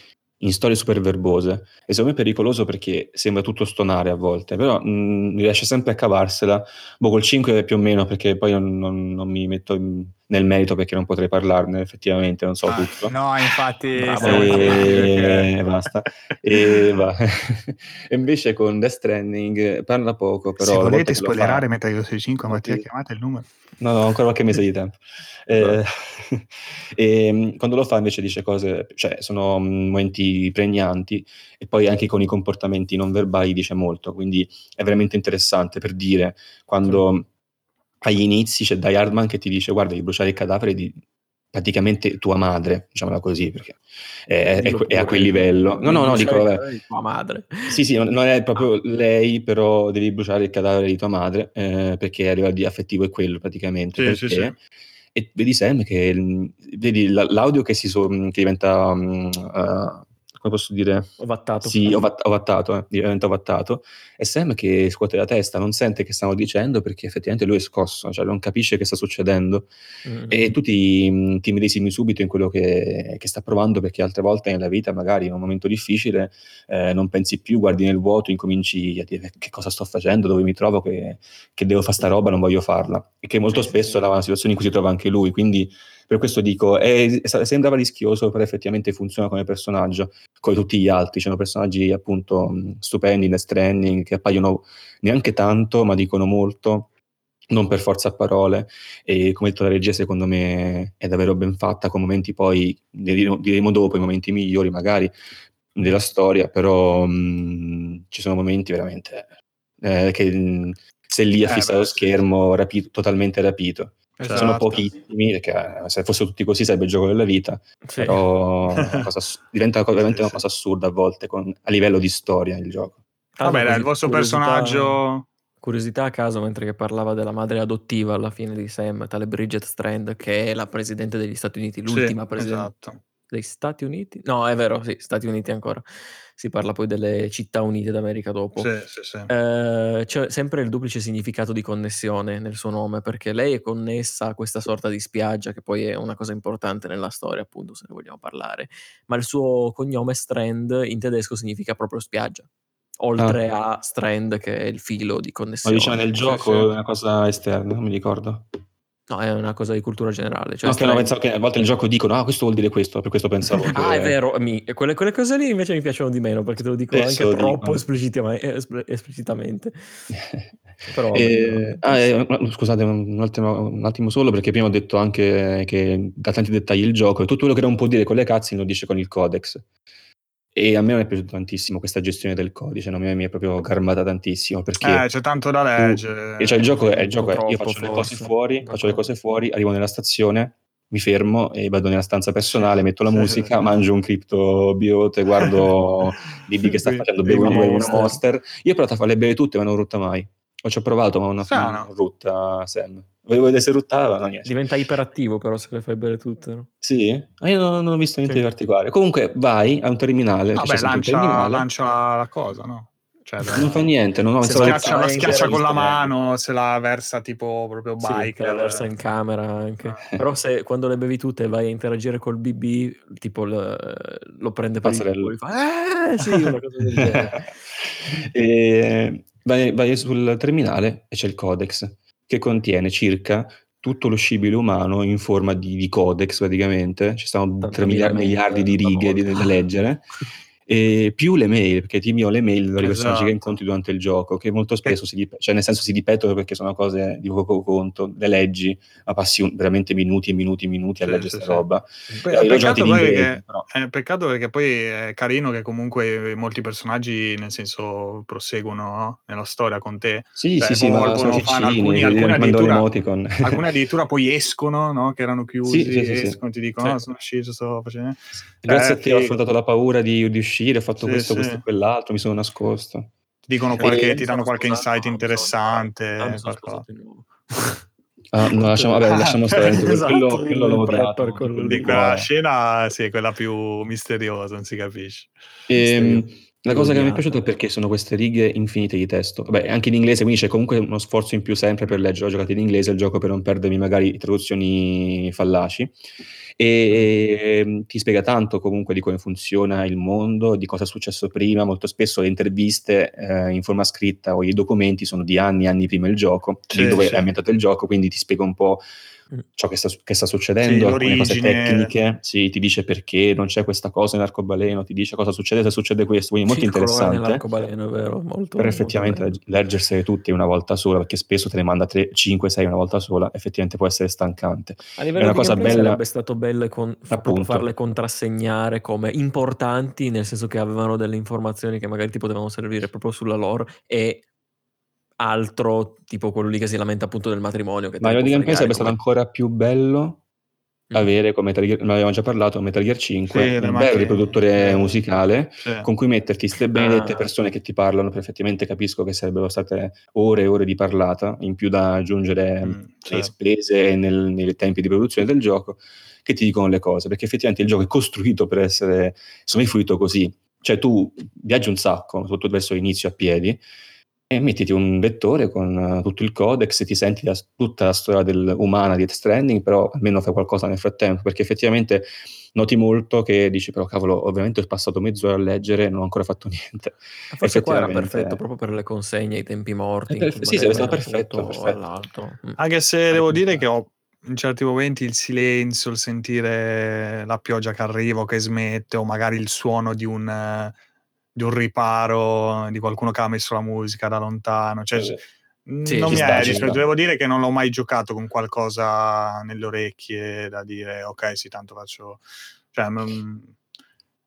in storie super verbose. E secondo me è pericoloso perché sembra tutto stonare a volte però mh, riesce sempre a cavarsela. Boh col 5 più o meno perché poi non, non- non mi metto in- nel merito perché non potrei parlarne effettivamente non so Ah, tutto No, infatti. Bravo. e basta e, va. E invece con Death Stranding parla poco però Se volete lo fa- spoilerare Metal Gear Solid 5, Mattia, Sì. chiamate il numero. No, no, ancora qualche mese di tempo. Eh, e mh, quando lo fa invece dice cose, cioè sono mh, momenti pregnanti e poi anche con i comportamenti non verbali dice molto, quindi è veramente interessante per dire quando agli inizi c'è Die Hardman che ti dice guarda di bruciare il cadavere di praticamente tua madre, diciamola così, perché è, è- è a quel livello. No, no, no, dico, vabbè, tua madre. sì, sì, non è proprio lei, però devi bruciare il cadavere di tua madre, eh, perché a livello di affettivo è quello praticamente. Sì, sì, perché- E vedi Sam che mm, vedi la- l'audio che si so- che diventa, mm, uh, come posso dire? Ovattato. Sì, ovatt- ovattato, eh, diventa ovattato. E Sam che scuote la testa, non sente che stanno dicendo perché effettivamente lui è scosso, cioè non capisce che sta succedendo. Mm. E tu ti, ti medesimi subito in quello che, che sta provando, perché altre volte nella vita, magari in un momento difficile, eh, non pensi più, guardi nel vuoto, incominci a dire che cosa sto facendo, dove mi trovo, che, che devo fare sta roba, non voglio farla. E che molto spesso era una situazione in cui si trova anche lui. Quindi per questo dico, è- sembrava rischioso, però effettivamente funziona come personaggio, come tutti gli altri. C'erano personaggi appunto mh, stupendi, Death Stranding, che appaiono neanche tanto, ma dicono molto. Non per forza a parole, e come detto la regia secondo me è davvero ben fatta con momenti poi diremo, dopo i momenti migliori magari della storia però mh, ci sono momenti veramente eh, che mh, sei lì a Eh, fissare beh, lo schermo rapito, totalmente rapito Esatto. sono pochissimi perché eh, se fossero tutti così sarebbe il gioco della vita Sì. però cosa diventa veramente Sì, una cosa assurda a volte con- a livello di storia il gioco Vabbè, dai, il vostro personaggio... Curiosità a caso, mentre che parlava della madre adottiva alla fine di Sam, tale Bridget Strand, che è la presidente degli Stati Uniti, l'ultima Sì, presidente, esatto. degli Stati Uniti? No, è vero, sì, Stati Uniti ancora. Si parla poi delle città unite d'America dopo. Sì, sì, sì. Eh, c'è sempre il duplice significato di connessione nel suo nome, perché lei è connessa a questa sorta di spiaggia, che poi è una cosa importante nella storia, appunto, se ne vogliamo parlare. Ma il suo cognome Strand in tedesco significa proprio spiaggia. Oltre a Strand, che è il filo di Ma connessione. diciamo nel gioco è una cosa esterna, non mi ricordo. No, è una cosa di cultura generale. Cioè No, che no, pensavo che a volte nel gioco dicono, ah, questo vuol dire questo, per questo pensavo che... Ah, è vero, mi- quelle, quelle cose lì invece mi piacciono di meno perché te lo dico Spesso anche lo troppo eh, espl- esplicitamente. Però Eh, ah, eh, scusate un attimo, un attimo solo perché prima ho detto anche che dà tanti dettagli il gioco e tutto quello che non può dire con le cutscene lo dice con il codex e a me non è piaciuto tantissimo questa gestione del codice, no? mi, è proprio garmata tantissimo perché Eh, c'è tanto da leggere. cioè il gioco è, il gioco è io faccio le cose fuori, faccio le cose fuori, arrivo nella stazione, mi fermo e vado nella stanza personale, metto la Sì, musica, sì. mangio un cripto biote, guardo Bibi che sta facendo, bevo una Monster. monster. Io ho provato a farle bere tutte, ma non rutta mai. Ho ci ho provato, ma una Strano. non rutta Sam. Volevo vedere se ruttava, no niente. Diventa iperattivo però se le fai bere tutte. No? Sì? Ah, io non, non ho visto niente Sì. di particolare. Comunque vai a un terminale, Vabbè, un lancia, terminale. lancia la cosa, no? Cioè, Non fa niente, non ho Se schiaccia, la Schiaccia- con la mano, se la versa tipo proprio Sì, bike. te la versa in camera anche. Ah. Però se quando le bevi tutte vai a interagire col BB, tipo l- lo prende per il e fa eh sì, una cosa del genere. E vai, vai sul terminale e c'è il codex che contiene circa tutto lo scibile umano in forma di, di codex praticamente, ci stanno 3 Tantamila miliardi, miliardi di righe da leggere e più le mail, perché ti invio le mail dei personaggi Esatto. che incontri durante il gioco, che molto spesso si, dip- cioè nel senso si ripetono perché sono cose di poco conto, le leggi, ma passi un- veramente minuti e minuti e minuti a Sì, leggere sì, questa sì. roba. Poi- Eh, peccato, che, però. eh, peccato perché poi è carino che comunque molti personaggi, nel senso, proseguono no? nella storia con te. Sì, Cioè, sì, sì, ma sono fanno ciccini, alcuni- alcuni addirittura-. Alcuni addirittura poi escono, no? che erano chiusi, Sì, sì, sì, sì. escono, ti dicono, Sì. no, sono uscito, sto facendo... Grazie Eh, a te ho figo. affrontato la paura di, di uscire, ho fatto Sì, questo, sì. questo e quell'altro, mi sono nascosto. Ti dicono qualche, mi ti danno qualche insight interessante. Sposato nuovo. Ah, no, lasciamo, vabbè, lasciamo stare, esatto, quello, quello l'ho lì. Di quella scena, sì, quella più misteriosa, non si capisce. Ehm, la cosa che mi è piaciuta è perché sono queste righe infinite di testo. Vabbè, anche in inglese, quindi c'è comunque uno sforzo in più sempre per leggere. Ho giocato in inglese il gioco per non perdermi magari traduzioni fallaci. E ehm, ti spiega tanto comunque di come funziona il mondo, di cosa è successo prima. Molto spesso le interviste eh, in forma scritta o i documenti sono di anni e anni prima il gioco, Sì, di dove sì. è ambientato il gioco, quindi ti spiega un po'. Ciò che sta, che sta succedendo, Sì, alcune cose tecniche, sì, ti dice perché non c'è questa cosa nell'arcobaleno, ti dice cosa succede se succede questo, quindi molto interessante. nell'arcobaleno, è vero, molto molto effettivamente bello. legg- leggersele tutte una volta sola, perché spesso te ne manda 3, 5, 6 una volta sola, effettivamente può essere stancante. A È livello una di cosa bella- sarebbe stato bello con, farle contrassegnare come importanti, nel senso che avevano delle informazioni che magari ti potevano servire proprio sulla lore e altro, tipo quello lì che si lamenta appunto del matrimonio. Che te Ma a ne livello di gameplay sarebbe stato come- ancora più bello Mm. avere, come Metal Gear, ne avevamo già parlato, Metal Gear 5, Sì, le un bel riproduttore musicale Sì. con cui metterti ste benedette Ah. persone che ti parlano, perché effettivamente capisco che sarebbero state ore e ore di parlata, in più da aggiungere Mm, certo. spese e nel- nei tempi di produzione del gioco, che ti dicono le cose, perché effettivamente il gioco è costruito per essere, sono fruito così. Cioè tu viaggi un sacco, soprattutto verso l'inizio a piedi, e mettiti un vettore con eh, tutto il codex e ti senti la- tutta la storia del- umana di Death Stranding, però almeno fai qualcosa nel frattempo, perché effettivamente noti molto che dici però cavolo, ovviamente ho passato mezz'ora a leggere e non ho ancora fatto niente. Forse qua era perfetto proprio per le consegne, i tempi morti. Perf- cui sì, sarebbe stato perfetto, perfetto. Mm. Anche se Fai devo dire che ho in certi momenti il silenzio, il sentire la pioggia che arriva o che smette, o magari il suono di un, eh, di un riparo di qualcuno che ha messo la musica da lontano. Cioè, Sì. Sì, non ci mi è ci dispiaciuto. sta. Devo dire che non l'ho mai giocato con qualcosa nelle orecchie da dire, ok, sì, tanto faccio. Cioè, mm,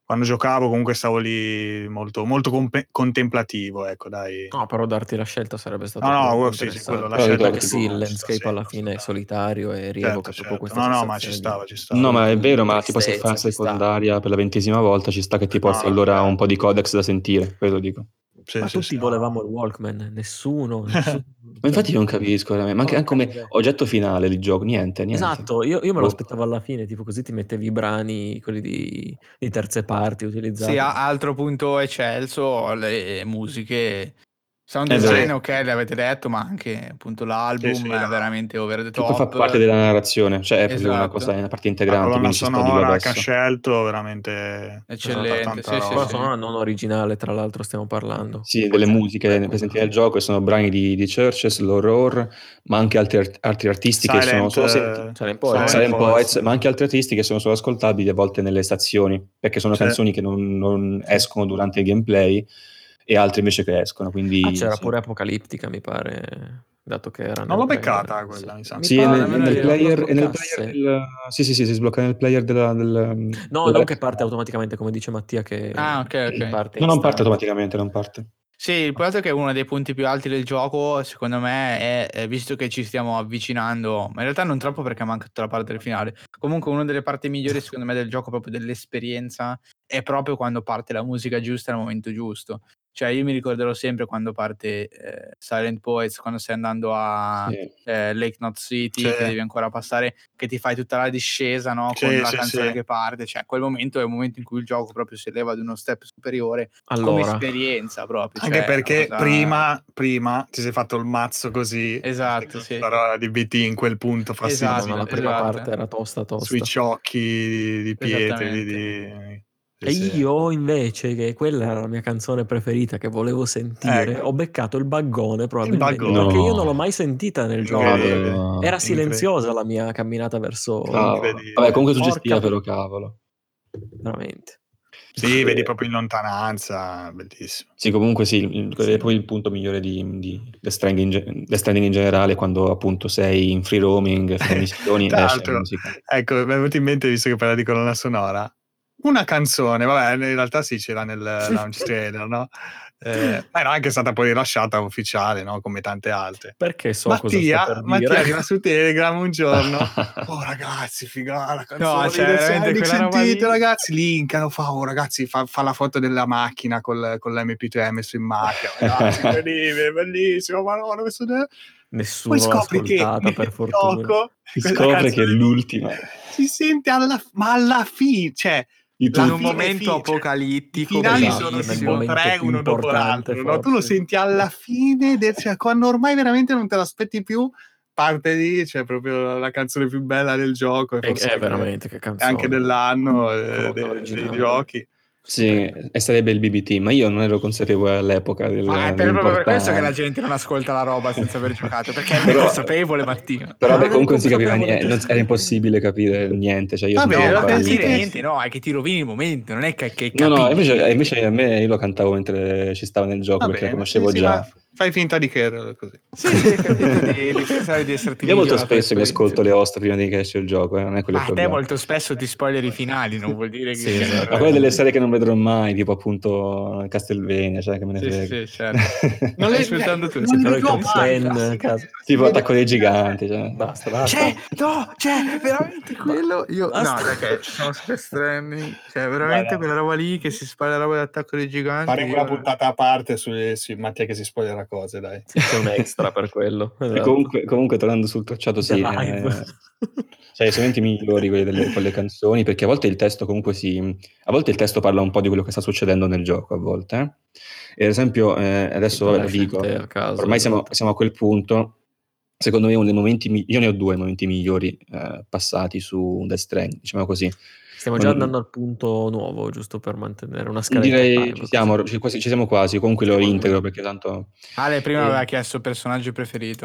quando giocavo comunque stavo lì molto, molto compe- contemplativo, ecco, dai. No, però darti la scelta sarebbe stato No, no, comunque sì, sì, quello, la Però scelta tipo, sì, il landscape alla fine è solitario e rievoca Certo, proprio certo. questa No, no, ma ci stava, di- ci stava. No, ma è vero, ma tipo se ci sta. secondaria per la ventesima volta ci sta che ti porti No, allora un po' di codex da sentire, quello dico. Sì, Ma sì, tutti sì, no. volevamo il Walkman, nessuno. nessuno. Ma infatti non capisco, ma anche, anche come oggetto finale di gioco, niente, niente. Esatto, io, io me lo aspettavo alla fine, tipo così ti mettevi i brani, quelli di, di terze parti utilizzati. Sì, a- altro punto eccelso, le musiche. Sound Eh, design, ok, l'avete detto, ma anche appunto l'album Sì, sì, è no. veramente over the Che poi fa top. parte della narrazione, cioè è proprio una Esatto. cosa, una parte La integrante, colonna sta di sonora che ha scelto, veramente Eccellente, sì, sì, sì. sonora non originale, tra l'altro stiamo parlando. Sì, delle musiche presenti nel gioco sono brani di, di Churches, l'Horror, ma anche altri, altri artisti che sono Silent, solo eh, senti- Silent Poets. Silent Poets. Poets, ma anche altri artisti che sono solo ascoltabili a volte nelle stazioni, perché sono Sì. canzoni che non, non escono durante il gameplay e altre invece che escono, quindi... Ah, c'era sì. pure Apocalittica, mi pare, dato che era Non l'ho beccata quella, mi sa. Sì, pare, nel, nel player, nel player del, sì, sì, sì, si sblocca nel player della... Del, No, non che parte automaticamente, come dice Mattia, che Ah, ok, ok. parte No, non parte automaticamente, non parte. Sì, il fatto è che uno dei punti più alti del gioco, secondo me, è, è visto che ci stiamo avvicinando, ma in realtà non troppo perché manca tutta la parte del finale. Comunque, una delle parti migliori, secondo me, del gioco, proprio dell'esperienza, è proprio quando parte la musica giusta al momento giusto. Cioè, io mi ricorderò sempre quando parte eh, Silent Poets, quando stai andando a Sì. eh, Lake Knot City, Sì. che devi ancora passare, che ti fai tutta la discesa, no? Sì, con la canzone sì. che parte. Cioè, quel momento è un momento in cui il gioco proprio si eleva ad uno step superiore come Allora, esperienza proprio. Anche cioè, perché una cosa- prima, prima ti sei fatto il mazzo così. Esatto, sì. Parola di BT in quel punto fa Esatto, no, no, la prima esatto. parte era tosta tosta. sui ciocchi di. Esattamente. Di, E sì, sì. io invece, che quella era la mia canzone preferita che volevo sentire, Ecco. ho beccato il baggone probabilmente baggone. perché io No. non l'ho mai sentita nel gioco. Era silenziosa la mia camminata verso. Incredibile. Vabbè, comunque suggestiva però, cavolo. veramente. Sì, vedi proprio in lontananza, bellissimo. Sì, comunque sì, il- è poi il punto migliore di, di Death, Stranding in, Death Stranding in generale, quando appunto sei in free roaming, fai missioni, Tra esce musica. ecco, mi è venuto in mente, visto che parla di colonna sonora, una canzone, vabbè, in realtà sì, c'era nel launch trailer, no? Eh, ma era anche stata poi rilasciata ufficiale, no? Come tante altre. Perché so cosa Mattia, per Mattia arriva su Telegram un giorno. Oh ragazzi, figa, la canzone No, cioè, roba sentite ragazzi, linkano, fa, oh ragazzi, fa, fa la foto della macchina col, con l'MP3 messo in macchina, ragazzi, incredibile, bellissimo, ma no, dove sono... Nessuno Poi scopri che per fortuna. gioco Si scopre che è l'ultima. Si sente alla, ma alla fine, cioè, in un momento fine, cioè, apocalittico. i finali sono tre uno dopo importante, l'altro, no? tu lo senti alla fine, del- cioè, quando ormai veramente non te l'aspetti più, parte lì, c'è proprio la canzone più bella del gioco, e È, forse è anche- veramente che canzone. anche dell'anno eh, dei, dei giochi. Sì, e sarebbe il BBT, ma io non ero consapevole all'epoca del, Ma è per, proprio per questo che la gente non ascolta la roba senza aver giocato, perché è Però- consapevole Mattia. Però vabbè, eri comunque non si capiva niente, non- era impossibile capire niente. Cioè io Vabbè, sentivo No, la ma parlare per di pensi dire che- testo. niente, no, è che ti rovini il momento, non è che, che No, no, invece, invece a me io lo cantavo mentre ci stava nel gioco Va perché la bene, conoscevo sì, sì, già. ma fai finta di che così. Sì, sì, di, di pensare di esserti Io molto spesso mi ascolto le host prima di che esce il gioco, eh, non è quello Ma il a te molto spesso ti spoileri i finali, non vuol dire che... Sì, esatto. Ma quelle delle serie che non vedrò mai, tipo appunto Castlevania, cioè che me ne Sì, frega. sì, certo. Non le- tutti. non le però i vedo top mai, 10, cazzo. cazzo. tipo Attacco dei Giganti, cioè. Basta, basta. C'è, no, c'è, veramente quello. Io, no, Basta. perché ci sono Stranding. Cioè, veramente quella roba lì che si spara la roba d'attacco dei giganti. Faremo una puntata a parte su, su Mattia che si spoilerà cose, dai. C'è un extra per quello. E esatto. comunque, comunque tornando sul tracciato, sì, eh, cioè i momenti migliori quelli delle, con le canzoni, perché a volte il testo comunque si... a volte il testo parla un po' di quello che sta succedendo nel gioco, a volte. eh. E ad esempio, eh, adesso vabbè, lo dico, caso, ormai siamo, esatto. siamo a quel punto, secondo me uno dei momenti, mi- io ne ho due momenti migliori eh, passati su Death Stranding, diciamo così. Stiamo già andando al punto nuovo, giusto per mantenere una scaletta. Direi ci siamo, ci, quasi- ci siamo quasi, comunque lo integro perché tanto... Ale prima Eh. aveva chiesto personaggio preferito.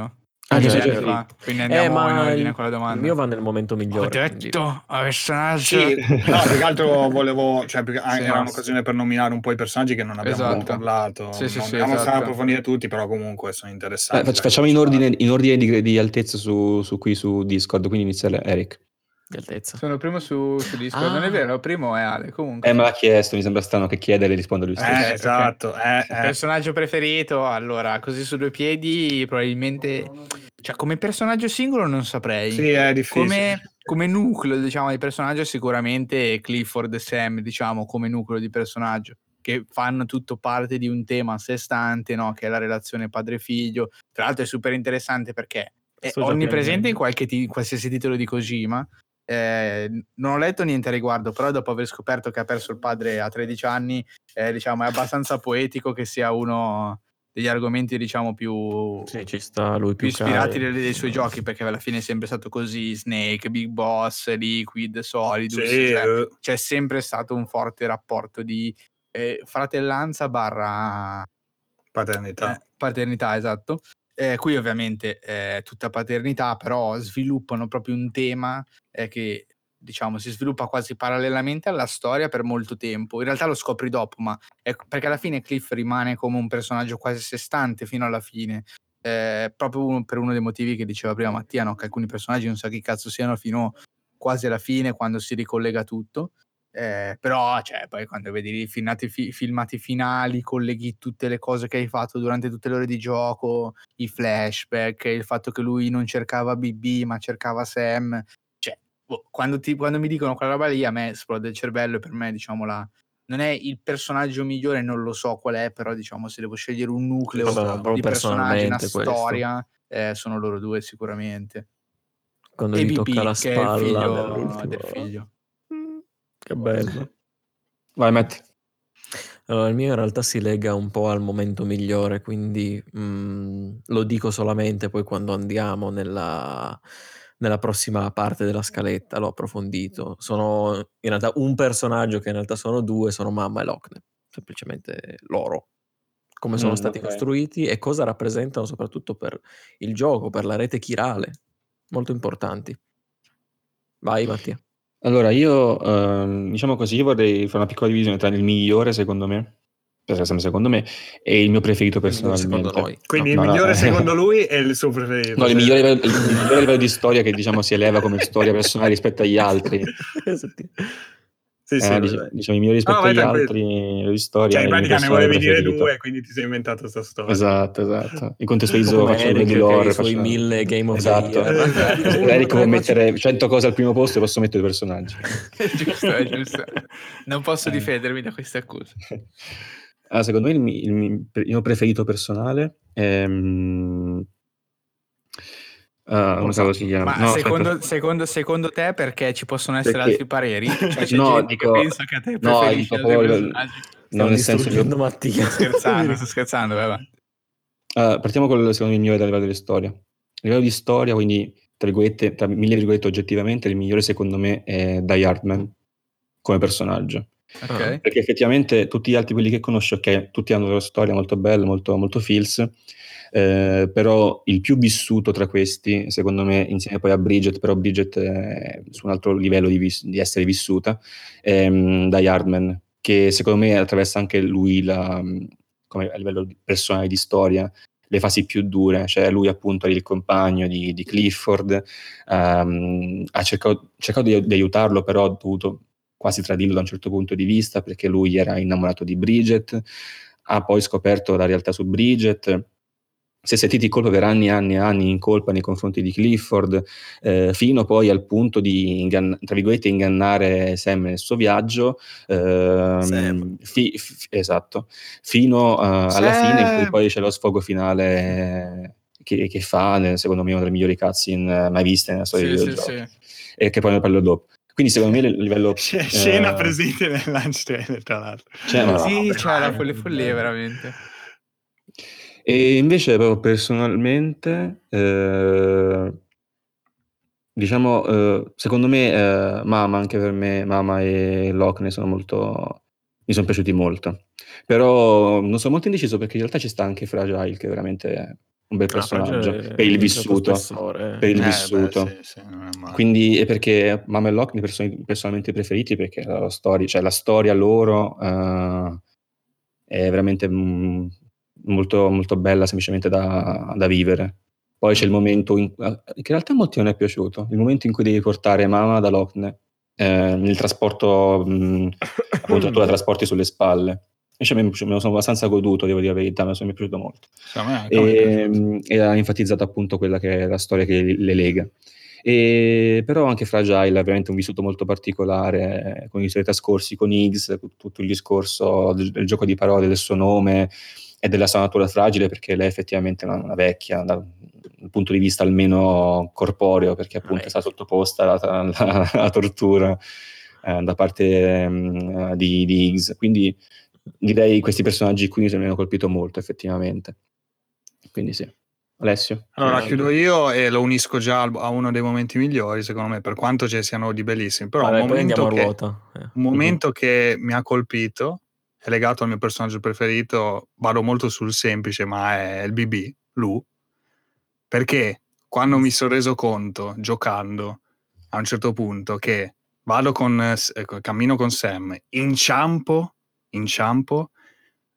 Ah, anni già, fa. Quindi Eh, andiamo in ma ordine con la domanda. il mio va nel momento Ho migliore. quindi- detto personaggio. Sì, no, più che altro volevo, cioè, Sì, era no. un'occasione per nominare un po' i personaggi che non abbiamo Esatto. parlato. Sì, sì, non sì, esatto. approfondire tutti, però comunque sono Eh, interessanti. dai. facciamo in ordine, in ordine di, di altezza su, su qui su Discord, quindi inizia Eric. Di altezza. Sono il primo su, su Discord. Non è Ah. vero, il primo è Ale. Comunque. Eh, me l'ha chiesto, mi sembra strano che chieda e le risponda lui stesso. Eh, esatto. eh, eh. Personaggio preferito, allora, così su due piedi, probabilmente... Cioè, come personaggio singolo non saprei. Sì, è difficile. come, come nucleo, diciamo, di personaggio sicuramente Clifford e Sam, diciamo, come nucleo di personaggio. che fanno tutto parte di un tema a sé stante, no? che è la relazione padre-figlio. Tra l'altro è super interessante perché è onnipresente in, ti- qualsiasi titolo di Kojima. Eh, non ho letto niente a riguardo, però dopo aver scoperto che ha perso il padre a 13 anni, eh, diciamo, è abbastanza poetico che sia uno degli argomenti, diciamo, più, Sì, ci sta lui più più ispirati dei, dei suoi giochi, perché alla fine è sempre stato così, Snake, Big Boss, Liquid, Solidus, Sì, cioè, eh, c'è sempre stato un forte rapporto di eh, fratellanza barra paternità. eh, paternità, esatto. Eh, qui ovviamente è tutta paternità, però sviluppano proprio un tema eh, che diciamo si sviluppa quasi parallelamente alla storia per molto tempo. In realtà lo scopri dopo, ma è- perché alla fine Cliff rimane come un personaggio quasi a sé stante fino alla fine. Eh, proprio uno- per uno dei motivi che diceva prima Mattia, no? che alcuni personaggi non sa chi cazzo siano fino quasi alla fine quando si ricollega tutto. Eh, però, cioè, poi quando vedi i filmati, fi- filmati finali, colleghi tutte le cose che hai fatto durante tutte le ore di gioco, i flashback, il fatto che lui non cercava BB ma cercava Sam. Cioè, boh, quando, ti- quando mi dicono quella roba lì, a me esplode il cervello e per me, diciamo, la, non è il personaggio migliore, non lo so qual è, però, diciamo, se devo scegliere un nucleo Vabbè, di personaggi, una questo. storia, eh, sono loro due sicuramente. Quando E gli BB, tocca la che è il spalla figlio del figlio. Che bello. Vai, Matt. Allora, il mio in realtà si lega un po' al momento migliore, quindi mm, lo dico solamente poi quando andiamo nella, nella prossima parte della scaletta, l'ho approfondito. Sono in realtà un personaggio che in realtà sono due, sono mamma e Locne, semplicemente loro. Come sono Mm, stati ok. costruiti e cosa rappresentano soprattutto per il gioco, per la rete chirale, molto importanti. Vai Mattia. Allora, io, ehm, diciamo così, io vorrei fare una piccola divisione tra il migliore, secondo me, per sempre secondo me, e il mio preferito personalmente. Secondo noi. Quindi No, il no, migliore eh. secondo lui è il suo preferito. No, il migliore, livello- il migliore livello di storia che, diciamo, si eleva come storia personale rispetto agli altri. Sì, sì, Eh, vai, dic- vai. diciamo, i migliori rispetto No, agli altri di storia. Cioè, è in pratica ne volevi dire preferito. due, quindi ti sei inventato questa storia. Esatto, esatto. In contestualizzo Eric di lore. i suoi faccio- mille Game of Esatto. Eh, Uno, Eric tre, può mettere 100 cose al primo posto e posso mettere due personaggi. Giusto, è giusto. Non posso Eh. difendermi da queste accuse. Ah, secondo me il, mi- il mi- il mio preferito personale è... mm, ah, come cavolo si chiama? Ma No, secondo, secondo- secondo te perché ci possono essere Perché- altri pareri? Cioè c'è No, gente dico- che pensa che a te no, preferisci dico altri proprio- personaggi. Non nel senso che... Mattia. Sto scherzando, sto scherzando, vai avanti. Ah, partiamo con il secondo migliore a livello di storia. A livello di storia, quindi, tra virgolette, tra mille virgolette oggettivamente, il migliore secondo me è Die Hardman come personaggio. Ok. Perché effettivamente tutti gli altri, quelli che conosci, ok, tutti hanno la loro storia molto bella, molto, molto feels, eh, però il più vissuto tra questi, secondo me, insieme poi a Bridget, però Bridget è su un altro livello di, vis- di essere vissuta, è mm, Die Hardman, che secondo me attraversa anche lui la, mm, come a livello personale di storia, le fasi più dure, cioè lui appunto era il compagno di, di Clifford, ehm, ha cercato, cercato di, di aiutarlo, però ha dovuto quasi tradirlo da un certo punto di vista perché lui era innamorato di Bridget, ha poi scoperto la realtà su Bridget, si è sentito in colpa per anni e anni e anni in colpa nei confronti di Clifford, eh, fino poi al punto di ingann- tra virgolette, ingannare Sam nel suo viaggio, ehm, Sam. fi- fi- esatto, fino eh, alla fine in cui poi c'è lo sfogo finale che, che fa, nel- secondo me, una delle migliori cutscene eh, mai viste nella storia Sì, dei sì, sì. e che poi ne parlo dopo. Quindi secondo me il livello... C'è scena eh, presente nel launch trailer, tra l'altro. Cioè, ma- Sì, c'era quelle follie veramente. E invece proprio personalmente, eh, diciamo, eh, secondo me eh, Mama, anche per me, Mama e Locke sono molto, mi sono piaciuti molto. Però non sono molto indeciso perché in realtà ci sta anche Fragile, che è veramente un bel Ah, personaggio, Fragile per il è vissuto. spessore. per il Eh, beh, vissuto. sì, sì, non è male. Quindi è perché Mama e Locke mi sono personalmente preferiti perché la storia, cioè la storia loro eh, è veramente mm, molto, molto bella semplicemente da, da vivere. Poi c'è il momento in, eh, che in realtà a molti non è piaciuto, il momento in cui devi portare Mama da Lochne eh, nel trasporto, mh, appunto tu la trasporti sulle spalle. Invece me, me lo sono abbastanza goduto, devo dire la verità, mi sono piaciuto molto Secondo me anche a me è e, piaciuto. mh, e ha enfatizzato appunto quella che è la storia che le lega. E, però anche Fragile ha veramente un vissuto molto particolare, eh, con i suoi trascorsi con Higgs, tutto il discorso del, del, gioco di parole, del suo nome e della sua natura fragile, perché lei è effettivamente una, una vecchia, dal, dal punto di vista almeno corporeo, perché appunto è stata sottoposta alla, alla, alla tortura eh, da parte um, di, di Higgs. Quindi direi questi personaggi qui mi hanno colpito molto effettivamente. Quindi sì. Alessio? Allora, chiudo io e lo unisco già a uno dei momenti migliori, secondo me, per quanto ci siano di bellissimi. Però Vabbè, un momento, che, eh. un momento mm-hmm. che mi ha colpito, è legato al mio personaggio preferito, vado molto sul semplice, ma è il BB, Lu, perché quando mi sono reso conto, giocando, a un certo punto, che vado con, eh, cammino con Sam, inciampo, inciampo,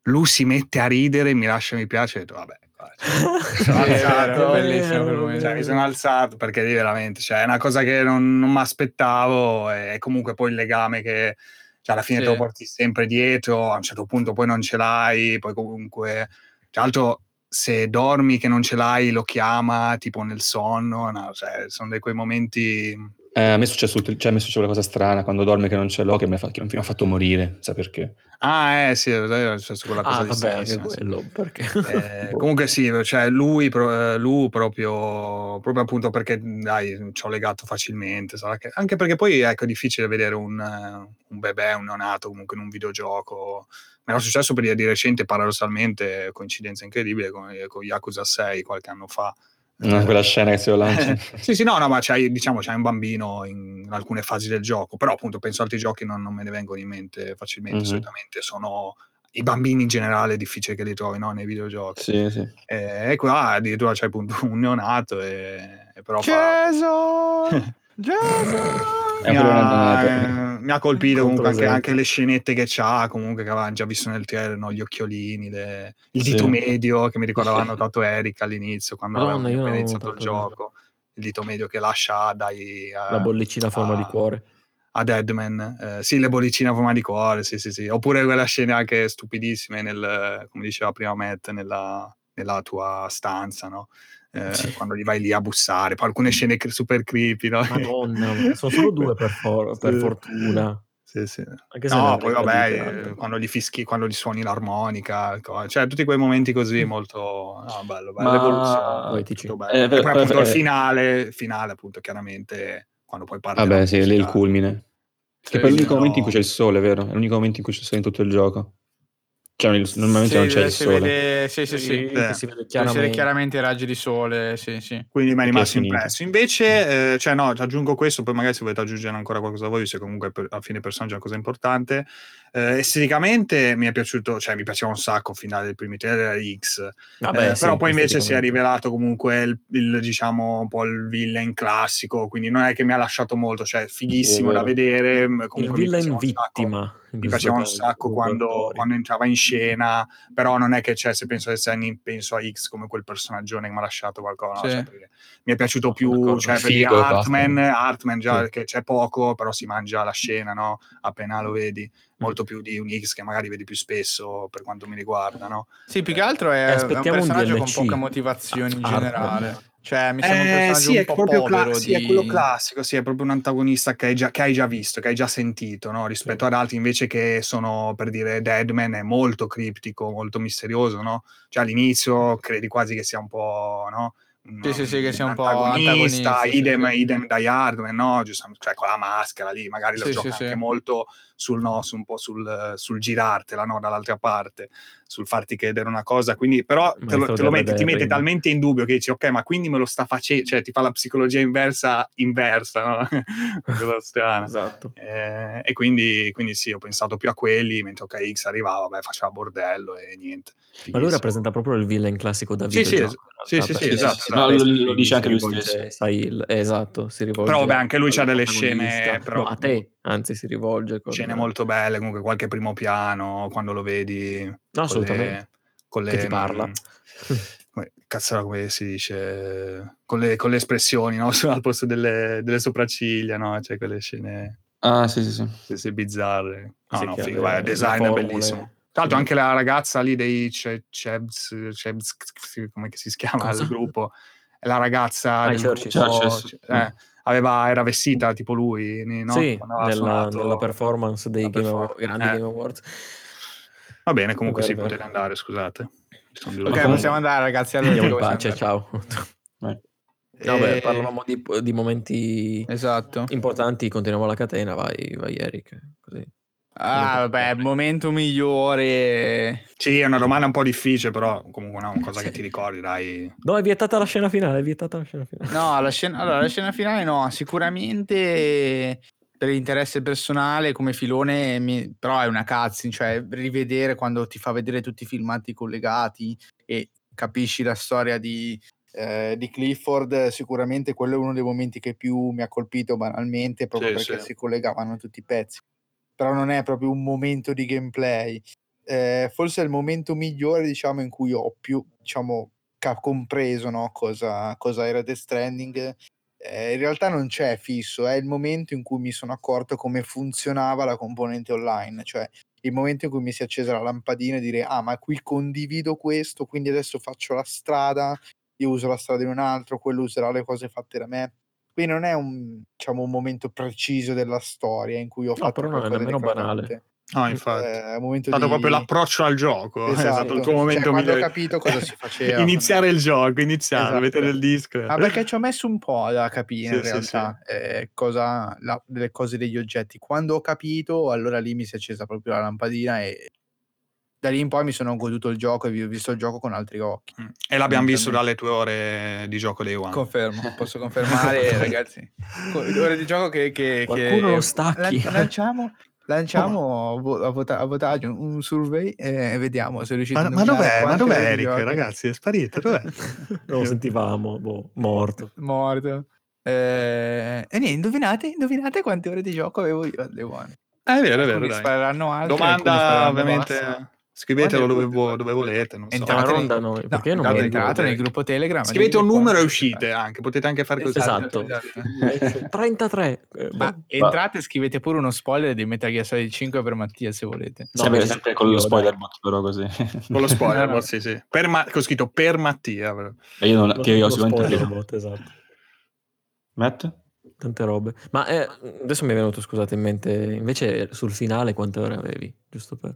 Lu si mette a ridere, mi lascia mi piace, e detto, vabbè, sono alzato, cioè, mi sono alzato perché veramente cioè, è una cosa che non, non mi aspettavo e comunque poi il legame che cioè, alla fine sì. te lo porti sempre dietro a un certo punto poi non ce l'hai poi comunque tra l'altro se dormi che non ce l'hai lo chiama tipo nel sonno no? cioè, sono dei quei momenti eh, a me è successo, cioè, mi è successo una cosa strana quando dorme che non ce l'ho, che mi ha, fatto, mi ha fatto morire, sa perché? Ah, eh sì, è successo quella cosa ah, di vabbè, quello, perché... eh, comunque sì, cioè lui, eh, lui proprio, proprio appunto perché dai, ci ho legato facilmente, che, anche perché poi ecco, è difficile vedere un, un bebè, un neonato comunque in un videogioco. Mi era successo per di recente, paradossalmente, coincidenza incredibile, con, con Yakuza 6 qualche anno fa, No, quella scena che si lo lancia. sì, sì, no, no, ma c'hai, diciamo, c'hai un bambino in alcune fasi del gioco, però appunto penso altri giochi non, non me ne vengono in mente facilmente, mm-hmm. solitamente sono i bambini in generale è difficile che li trovi no? nei videogiochi. Sì, sì. E, qua addirittura c'è appunto un neonato e, e però! Fa... Mi, ha, eh, mi ha colpito comunque anche, anche, le scenette che c'ha, comunque che avevamo già visto nel trailer, no? gli occhiolini, le, il dito sì. medio che mi ricordavano tanto Eric all'inizio quando Madonna, avevamo iniziato il gioco, il dito medio che lascia dai... La bollicina a forma di cuore a Deadman, eh, sì, le bollicine a forma di cuore, sì, sì, sì. Oppure quella scena anche stupidissime nel, come diceva prima Matt, nella, nella tua stanza, no? Eh, sì. quando gli vai lì a bussare, poi alcune scene super creepy, no? Madonna, sono solo due per, for- per fortuna. Sì, sì. no, poi vabbè, eh, quando gli fischi, quando gli suoni l'armonica, cioè tutti quei momenti così molto no, bello, bello, Ma... l'evoluzione. Bello. Eh, e poi appunto il finale, finale appunto chiaramente quando poi parli Vabbè, sì, lì il culmine. Che poi è l'unico no. momento in cui c'è il sole, vero? È l'unico momento in cui c'è il sole in tutto il gioco. Cioè, normalmente sì, non c'è il sole. Vede, sì, sì, sì. Eh. Si vede chiaramente. Si vede chiaramente i raggi di sole, sì, sì. Quindi mi è rimasto impresso. Invece, eh, cioè no, aggiungo questo, poi magari se volete aggiungere ancora qualcosa voi, se comunque per, alla fine personaggio è una cosa importante. Eh, esteticamente mi è piaciuto, cioè mi piaceva un sacco il finale del primo trailer X, Vabbè, eh, sì, però poi invece si è rivelato comunque il, il, diciamo un po' il villain classico, quindi non è che mi ha lasciato molto, cioè fighissimo sì, da vedere. Comunque il villain vittima. Mi piaceva un sacco quando, quando, entrava in scena, però non è che c'è, se penso a Senni, penso a X come quel personaggio che mi ha lasciato qualcosa. Sì. No? Cioè, mi è piaciuto più, cioè, figo, Artman, Artman già sì. che c'è poco, però si mangia la scena, no? Appena lo vedi molto più di un X che magari vedi più spesso per quanto mi riguarda, no? Sì, più che altro è, è un personaggio un con poca motivazione in generale. Cioè, mi sembra eh, un personaggio sì, un po' proprio cla- di... sì, è quello classico, sì, è proprio un antagonista che hai già, che hai già visto, che hai già sentito, no? rispetto sì. ad altri invece che sono, per dire, Deadman è molto criptico, molto misterioso, no? Cioè all'inizio credi quasi che sia un po', no? sì, sì, sì, che sia un po' antagonista, idem, sì, idem Die Hardman, no? Giustamente, cioè con la maschera lì, magari lo sì, gioca sì, anche molto sul, no, su un po' sul, sul girartela, no? Dall'altra parte sul farti credere una cosa, quindi però te lo, te lo metti, ti mette talmente in dubbio che dici ok, ma quindi me lo sta facendo, cioè ti fa la psicologia inversa inversa, no? cosa strana. Esatto. Eh, e quindi, quindi sì, ho pensato più a quelli, mentre ok, X arrivava, beh, faceva bordello e niente. Ma lui rappresenta proprio il villain classico da videogioco. Sì, sì, sì, sì, esatto. No, lo, lo dice anche lui stesso. Sai, esatto, si rivolge. Però vabbè, anche lui c'ha delle scene... Però, no, a te, anzi si rivolge. Con... Scene molto belle, comunque qualche primo piano, quando lo vedi... No, assolutamente. Con le, che ti parla. Come, cazzo, come si dice? Con le, con le espressioni, no? Al posto delle, delle sopracciglia, no? Cioè quelle scene... Ah, sì, sì, sì. Sì, sì bizzarre. No, sì, no, figo, vai, il design è bellissimo. Tra l'altro anche la ragazza lì dei Chebs, Chebs come si chiama Cosa? il gruppo, la ragazza ah, del Church, gruppo, eh, aveva, era vestita tipo lui, no? Sì, nella, nella performance dei la Game performance. grandi Eh. Game Awards. Va bene, comunque È sì, potete andare, scusate. Ok, dilungato. possiamo andare, ragazzi. Allora, Andiamo in pace, ciao. No, beh, Eh, parlavamo di, di momenti Esatto. importanti, continuiamo la catena, vai, vai Eric. Così. Ah, vabbè, il momento migliore. Sì, è una domanda un po' difficile, però comunque no, una cosa Sì. che ti ricordi, dai. No, è vietata la scena finale, è vietata la scena finale. No, la scena, allora, la scena finale no, sicuramente per interesse personale come filone, mi- però è una cutscene, cioè rivedere quando ti fa vedere tutti i filmati collegati e capisci la storia di, eh, di Clifford, sicuramente quello è uno dei momenti che più mi ha colpito banalmente, proprio Sì, perché sì. si collegavano tutti i pezzi. Però non è proprio un momento di gameplay. Eh, forse è il momento migliore, diciamo, in cui ho più, diciamo, compreso no, cosa, cosa era Death Stranding. Eh, in realtà non c'è fisso, è il momento in cui mi sono accorto come funzionava la componente online, cioè il momento in cui mi si è accesa la lampadina e dire ah ma qui condivido questo, quindi adesso faccio la strada, io uso la strada di un altro, quello userà le cose fatte da me. Qui non è un, diciamo, un momento preciso della storia in cui ho fatto però non è nemmeno banale. No, infatti. Eh, è momento è stato di... proprio l'approccio al gioco, è Esatto. stato il tuo Cioè, momento quando ho migliore. capito cosa si faceva. iniziare il gioco, iniziare, Esatto. mettere il disco. Ma perché ci ho messo un po' da capire in Sì, sì, realtà eh, cosa, la- delle cose degli oggetti. Quando ho capito, allora lì mi si è accesa proprio la lampadina e da lì in poi mi sono goduto il gioco e vi ho visto il gioco con altri occhi. Mm. E l'abbiamo visto dalle tue ore di gioco dei One. Confermo, posso confermare, ragazzi. Ore di gioco che, che, Qualcuno che lo stacchi. lan- lanciamo, lanciamo vo- a, vota- a votaggio un survey e vediamo se riuscite Ma, a ma dov'è, ma dov'è Eric, giochi- ragazzi? È sparito, dov'è? Non lo sentivamo, boh, morto. morto. Eh, e niente, indovinate, indovinate quante ore di gioco avevo io alle One. Ah, è vero, è vero, spareranno altre, Domanda, spareranno ovviamente, basso. Scrivetelo dove, vo- dove volete, non so. Entrate Entrate non da nei- noi, No, perché non me lo entrate nel gruppo Telegram. Scrivete un numero e uscite anche, potete anche fare così. Esatto. esatto. 33. eh, Ma boh. entrate e scrivete pure uno spoiler di Metal Gear Solid 5 per Mattia se volete. No, sempre, sempre con lo io, spoiler bot, però così. Con lo spoiler, No, no. sì, sì. Per Ma- ho scritto per Mattia. però. E io non, Lo- che io lo sicuramente bot, esatto. Matt? Tante robe. Ma eh, adesso mi è venuto, scusate, in mente, invece sul finale quante ore avevi? Giusto per...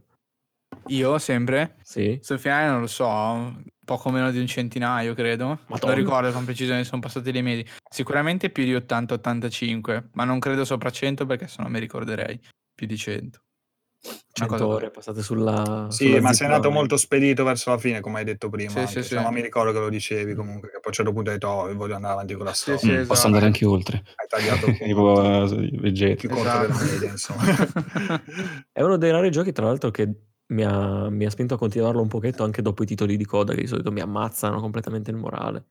Io sempre, Sì? sul finale non lo so, poco meno di un centinaio credo. Madonna. Non ricordo con precisione, sono passati le medi. Sicuramente più di 80-85, ma non credo sopra 100 perché sennò mi ricorderei. Più di 100. 100 cosa- ore passate sulla... Sì, sulla ma sei andato molto spedito verso la fine, come hai detto prima. Sì, anche sì, se sì. Non mi ricordo che lo dicevi comunque, che poi a un certo punto hai detto, oh, voglio andare avanti con la Sì, storia. sì, Mm, esatto. Posso andare anche oltre. Hai tagliato tipo uh, più corto Esatto. della media, insomma. È uno dei rari giochi, tra l'altro, che mi ha, mi ha spinto a continuarlo un pochetto anche dopo i titoli di coda, che di solito mi ammazzano completamente il morale.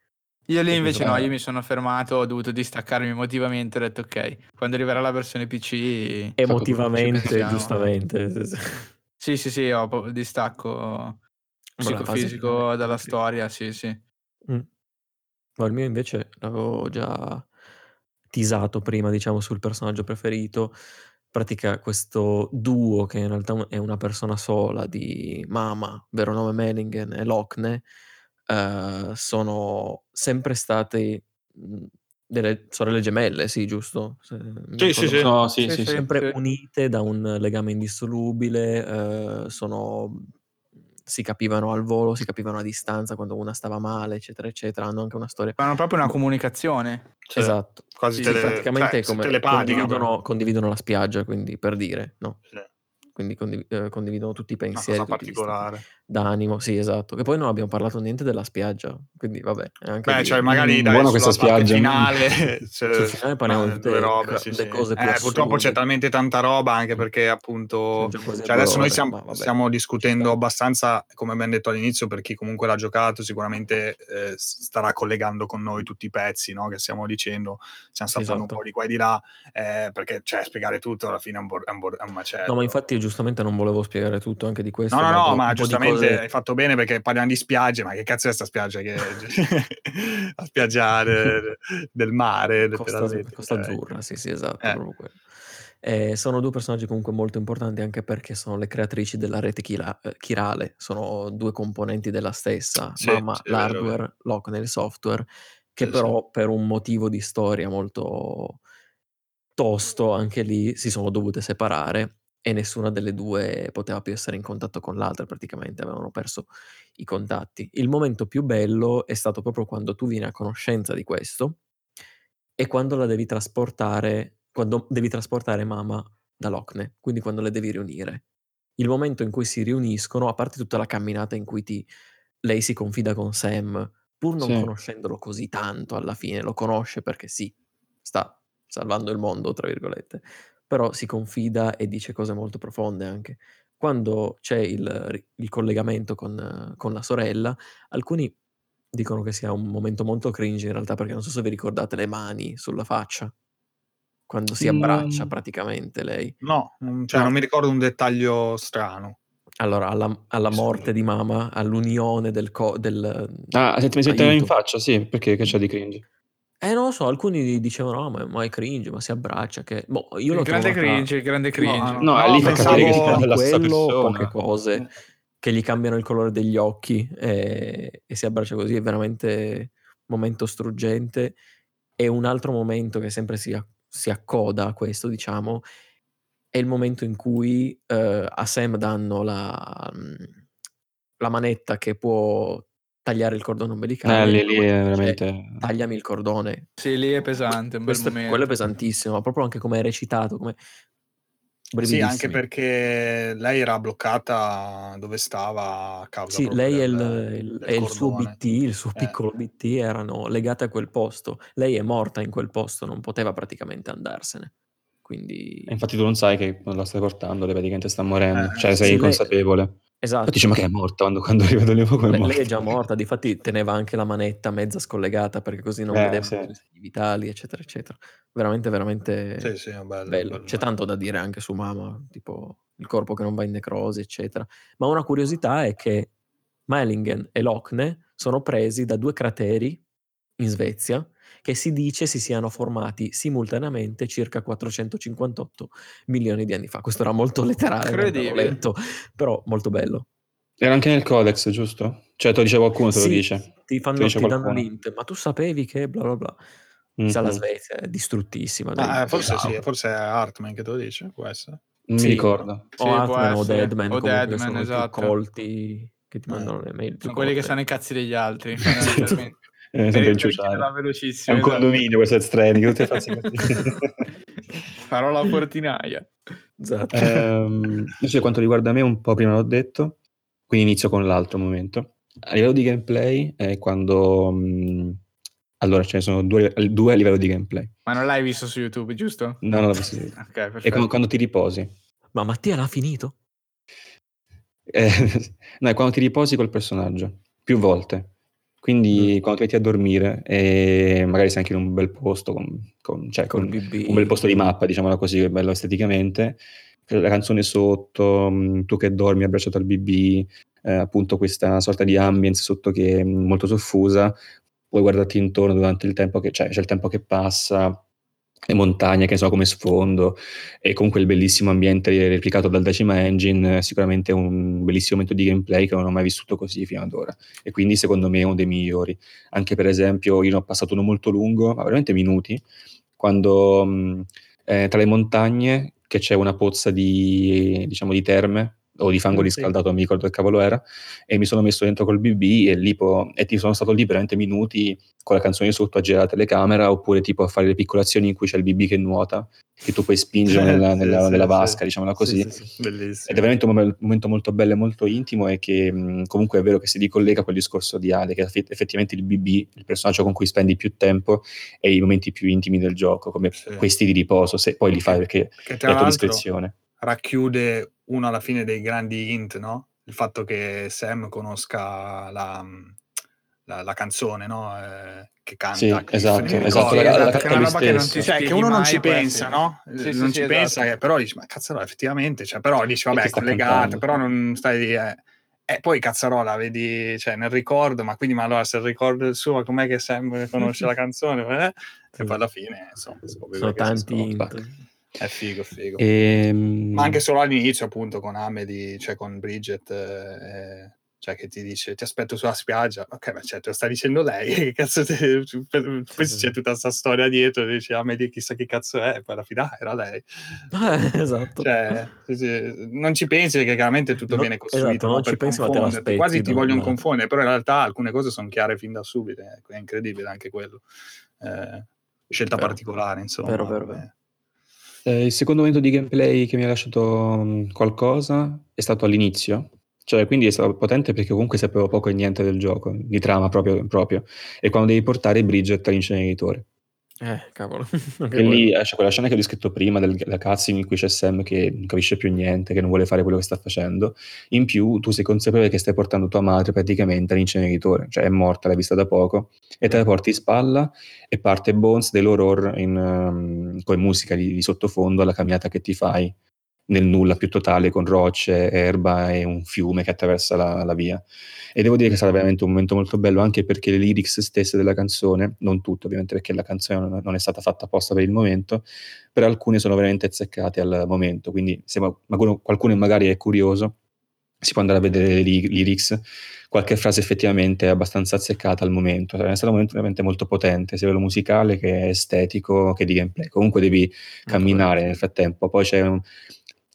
Io lì Sì, invece sì, no, sì. io mi sono fermato, ho dovuto distaccarmi emotivamente, ho detto ok, quando arriverà la versione PC... Emotivamente, giustamente. Sì, sì, sì, ho proprio il distacco psicofisico dalla sì. storia, sì, sì. Mm. Ma il mio invece l'avevo già teasato prima, diciamo, sul personaggio preferito. Pratica questo duo, che in realtà è una persona sola, di Mama, vero nome Menningen, e Lochne, eh, sono sempre state mh, delle sorelle gemelle, sì, giusto? Se Sì, sì, sì. No, sì, Sì, sì, sì. sì. sempre sì. unite da un legame indissolubile, eh, sono, si capivano al volo, si capivano a distanza quando una stava male, eccetera, eccetera. Hanno anche una storia. Fanno proprio una comunicazione. Cioè, esatto. Quasi Sì, tele, praticamente cioè, come telepatica. condividono, condividono la spiaggia, quindi per dire, no? Sì. Quindi condiv- eh, condividono tutti i Una pensieri, cosa tutti gli stati particolare. d'animo, sì, esatto. Che poi non abbiamo parlato niente della spiaggia, quindi vabbè. Anche Beh, lì- cioè magari Mm, dai, buona sulla questa parte spiaggia. finale, cioè, Sul finale parliamo eh, di tutte due le robe, ca- sì, le sì. cose più Eh, purtroppo c'è assurde. talmente tanta roba anche perché appunto Sono già quasi cioè adesso noi ore, stiamo, ma vabbè. stiamo discutendo abbastanza, come abbiamo detto all'inizio, per chi comunque l'ha giocato, sicuramente eh, starà collegando con noi tutti i pezzi no, che stiamo dicendo, stiamo saltando esatto. un po' di qua e di là, eh, perché cioè, spiegare tutto alla fine è un, bor- è un, bor- è un macello. No, ma infatti giustamente non volevo spiegare tutto anche di questo. No, no, no, ma giustamente cose- hai fatto bene perché parliamo di spiagge, ma che cazzo è sta spiaggia? Che... la spiaggia de- del mare, Costa. Costa cioè. Azzurra, sì, sì, esatto. Eh. Eh, sono due personaggi comunque molto importanti anche perché sono le creatrici della rete eh, chirale, sono due componenti della stessa, Sì, Mamma sì, l'hardware, Lock nel software che Sì, però per un motivo di storia molto tosto anche lì si sono dovute separare e nessuna delle due poteva più essere in contatto con l'altra, praticamente avevano perso i contatti. Il momento più bello è stato proprio quando tu vieni a conoscenza di questo e quando la devi trasportare, quando devi trasportare mamma da Lockne, quindi quando le devi riunire. Il momento in cui si riuniscono, a parte tutta la camminata in cui ti, lei si confida con Sam, pur non Sì. conoscendolo così tanto alla fine, lo conosce perché sì, sta salvando il mondo, tra virgolette, però si confida e dice cose molto profonde anche. Quando c'è il, il collegamento con, con la sorella, alcuni dicono che sia un momento molto cringe in realtà, perché non so se vi ricordate le mani sulla faccia, quando si abbraccia Mm. praticamente lei. No, non- cioè, No. non mi ricordo un dettaglio strano. Allora, alla, alla morte di mamma, all'unione del... Co- del Ah, senti, mi si metteva in aiuto. faccia, sì, perché che c'è di cringe? Eh, non lo so, alcuni dicevano, no, ma, ma è cringe, ma si abbraccia, che... Boh, io Il l'ho grande trovata- cringe, il grande cringe. No, No, No, lì fa pensavo- capire che si di parla della stessa quello, persona. poche cose, che gli cambiano il colore degli occhi e, e si abbraccia così, è veramente un momento struggente. E un altro momento che sempre si, si accoda a questo, diciamo, è il momento in cui eh, a Sam danno la, mm, la manetta che può tagliare il cordone ombelicale. Eh, lì, lì è veramente... Tagliami il cordone. Sì, lì è pesante, un bel Questo, momento. quello è pesantissimo, ma proprio anche come è recitato, come... Sì, anche perché lei era bloccata dove stava a causa Sì, lei e il, del- il- del il suo. BT, il suo Eh. piccolo BT erano legate a quel posto. Lei è morta in quel posto, non poteva praticamente andarsene. Quindi, E infatti tu non sai che non la stai portando, lei praticamente sta morendo. Eh, cioè, sì, sei lei- inconsapevole. Esatto. Dici, ma che è morta? Quando, quando arriva da lì come è Lei, morta? lei è già morta, difatti teneva anche la manetta mezza scollegata perché così non Eh, vedeva sì. i segni vitali, eccetera, eccetera. Veramente, veramente Sì, sì, bello. bello. bello. C'è tanto da dire anche su Mama, tipo il corpo che non va in necrosi, eccetera. Ma una curiosità è che Malingen e Lochne sono presi da due crateri in Svezia che si dice si siano formati simultaneamente circa 458 milioni di anni fa. Questo era molto letterale, letto, però molto bello. Era anche nel codex, giusto? Cioè, te lo dice qualcuno, te lo Sì, dice. Ti, fanno, Te lo dice ti danno l'int, ma tu sapevi che bla bla bla. Sa la. Svezia è distruttissima. Ah, eh, forse sì, forse è Hartman che te lo dice, può essere. Non Sì. mi ricordo. Sì, O Hartman o. Deadman, O Deadman, sono esatto. colti che ti Eh. mandano le mail. Sono quelli che sanno i cazzi degli altri. Eh, sempre inciuciare. chiederla È un esatto. condominio questo è stranico, tutti fazzi. Parola portinaia. Esatto. Ehm, invece, quanto riguarda me, un po' prima l'ho detto, quindi inizio con l'altro momento. A livello di gameplay è quando... mh, allora, ce ne sono due, due a livello di gameplay. Ma non l'hai visto su YouTube, giusto? No, non l'ho visto. Ok, E perfetto. quando, quando ti riposi. Ma Mattia l'ha finito? Eh, no, è quando ti riposi col personaggio, più volte. Quindi quando ti metti a dormire e magari sei anche in un bel posto, con, con- cioè, con un bel posto di mappa, diciamola così, che è bello esteticamente, la canzone sotto, mh, tu che dormi abbracciato al BB, eh, appunto questa sorta di ambience sotto che è molto soffusa, puoi guardarti intorno durante il tempo che c'è, c'è il tempo che passa, le montagne che so come sfondo e comunque il bellissimo ambiente replicato dal Decima Engine, eh, sicuramente un bellissimo momento di gameplay che non ho mai vissuto così fino ad ora e quindi secondo me è uno dei migliori. Anche per esempio io ne ho passato uno molto lungo, ma veramente minuti, quando mh, eh, tra le montagne che c'è una pozza di, diciamo, di terme o di fango Mm, riscaldato, non mi ricordo che cavolo era, e mi sono messo dentro col BB e, lì po- e ti sono stato lì veramente minuti con la canzone sotto a girare la telecamera oppure tipo a fare le piccole azioni in cui c'è il BB che nuota che tu puoi spingere nella, nella- sì, nella sì. vasca, diciamola così. Sì, sì, sì. Bellissimo. Ed è veramente un mom- momento molto bello e molto intimo e che mh, comunque è vero che si ricollega a quel discorso di Ale, che effe- effettivamente il BB, il personaggio con cui spendi più tempo, e i momenti più intimi del gioco, come questi di riposo, se poi li fai perché Che è a tua discrezione. racchiude uno alla fine dei grandi hint, no? Il fatto che Sam conosca la, la- la canzone, no? Eh, che canta. Sì, Cliff, esatto, mi esatto, ricordo. la- la che è canta una roba che non ti Cioè, che uno non ci pensa, essere. no? Sì, sì, non sì, ci esatto. pensa, che però dici, ma cazzarola, effettivamente, cioè, però dici, vabbè, è collegato, però non stai lì, eh. E poi cazzarola, vedi, cioè, nel ricordo, ma quindi, ma allora, se il ricordo è il suo, com'è che Sam conosce la canzone? Eh? E poi alla fine, insomma, Sono tanti int. È figo, Ehm, figo. E, Ma anche solo all'inizio, appunto, con Amedy, cioè con Bridget, eh, cioè che ti dice ti aspetto sulla spiaggia, ok, ma certo, lo sta dicendo lei, che cazzo te... poi c'è tutta questa storia dietro, dici, ah, Amelie chissà chi cazzo è, poi alla fine ah, era lei. Eh, esatto. Cioè, non ci pensi perché chiaramente tutto No, viene costruito esatto, non no, ci pensi, ma te lo confonderti. aspetti, quasi ti no, vogliono no. confondere, però in realtà alcune cose sono chiare fin da subito, ecco, è incredibile anche quello. Eh, scelta Vero. particolare, insomma. Vero, vero, vabbè. vero. Eh, il secondo momento di gameplay che mi ha lasciato mh, qualcosa è stato all'inizio. Cioè, quindi è stato potente perché comunque sapevo poco e niente del gioco, di trama proprio, proprio. E quando devi portare Bridget all'inceneritore. Eh, cavolo. E lì eh, c'è quella scena che ho descritto prima, del, la cutscene in cui c'è Sam che non capisce più niente, che non vuole fare quello che sta facendo. In più, tu sei consapevole che stai portando tua madre praticamente all'inceneritore, cioè è morta, l'hai vista da poco, e te la porti in spalla e parte Bones dell'horror in, um, con musica di, di sottofondo alla camminata che ti fai nel nulla più totale con rocce, erba e un fiume che attraversa la, la via. E devo dire che è stato veramente un momento molto bello anche perché le lyrics stesse della canzone, non tutte ovviamente perché la canzone non- è stata fatta apposta per il momento, però alcune sono veramente azzeccate al momento, quindi se ma- qualcuno, magari è curioso si può andare a vedere le ly- lyrics, qualche frase effettivamente è abbastanza azzeccata al momento, è stato un momento veramente molto potente, sia a livello musicale che estetico che di gameplay, comunque devi camminare nel frattempo, poi c'è un-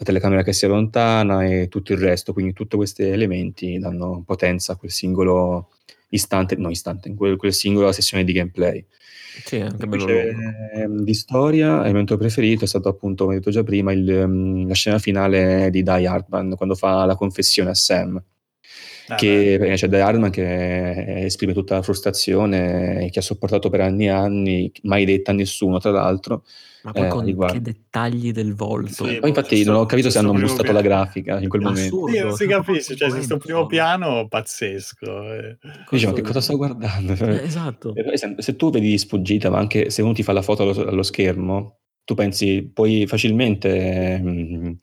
la telecamera che si allontana e tutto il resto, quindi tutti questi elementi danno potenza a quel singolo istante, no istante, in quel, quel singolo sessione di gameplay. Sì, anche bello Invece, lungo. ehm, di storia, il momento preferito è stato appunto, come detto già prima, il, ehm, la scena finale di Die Hardman, quando fa la confessione a Sam, Eh, che perché c'è Die Hardman che esprime tutta la frustrazione che ha sopportato per anni e anni, mai detta a nessuno tra l'altro. Ma poi eh, con riguardo. che dettagli del volto. Sì, Poi infatti c'è non ho capito se hanno primo boostato la piano. grafica in quel momento. Assurdo. Sì, non si cioè, capisce, cioè questo primo proprio piano pazzesco. eh. Dici, ma che cosa sto guardando? Eh, esatto. Se, se tu vedi di sfuggita, ma anche se uno ti fa la foto allo, allo schermo, tu pensi, puoi facilmente ehm,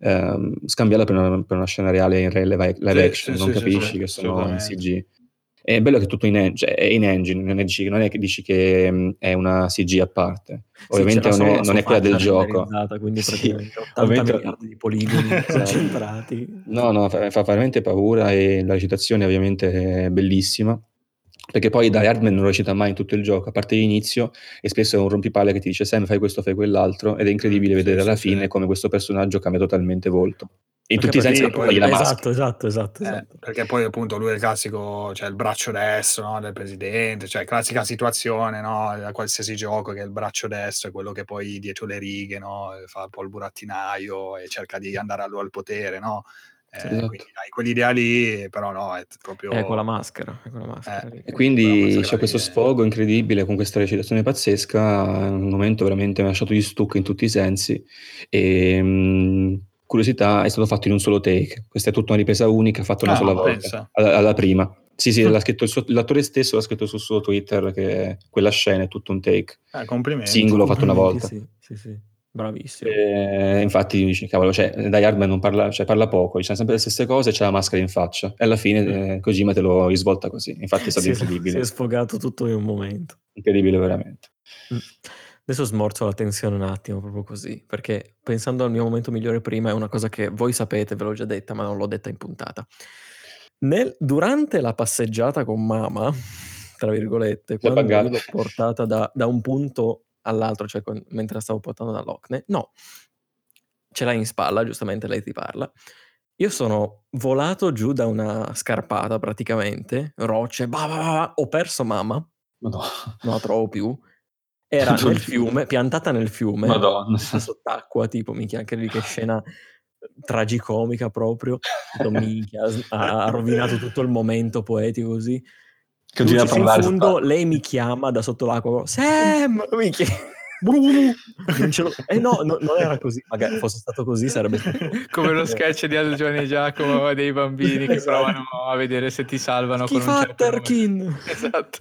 ehm, scambiarla per una, per una scena reale in re- live, live Sì, action, sì, non capisci sì, che sono in. CG. È bello che tutto in, en- cioè, è in engine, non è, dici, non è che dici che mm, è una CG a parte. Ovviamente c'era non è, non è quella del gioco. quindi Sì, praticamente 80 ovviamente- miliardi di poligoni Esatto. concentrati. No, no, fa, fa veramente paura e la recitazione ovviamente è bellissima. Perché poi Die Hardman non recita mai in tutto il gioco, a parte l'inizio, e spesso è un rompipalle che ti dice Sam fai questo, fai quell'altro, ed è incredibile sì, vedere sì, alla sì. fine come questo personaggio cambia totalmente volto. In Anche tutti i sensi perché- la toglie la esatto, esatto, esatto, Eh, esatto. perché poi appunto lui è il classico, cioè il braccio destro no, del presidente, cioè classica situazione no, da qualsiasi gioco che il braccio destro è quello che poi dietro le righe no, fa un po' il burattinaio e cerca di andare allo al potere, no? Eh, esatto. Quindi hai quell'idea lì, però no, è proprio... È con la maschera. È con la maschera Eh. E quindi c'è questo è- sfogo incredibile con questa recitazione pazzesca, un momento veramente mi ha lasciato di stucco in tutti i sensi. E mh, curiosità, è stato fatto in un solo take. Questa è tutta una ripresa unica, fatta una Ah, sola volta, alla, alla prima. Sì, sì, l'ha scritto il suo- l'attore stesso l'ha scritto sul suo Twitter che quella scena è tutto un take. Eh, complimenti. Singolo fatto una Complimenti, volta. Sì, sì, sì. Bravissimo. E infatti dici, cavolo, cioè, Die Hardman non parla, cioè, parla poco, dice sempre le stesse cose c'è la maschera in faccia. E alla fine eh, Kojima te lo risvolta così. Infatti è stato Si è, si incredibile. è sfogato tutto in un momento. Incredibile veramente. Mm. Adesso smorzo la tensione un attimo, proprio così, perché pensando al mio momento migliore prima è una cosa che voi sapete, ve l'ho già detta, ma non l'ho detta in puntata. Nel- durante la passeggiata con mamma, tra virgolette, quando l'ho portata da, da un punto all'altro, cioè con- mentre la stavo portando dall'Ocne, no, ce l'hai in spalla, giustamente lei ti parla. Io sono volato giù da una scarpata praticamente, rocce, bah, bah, bah, ho perso mamma, Madonna. non la trovo più. Era Oddio. nel fiume, piantata nel fiume, Madonna. sott'acqua, tipo, minchia, anche lì che scena tragicomica proprio. Dico, minchia, ha rovinato tutto il momento poetico così. Continua a Luci in parlare. fondo, sotto- lei mi chiama da sotto l'acqua, Sam! Bruno! Non ce l'ho- Eh no, no, non era così. Magari fosse stato così sarebbe stato... Come lo sketch di Aldo Giovanni e Giacomo dei bambini che Esatto. provano a vedere se ti salvano Chi con un fa certo numero. Tarkin? Esatto.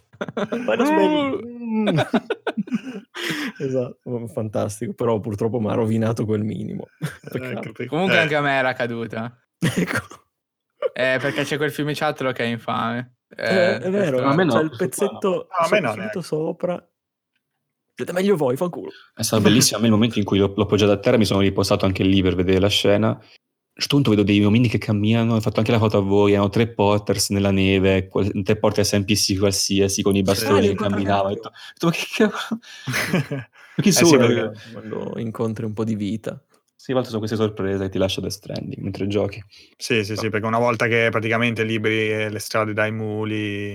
Svegli. esatto, fantastico. Però purtroppo mi ha rovinato quel minimo. Peccato. Comunque Eh, anche a me era caduta. Ecco. Eh, perché c'è quel filmiciattolo che è infame. Eh, Eh, è vero, a me no, c'è il pezzetto no. No, a me è. sopra. Siete meglio voi, fanculo. È stato bellissimo. A me il momento in cui l'ho, l'ho appoggiato a terra mi sono riposato anche lì per vedere la scena. stunto vedo dei omini che camminano, ho fatto anche la foto a voi, erano tre porters nella neve, qual- tre porters NPC qualsiasi con i bastoni li che incontrano camminavano. Ho detto, ma che cavolo? Ma chi Eh sì, sono? perché- Quando incontri un po' di vita. Sì, a volte sono queste sorprese che ti lascia Death Stranding mentre giochi. Sì, sì, sì, perché una volta che praticamente liberi le strade dai muli,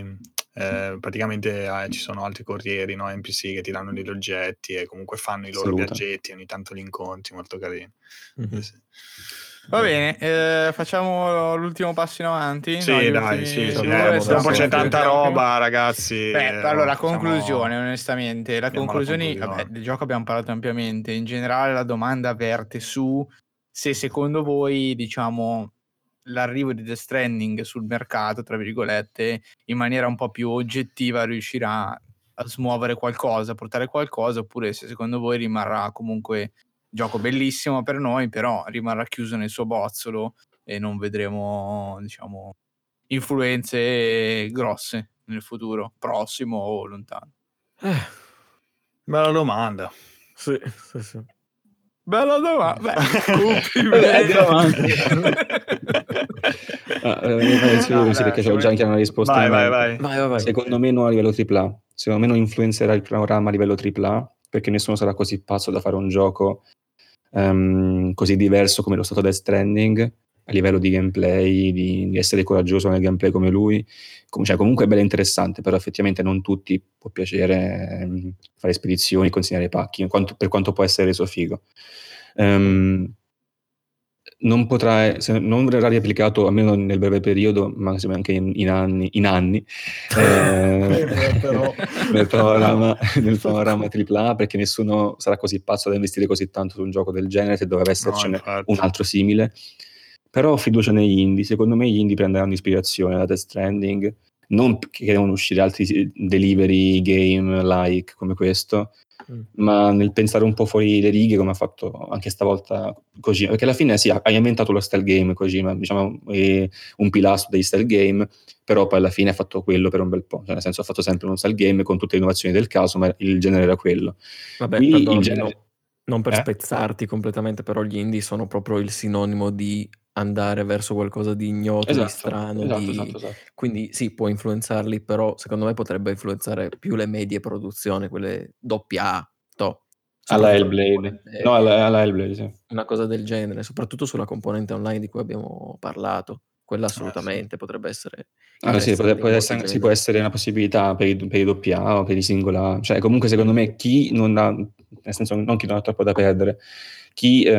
eh, praticamente eh, ci sono altri corrieri, no? NPC che ti danno degli oggetti e comunque fanno i loro Saluta. viaggetti, ogni tanto li incontri, molto carini. Mhm. Sì, sì. Va bene, eh, facciamo l'ultimo passo in avanti. Sì, no, dai, sì, sì, eh, due, c'è tanta roba, ragazzi. Beh, eh, allora, conclusione, onestamente. La conclusione, vabbè, del gioco abbiamo parlato ampiamente. In generale, la domanda verte su se secondo voi, diciamo, l'arrivo di Death Stranding sul mercato, tra virgolette, in maniera un po' più oggettiva riuscirà a smuovere qualcosa, a portare qualcosa, oppure se secondo voi rimarrà comunque gioco bellissimo per noi, però rimarrà chiuso nel suo bozzolo e non vedremo, diciamo, influenze grosse nel futuro, prossimo o lontano. Eh, Bella domanda. sì, sì, sì. Bella domanda. Ah, eh, eh, sì, No, sì, dai, perché c'ho già anche una risposta. Vai, vai. Vai, vai, vai. Secondo me non a livello AAA, secondo me non influenzerà il panorama a livello AAA, perché nessuno sarà così pazzo da fare un gioco ehm, così diverso come lo stato Death Stranding, a livello di gameplay, di, di essere coraggioso nel gameplay come lui. Com- cioè, comunque è bello interessante, però effettivamente non tutti può piacere ehm, fare spedizioni, consegnare pacchi, quanto- per quanto può essere reso figo. Ehm, non potrà, se- non verrà replicato almeno nel breve periodo, ma anche in, in anni, in anni eh, Però- nel panorama, nel panorama AAA perché nessuno sarà così pazzo da investire così tanto su un gioco del genere se doveva essercene infatti. un altro simile. Però ho fiducia negli indie, secondo me gli indie prenderanno ispirazione da Death Stranding, non che devono uscire altri delivery game like come questo, Mm. ma nel pensare un po' fuori le righe come ha fatto anche stavolta Kojima, perché alla fine sì, ha ha inventato lo style game Kojima, diciamo un pilastro degli style game, però poi alla fine ha fatto quello per un bel po', cioè nel senso ha fatto sempre uno style game con tutte le innovazioni del caso, ma il genere era quello. Vabbè, Qui perdonami, il genere- no- non per Eh? spezzarti completamente, però gli indie sono proprio il sinonimo di andare verso qualcosa di ignoto, di Esatto, strano, esatto, di- esatto, esatto. quindi sì, può influenzarli, però secondo me potrebbe influenzare più le medie produzioni, quelle doppia A. Alla Soprattutto la Hellblade, componente- no alla, alla Hellblade, sì. una cosa del genere, soprattutto sulla componente online di cui abbiamo parlato. Quella assolutamente potrebbe essere Ah, sì, interessante può, in può molti essere, sì, generi. può essere una possibilità per i, per i doppia o per i singola. Cioè, comunque, secondo me, chi non ha, nel senso, non chi non ha troppo da perdere, chi eh,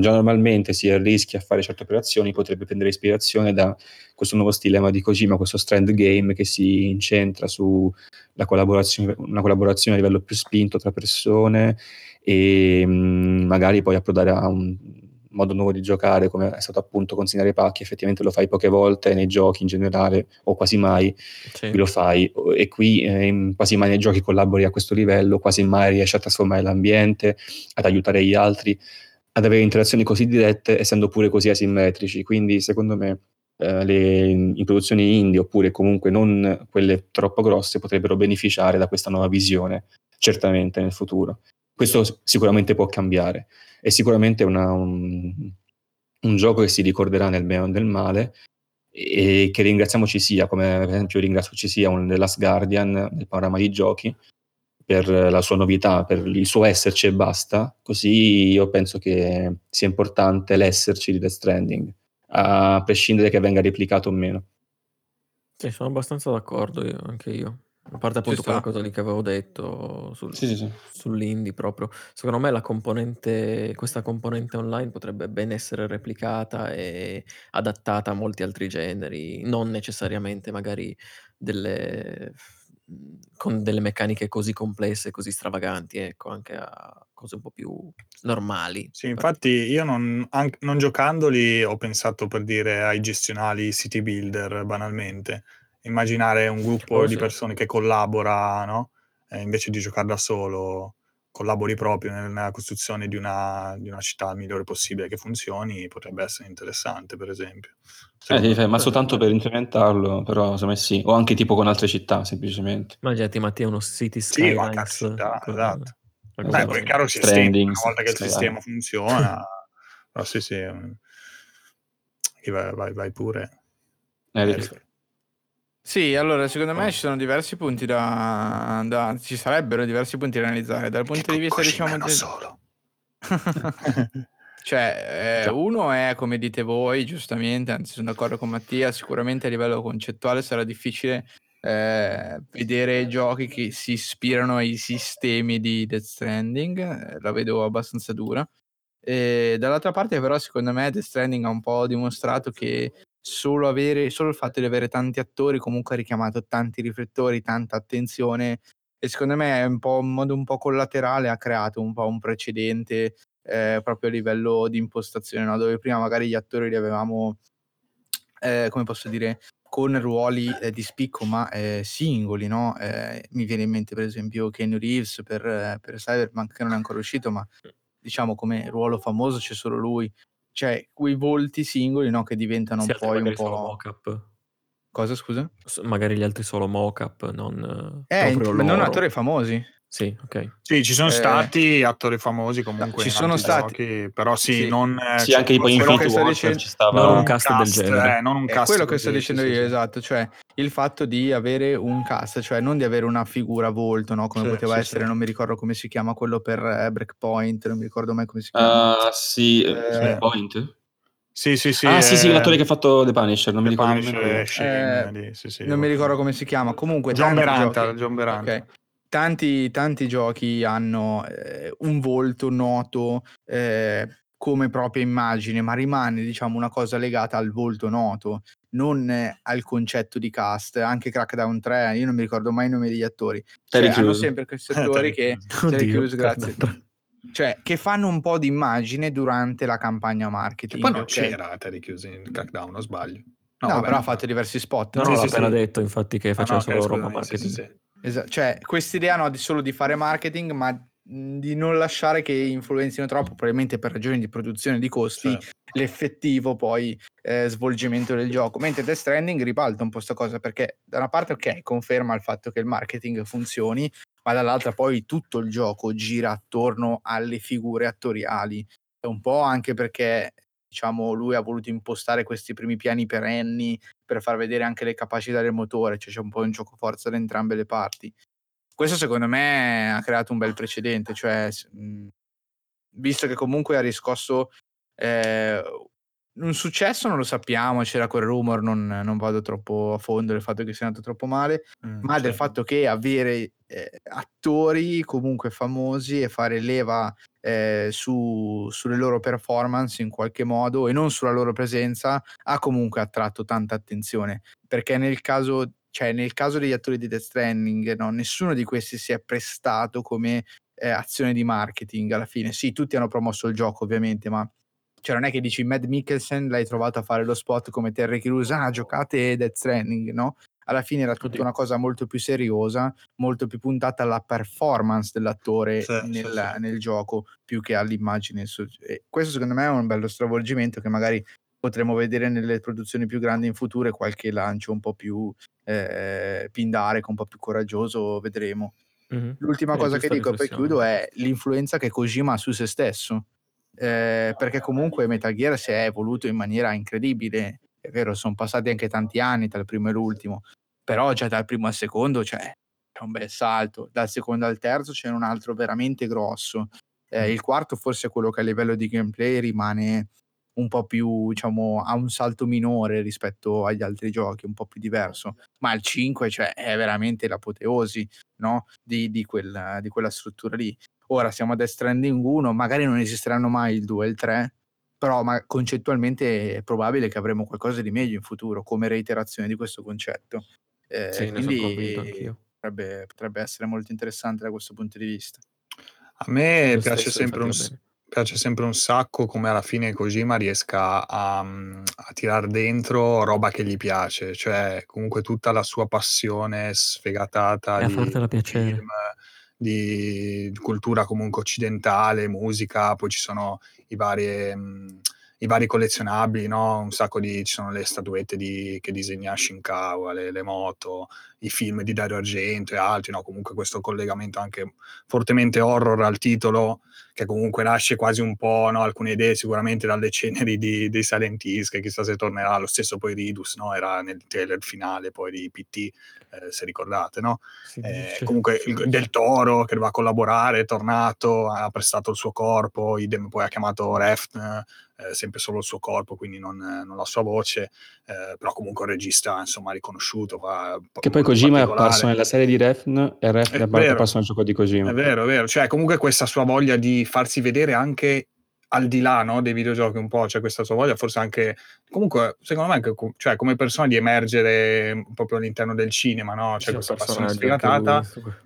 già normalmente si rischia a fare certe operazioni potrebbe prendere ispirazione da questo nuovo stilema di Kojima, questo strand game che si incentra su la collaborazione, una collaborazione a livello più spinto tra persone e mh, magari poi approdare a un modo nuovo di giocare come è stato appunto consegnare i pacchi effettivamente lo fai poche volte nei giochi in generale o quasi mai Sì. qui lo fai. E qui eh, quasi mai nei giochi collabori a questo livello quasi mai riesci a trasformare l'ambiente ad aiutare gli altri ad avere interazioni così dirette essendo pure così asimmetrici. Quindi secondo me eh, le in produzioni indie oppure comunque non quelle troppo grosse potrebbero beneficiare da questa nuova visione certamente nel futuro questo sicuramente può cambiare è sicuramente una- un, un gioco che si ricorderà nel bene o nel male e che ringraziamo ci sia, come per esempio ringrazio ci sia un The Last Guardian nel panorama di giochi per la sua novità, per il suo esserci e basta, così io penso che sia importante l'esserci di Death Stranding, a prescindere che venga replicato o meno. Sì, sono abbastanza d'accordo io, anche io. A parte appunto quella cosa lì che avevo detto sul- Sì, sì, sì. sull'indie proprio. Secondo me la componente, questa componente online potrebbe ben essere replicata e adattata a molti altri generi, non necessariamente magari delle, con delle meccaniche così complesse, così stravaganti, ecco, anche a cose un po' più normali. Sì, infatti io non, anche- non giocandoli ho pensato per dire ai gestionali city builder banalmente. Immaginare un gruppo Oh, di sì. persone che collabora, no? Eh, invece di giocare da solo, collabori proprio nel- nella costruzione di una, di una città migliore possibile che funzioni, potrebbe essere interessante, per esempio. Eh, sì, ma soltanto per implementarlo, però secondo me sì, o anche tipo con altre città semplicemente. Immaginati Mattia uno City Sì, Skylines città, con- esatto. Eh, poi è chiaro il sistema, una volta che il sistema funziona, però sì, sì. mm. vai, vai, vai pure. Eric. Eh, Sì, allora secondo me ci sono diversi punti da, da- ci sarebbero diversi punti da analizzare dal punto di vista diciamo del- solo. cioè eh, uno è come dite voi giustamente, anzi sono d'accordo con Mattia, sicuramente a livello concettuale sarà difficile eh, vedere giochi che si ispirano ai sistemi di Death Stranding, eh, la vedo abbastanza dura. E dall'altra parte però secondo me Death Stranding ha un po' dimostrato che solo, avere, solo il fatto di avere tanti attori comunque ha richiamato tanti riflettori, tanta attenzione e secondo me è un po' in modo un po' collaterale ha creato un po' un precedente eh, proprio a livello di impostazione, no? dove prima magari gli attori li avevamo, eh, come posso dire, con ruoli eh, di spicco ma eh, singoli, no? Eh, mi viene in mente per esempio Ken Reeves per, eh, per Cyberpunk che non è ancora uscito, ma diciamo come ruolo famoso c'è solo lui. Cioè, quei volti singoli no, che diventano Sì, poi un magari solo po'... mock-up. Cosa, scusa? Magari gli altri solo mock-up, non Eh, ma non attori famosi. Sì, ok. Sì, ci sono Eh, stati attori famosi comunque ci sono stati- giochi, però sì, sì. non... eh, Sì, cioè, anche tipo Infinity Warfare dicendo- ci stava... Non un cast del genere. eh, non un È cast quello che sto dicendo sì, io, sì, sì. esatto, cioè il fatto di avere un cast, cioè non di avere una figura a volto, no? come Sì, poteva sì, essere, sì. non mi ricordo come si chiama quello per eh, Breakpoint, non mi ricordo mai come si chiama. Ah, sì, Eh, eh, Point. Sì, sì, sì. ah, sì, sì, eh, l'attore che ha fatto The Punisher, non mi The ricordo Punisher. Shane, Eh, lì, sì, sì, non mi ricordo come si chiama, comunque John Beranta, John Beranta. ok. Tanti, tanti giochi hanno eh, un volto noto eh, come propria immagine, ma rimane diciamo una cosa legata al volto noto, non eh, al concetto di cast. Anche Crackdown 3, io non mi ricordo mai i nomi degli attori. Cioè, hanno Crews. sempre questi attori che Crews. Oddio, Crews, grazie. Cioè, che fanno un po' di immagine durante la campagna Che marketing. poi non ok? c'era Terry chiuso in Crackdown, non sbaglio. No, vabbè, però ha no. fatto diversi spot. No, no? no, Sì, l'ho sì, appena sì. detto, infatti, che Ah, faceva no, ok, solo roba scusami, sì, marketing. sì, sì. Esa- cioè, quest'idea no, di solo di fare marketing, ma di non lasciare che influenzino troppo, probabilmente per ragioni di produzione di costi, Sì. l'effettivo poi eh, svolgimento del gioco. Mentre Death Stranding ribalta un po' sta cosa, perché da una parte, ok, conferma il fatto che il marketing funzioni, ma dall'altra poi tutto il gioco gira attorno alle figure attoriali. È un po' anche perché, diciamo, lui ha voluto impostare questi primi piani perenni per far vedere anche le capacità del motore, cioè c'è un po' un gioco forza da entrambe le parti. Questo secondo me ha creato un bel precedente, cioè mh, visto che comunque ha riscosso eh, un successo non lo sappiamo, c'era quel rumor, non, non vado troppo a fondo del fatto che sia andato troppo male, Mm, ma del sì. fatto che avere eh, attori comunque famosi e fare leva eh, su- sulle loro performance in qualche modo e non sulla loro presenza ha comunque attratto tanta attenzione perché nel caso, cioè nel caso degli attori di Death Stranding no, nessuno di questi si è prestato come eh, azione di marketing alla fine sì tutti hanno promosso il gioco ovviamente ma cioè non è che dici Mad Mikkelsen l'hai trovato a fare lo spot come Terry Crews ah giocate Death Stranding no? alla fine era tutta Oddio. una cosa molto più seriosa, molto più puntata alla performance dell'attore Sì, sì, nel, sì. nel gioco più che all'immagine. e questo secondo me è un bello stravolgimento che magari potremo vedere nelle produzioni più grandi in futuro qualche lancio un po' più eh, pindarico, un po' più coraggioso, vedremo. Mhm. L'ultima Sì, cosa che dico e poi chiudo è l'influenza che Kojima ha su se stesso. Eh, perché comunque Metal Gear si è evoluto in maniera incredibile. È vero, sono passati anche tanti anni tra il primo e l'ultimo, però già dal primo al secondo c'è, c'è un bel salto. Dal secondo al terzo c'è un altro veramente grosso. Eh, il quarto forse è quello che a livello di gameplay rimane un po' più, diciamo, ha un salto minore rispetto agli altri giochi, un po' più diverso. Ma il 5 cioè, è veramente l'apoteosi no? di, di quella, di quella struttura lì. Ora siamo a Death Stranding 1, magari non esisteranno mai il 2 e il 3, però ma concettualmente è probabile che avremo qualcosa di meglio in futuro come reiterazione di questo concetto. Eh, Sì, ne sono convinto quindi anch'io. potrebbe, potrebbe essere molto interessante da questo punto di vista. A me piace sempre, un, piace sempre un sacco come alla fine Kojima riesca a, a tirare dentro roba che gli piace, cioè comunque tutta la sua passione sfegatata E a di fartela piacere. film, di cultura comunque occidentale, musica, poi ci sono i vari, mh, i vari collezionabili, no? Un sacco di, ci sono le statuette di, che disegna Shinkawa, le, le moto, i film di Dario Argento e altri, no? Comunque questo collegamento anche fortemente horror al titolo che comunque nasce quasi un po', no? alcune idee sicuramente dalle ceneri di, dei Silent Hills, che chissà se tornerà, lo stesso poi Ridus, no? era nel trailer finale poi di PT, eh, se ricordate, no? Eh, comunque il, del Toro che doveva collaborare, è tornato, ha prestato il suo corpo, idem poi ha chiamato Refn, eh, sempre solo il suo corpo, quindi non, non la sua voce, eh, però comunque un regista insomma riconosciuto. Va, che poi Kojima è apparso nella serie di Refn e Refn è, apparso nel gioco di Kojima. È vero, è vero, cioè comunque questa sua voglia di farsi vedere anche al di là no, dei videogiochi un po', c'è cioè questa sua voglia, forse anche, comunque, secondo me, anche, cioè, come persona di emergere proprio all'interno del cinema, no? C'è cioè, questa passione sfigatata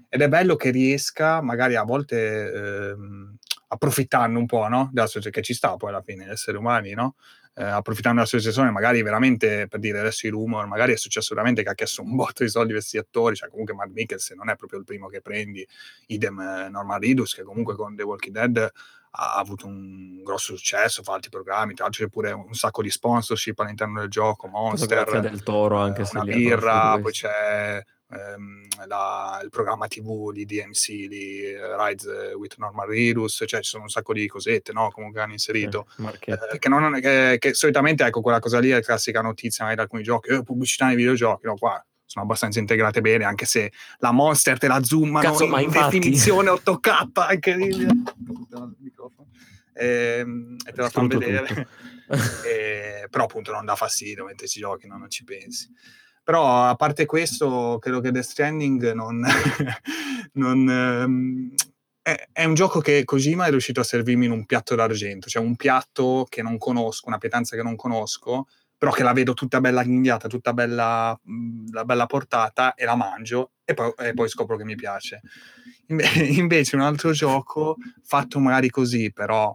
ed è bello che riesca, magari a volte, ehm, approfittando un po', no? Della società, che ci sta poi alla fine, esseri umani, no? Eh, approfittando della situazione, magari veramente, per dire adesso i rumor, magari è successo veramente che ha chiesto un botto di soldi questi attori, cioè comunque Matt Mikkelsen non è proprio il primo che prendi, idem eh, Norman Ridus, che comunque con The Walking Dead ha avuto un grosso successo, fa altri programmi, tra l'altro c'è pure un sacco di sponsorship all'interno del gioco, Monster, del Toro anche eh, se una birra, poi c'è ehm, la, il programma TV di DMC, di Rides with Norman Reedus, cioè ci sono un sacco di cosette no? comunque hanno inserito, eh, che, non, che, che, solitamente ecco quella cosa lì è la classica notizia magari da alcuni giochi, eh, pubblicità nei videogiochi, no qua sono abbastanza integrate bene, anche se la Monster te la zoomano Cazzo, in infatti... definizione 8K, incredibile. e, ehm, e te la fanno vedere. e, però appunto non dà fastidio mentre ci giochi, no? non ci pensi. Però a parte questo, credo che Death Stranding non, non um, è, è, un gioco che Kojima è riuscito a servirmi in un piatto d'argento, cioè un piatto che non conosco, una pietanza che non conosco, però che la vedo tutta bella ghignata, tutta bella, la bella portata e la mangio e poi, e poi scopro che mi piace. Invece un altro gioco fatto magari così, però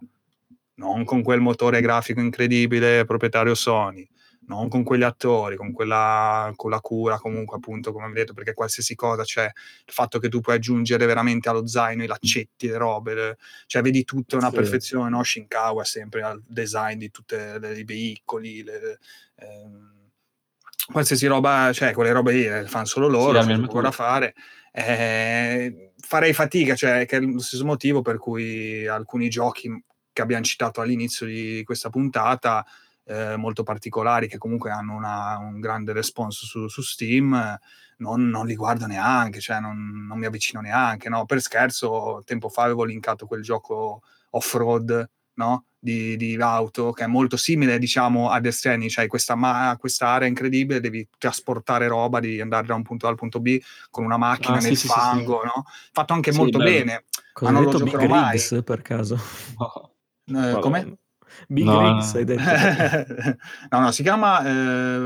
non con quel motore grafico incredibile proprietario Sony, non con quegli attori, con quella con la cura comunque appunto come avete detto perché qualsiasi cosa c'è il fatto che tu puoi aggiungere veramente allo zaino i laccetti, le robe, le, cioè vedi tutto una sì. perfezione, no? Shinkawa sempre al design di tutti i veicoli, le, ehm, qualsiasi roba, cioè quelle robe lì le fanno solo loro, sì, c'è da fare. Eh, farei fatica, cioè che è lo stesso motivo per cui alcuni giochi che abbiamo citato all'inizio di questa puntata eh, molto particolari che comunque hanno una, un grande response su, su Steam, non, non, li guardo neanche, cioè non, non mi avvicino neanche. No? Per scherzo, tempo fa avevo linkato quel gioco off-road no? di, di, auto che è molto simile diciamo a Death Stranding, cioè questa, ma- questa area incredibile, devi trasportare roba, di andare da un punto A al punto B con una macchina ah, nel sì, fango, sì, sì. No? fatto anche molto bello. bene. Cosa ma non lo giocherò mai. per caso? No. Eh, come? Big no, Rigs, hai detto. no, no, si chiama eh,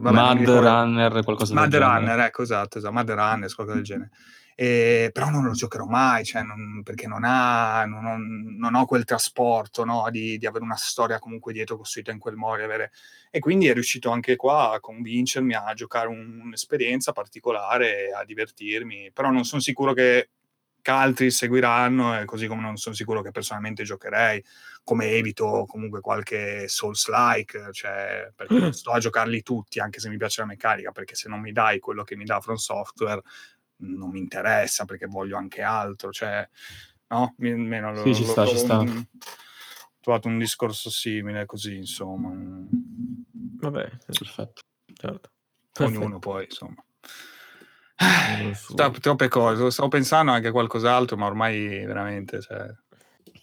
vabbè, Mad Runner, qualcosa Mad del Runner, genere. ecco, esatto, esatto, Mad Runner, qualcosa del genere. E, però non lo giocherò mai, cioè non, perché non, ha, non, ho, non, ho, quel trasporto no? di, di, avere una storia comunque dietro costruita in quel modo. Avere... E quindi è riuscito anche qua a convincermi a giocare un, un'esperienza particolare, a divertirmi, però non sono sicuro che che altri seguiranno, e così come non sono sicuro che personalmente giocherei, come evito comunque qualche Souls-like, cioè perché non sto a giocarli tutti, anche se mi piace la meccanica, perché se non mi dai quello che mi dà From Software non mi interessa, perché voglio anche altro, cioè, no? Almeno sì, lo, ci sta, ci sta. Ho trovato un discorso simile, così, insomma. Vabbè, perfetto. Certo. Ognuno poi, insomma. Tro- troppe cose, stavo pensando anche a qualcos'altro, ma ormai veramente, cioè,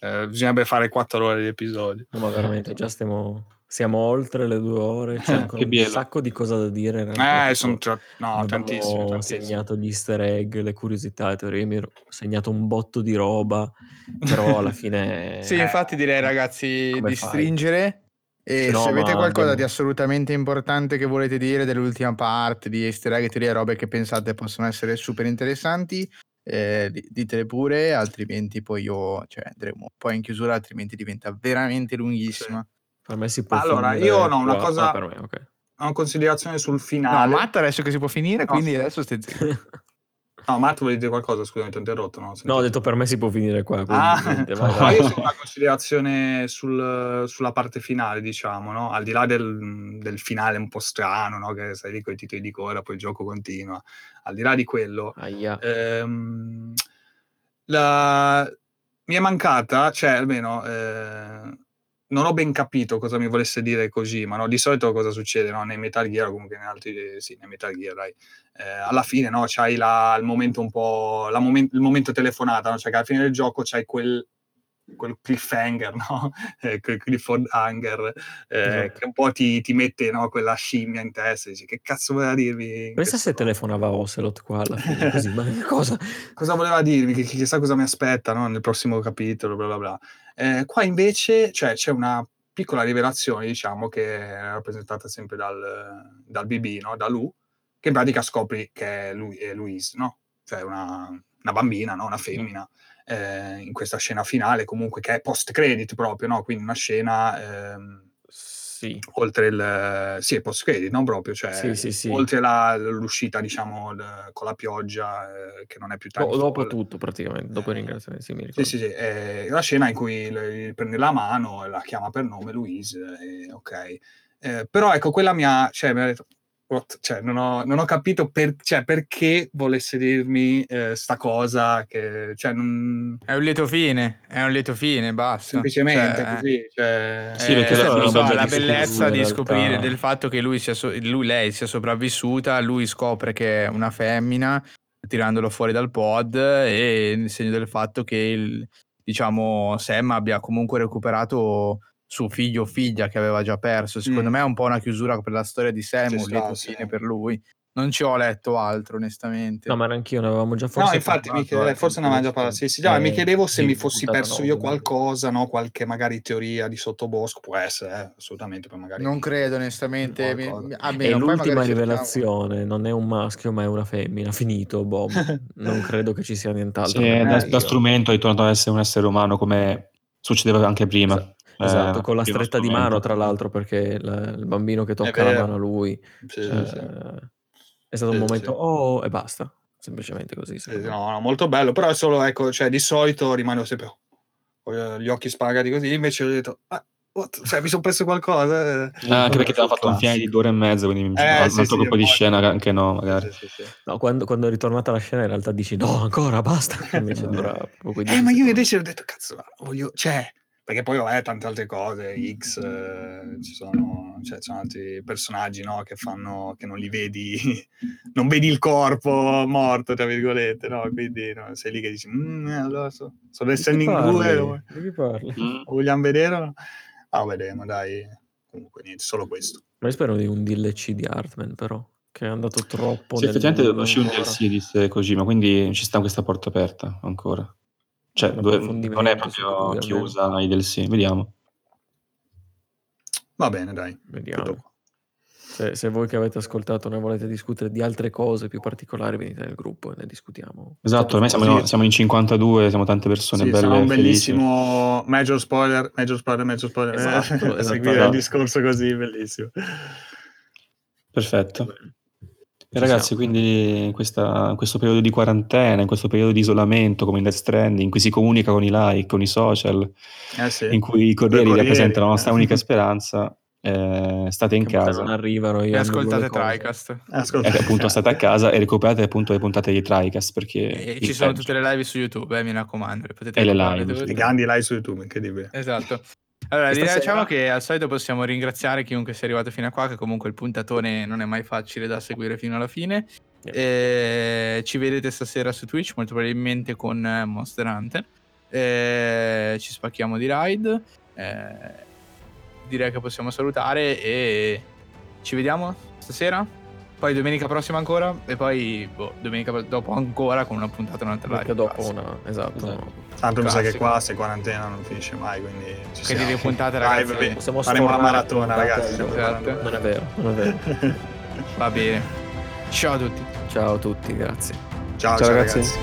eh, bisognerebbe fare quattro ore di episodio. No, ma veramente, già stiamo, siamo oltre le due ore, c'è ancora un sacco di cose da dire. Eh, sono tra- no, tantissimo. Ho segnato gli easter egg, le curiosità, le teorie, mi ho segnato un botto di roba, però alla fine... sì, infatti direi ragazzi di fai? stringere e no, se avete qualcosa abbiamo... di assolutamente importante che volete dire dell'ultima parte di easter egg, teorie, robe che pensate possono essere super interessanti, eh, ditele pure, altrimenti poi io, cioè, andremo poi in chiusura, altrimenti diventa veramente lunghissima. Sì. Per me si può Allora, io ho una cosa, ah, me, okay. una considerazione sul finale. No, Matt adesso che si può finire, no, quindi adesso stai zitto. No, Matt, vuoi dire qualcosa? Scusami, ti ho interrotto. No, no, ho detto per me si può finire qua. Ah, vai. io sono una considerazione sul, sulla parte finale, diciamo, no? Al di là del, del finale un po' strano, no? Che sai lì con i titoli di coda, poi il gioco continua. Al di là di quello, ehm, la, mi è mancata, cioè almeno eh, non ho ben capito cosa mi volesse dire così, ma no, di solito cosa succede no? nei Metal Gear, comunque in altri, sì, nei Metal Gear, dai. Eh, alla fine no, c'hai la, il momento un po', momen- il momento telefonata, no? cioè che alla fine del gioco c'hai quel, quel cliffhanger, no? eh, quel cliffhanger eh, Esatto. che un po' ti, ti mette no, quella scimmia in testa, dici che cazzo voleva dirmi? Pensa se telefonava Ocelot qua alla fine, così, ma cosa? cosa voleva dirmi, che, chissà cosa mi aspetta no? nel prossimo capitolo, bla bla bla. Eh, qua invece cioè, c'è una piccola rivelazione, diciamo, che è rappresentata sempre dal, dal BB, no? da Lu, che in pratica scopri che è, lui, è Louise, no? cioè una, una bambina, no? una femmina, eh, in questa scena finale, comunque che è post-credit proprio, no? quindi una scena... ehm, Sì. oltre il sì, è post credit, non proprio, cioè Sì, sì, sì. oltre la- l'uscita, diciamo, l- con la pioggia, eh, che non è più Do- Timefall. dopo tutto praticamente, dopo il Eh, ringraziamento, sì, mi Sì, ricordo. sì, sì, è la scena in cui le- prende la mano e la chiama per nome Louise, e ok. Eh, però ecco, quella mi ha, cioè, mi ha detto, what? Cioè, non, ho, non ho capito per, cioè, perché volesse dirmi eh, sta cosa, che, cioè, non, È un lieto fine, è un lieto fine, basta. semplicemente Cioè, così, cioè, Sì, eh, perché non fine so, una la bellezza di scoprire del fatto che lui, sia so- lui lei sia sopravvissuta, lui scopre che è una femmina tirandolo fuori dal pod e nel segno del fatto che il, diciamo Sam abbia comunque recuperato suo figlio o figlia che aveva già perso. Secondo Mm. me è un po' una chiusura per la storia di Sam, un lieto sì. fine per lui. Non ci ho letto altro, onestamente. No, ma neanch'io ne avevamo già forse no, infatti, mi parlato, chiede- eh, forse ne avevamo già parlato. Sì, sì, no, eh, mi chiedevo se sì, mi fossi perso nove, io qualcosa, no? qualche magari teoria di sottobosco. Può essere, eh, assolutamente. Poi magari Non credo, onestamente. mi- È almeno, poi l'ultima magari cerchiamo. rivelazione, non è un maschio ma è una femmina, finito, boh, non credo che ci sia nient'altro. Sì, da, da strumento è tornato ad essere un essere umano come succedeva anche prima. Esatto. Esatto, Eh, con la stretta di mano, tra l'altro, perché il, il bambino che tocca la mano a lui Sì, sì, eh, sì. è stato Sì, un momento sì. oh e basta, semplicemente così. No, no, molto bello, però è solo, ecco, cioè, di solito rimanevo sempre con gli occhi spagati così, invece ho detto, ah, what? Cioè, mi sono perso qualcosa. eh. Ah, anche perché ti hanno fatto un Classico. finale di due ore e mezza, quindi un Eh, altro sì, sì, colpo di scena che anche no, magari. Sì, sì, sì. No, quando, quando è ritornata la scena in realtà dici no, ancora, basta. Invece dura proprio Eh, ma io invece ho detto, cazzo, ma voglio, cioè, perché poi vabbè, tante altre cose, X, eh, ci sono, cioè, ci sono altri personaggi, no, che fanno, che non li vedi, non vedi il corpo morto, tra virgolette, no, quindi no, sei lì che dici, mm, eh, allora so, sono del Di chi Sending 2, parli? lo, Di chi parli? Mm. vogliamo vedere? o no? Ah, vedremo, dai, comunque niente, solo questo. Ma io spero di un DLC di Artman però, che è andato troppo Sì, effettivamente uscì un. DLC disse Kojima, quindi ci sta questa porta aperta ancora. Cioè, dove- non è proprio chiusa ai DLC, vediamo. Va bene, dai. Vediamo. Se, se voi che avete ascoltato ne volete discutere di altre cose più particolari, venite nel gruppo e ne discutiamo. Esatto, ormai siamo, Sì. siamo in 52, siamo tante persone Sì, belle sarà un felici. bellissimo major spoiler, major spoiler, major spoiler. Esatto, eh, esatto. seguire il discorso così, bellissimo. Perfetto. E ragazzi, siamo. quindi in, questa- in questo periodo di quarantena, in questo periodo di isolamento come in Death Stranding, in cui si comunica con i like, con i social, Eh sì. in cui i corrieri corrieri, rappresentano la nostra eh. unica speranza, eh, state in Che casa. non arrivano E io ascoltate Tricast. Ascolta. E appunto state a casa e recuperate appunto le puntate di Tricast perché E ci sono peggio. tutte le live su YouTube, eh, mi raccomando. le Potete E le live. I grandi live su YouTube, incredibile. Esatto. Allora, stasera? diciamo che al solito possiamo ringraziare chiunque sia arrivato fino a qua, che comunque il puntatone non è mai facile da seguire fino alla fine. Eh, ci vedete stasera su Twitch, molto probabilmente con eh, Monster Hunter. Eh, ci spacchiamo di ride. Eh, direi che possiamo salutare e ci vediamo stasera. Poi domenica prossima ancora e poi boh, domenica dopo ancora con una puntata un'altra live. Perché dopo Classico. una... Esatto. Esatto. Tanto mi sa che qua se quarantena non finisce mai, quindi ci Quindi siamo. le puntate, Live, ragazzi, possiamo faremo la sfornare maratona, ragazzi. stiamo esatto. Non è vero, non è vero. Va bene. Ciao a tutti. Ciao a tutti, grazie. Ciao, Ciao, ciao, ragazzi. ragazzi.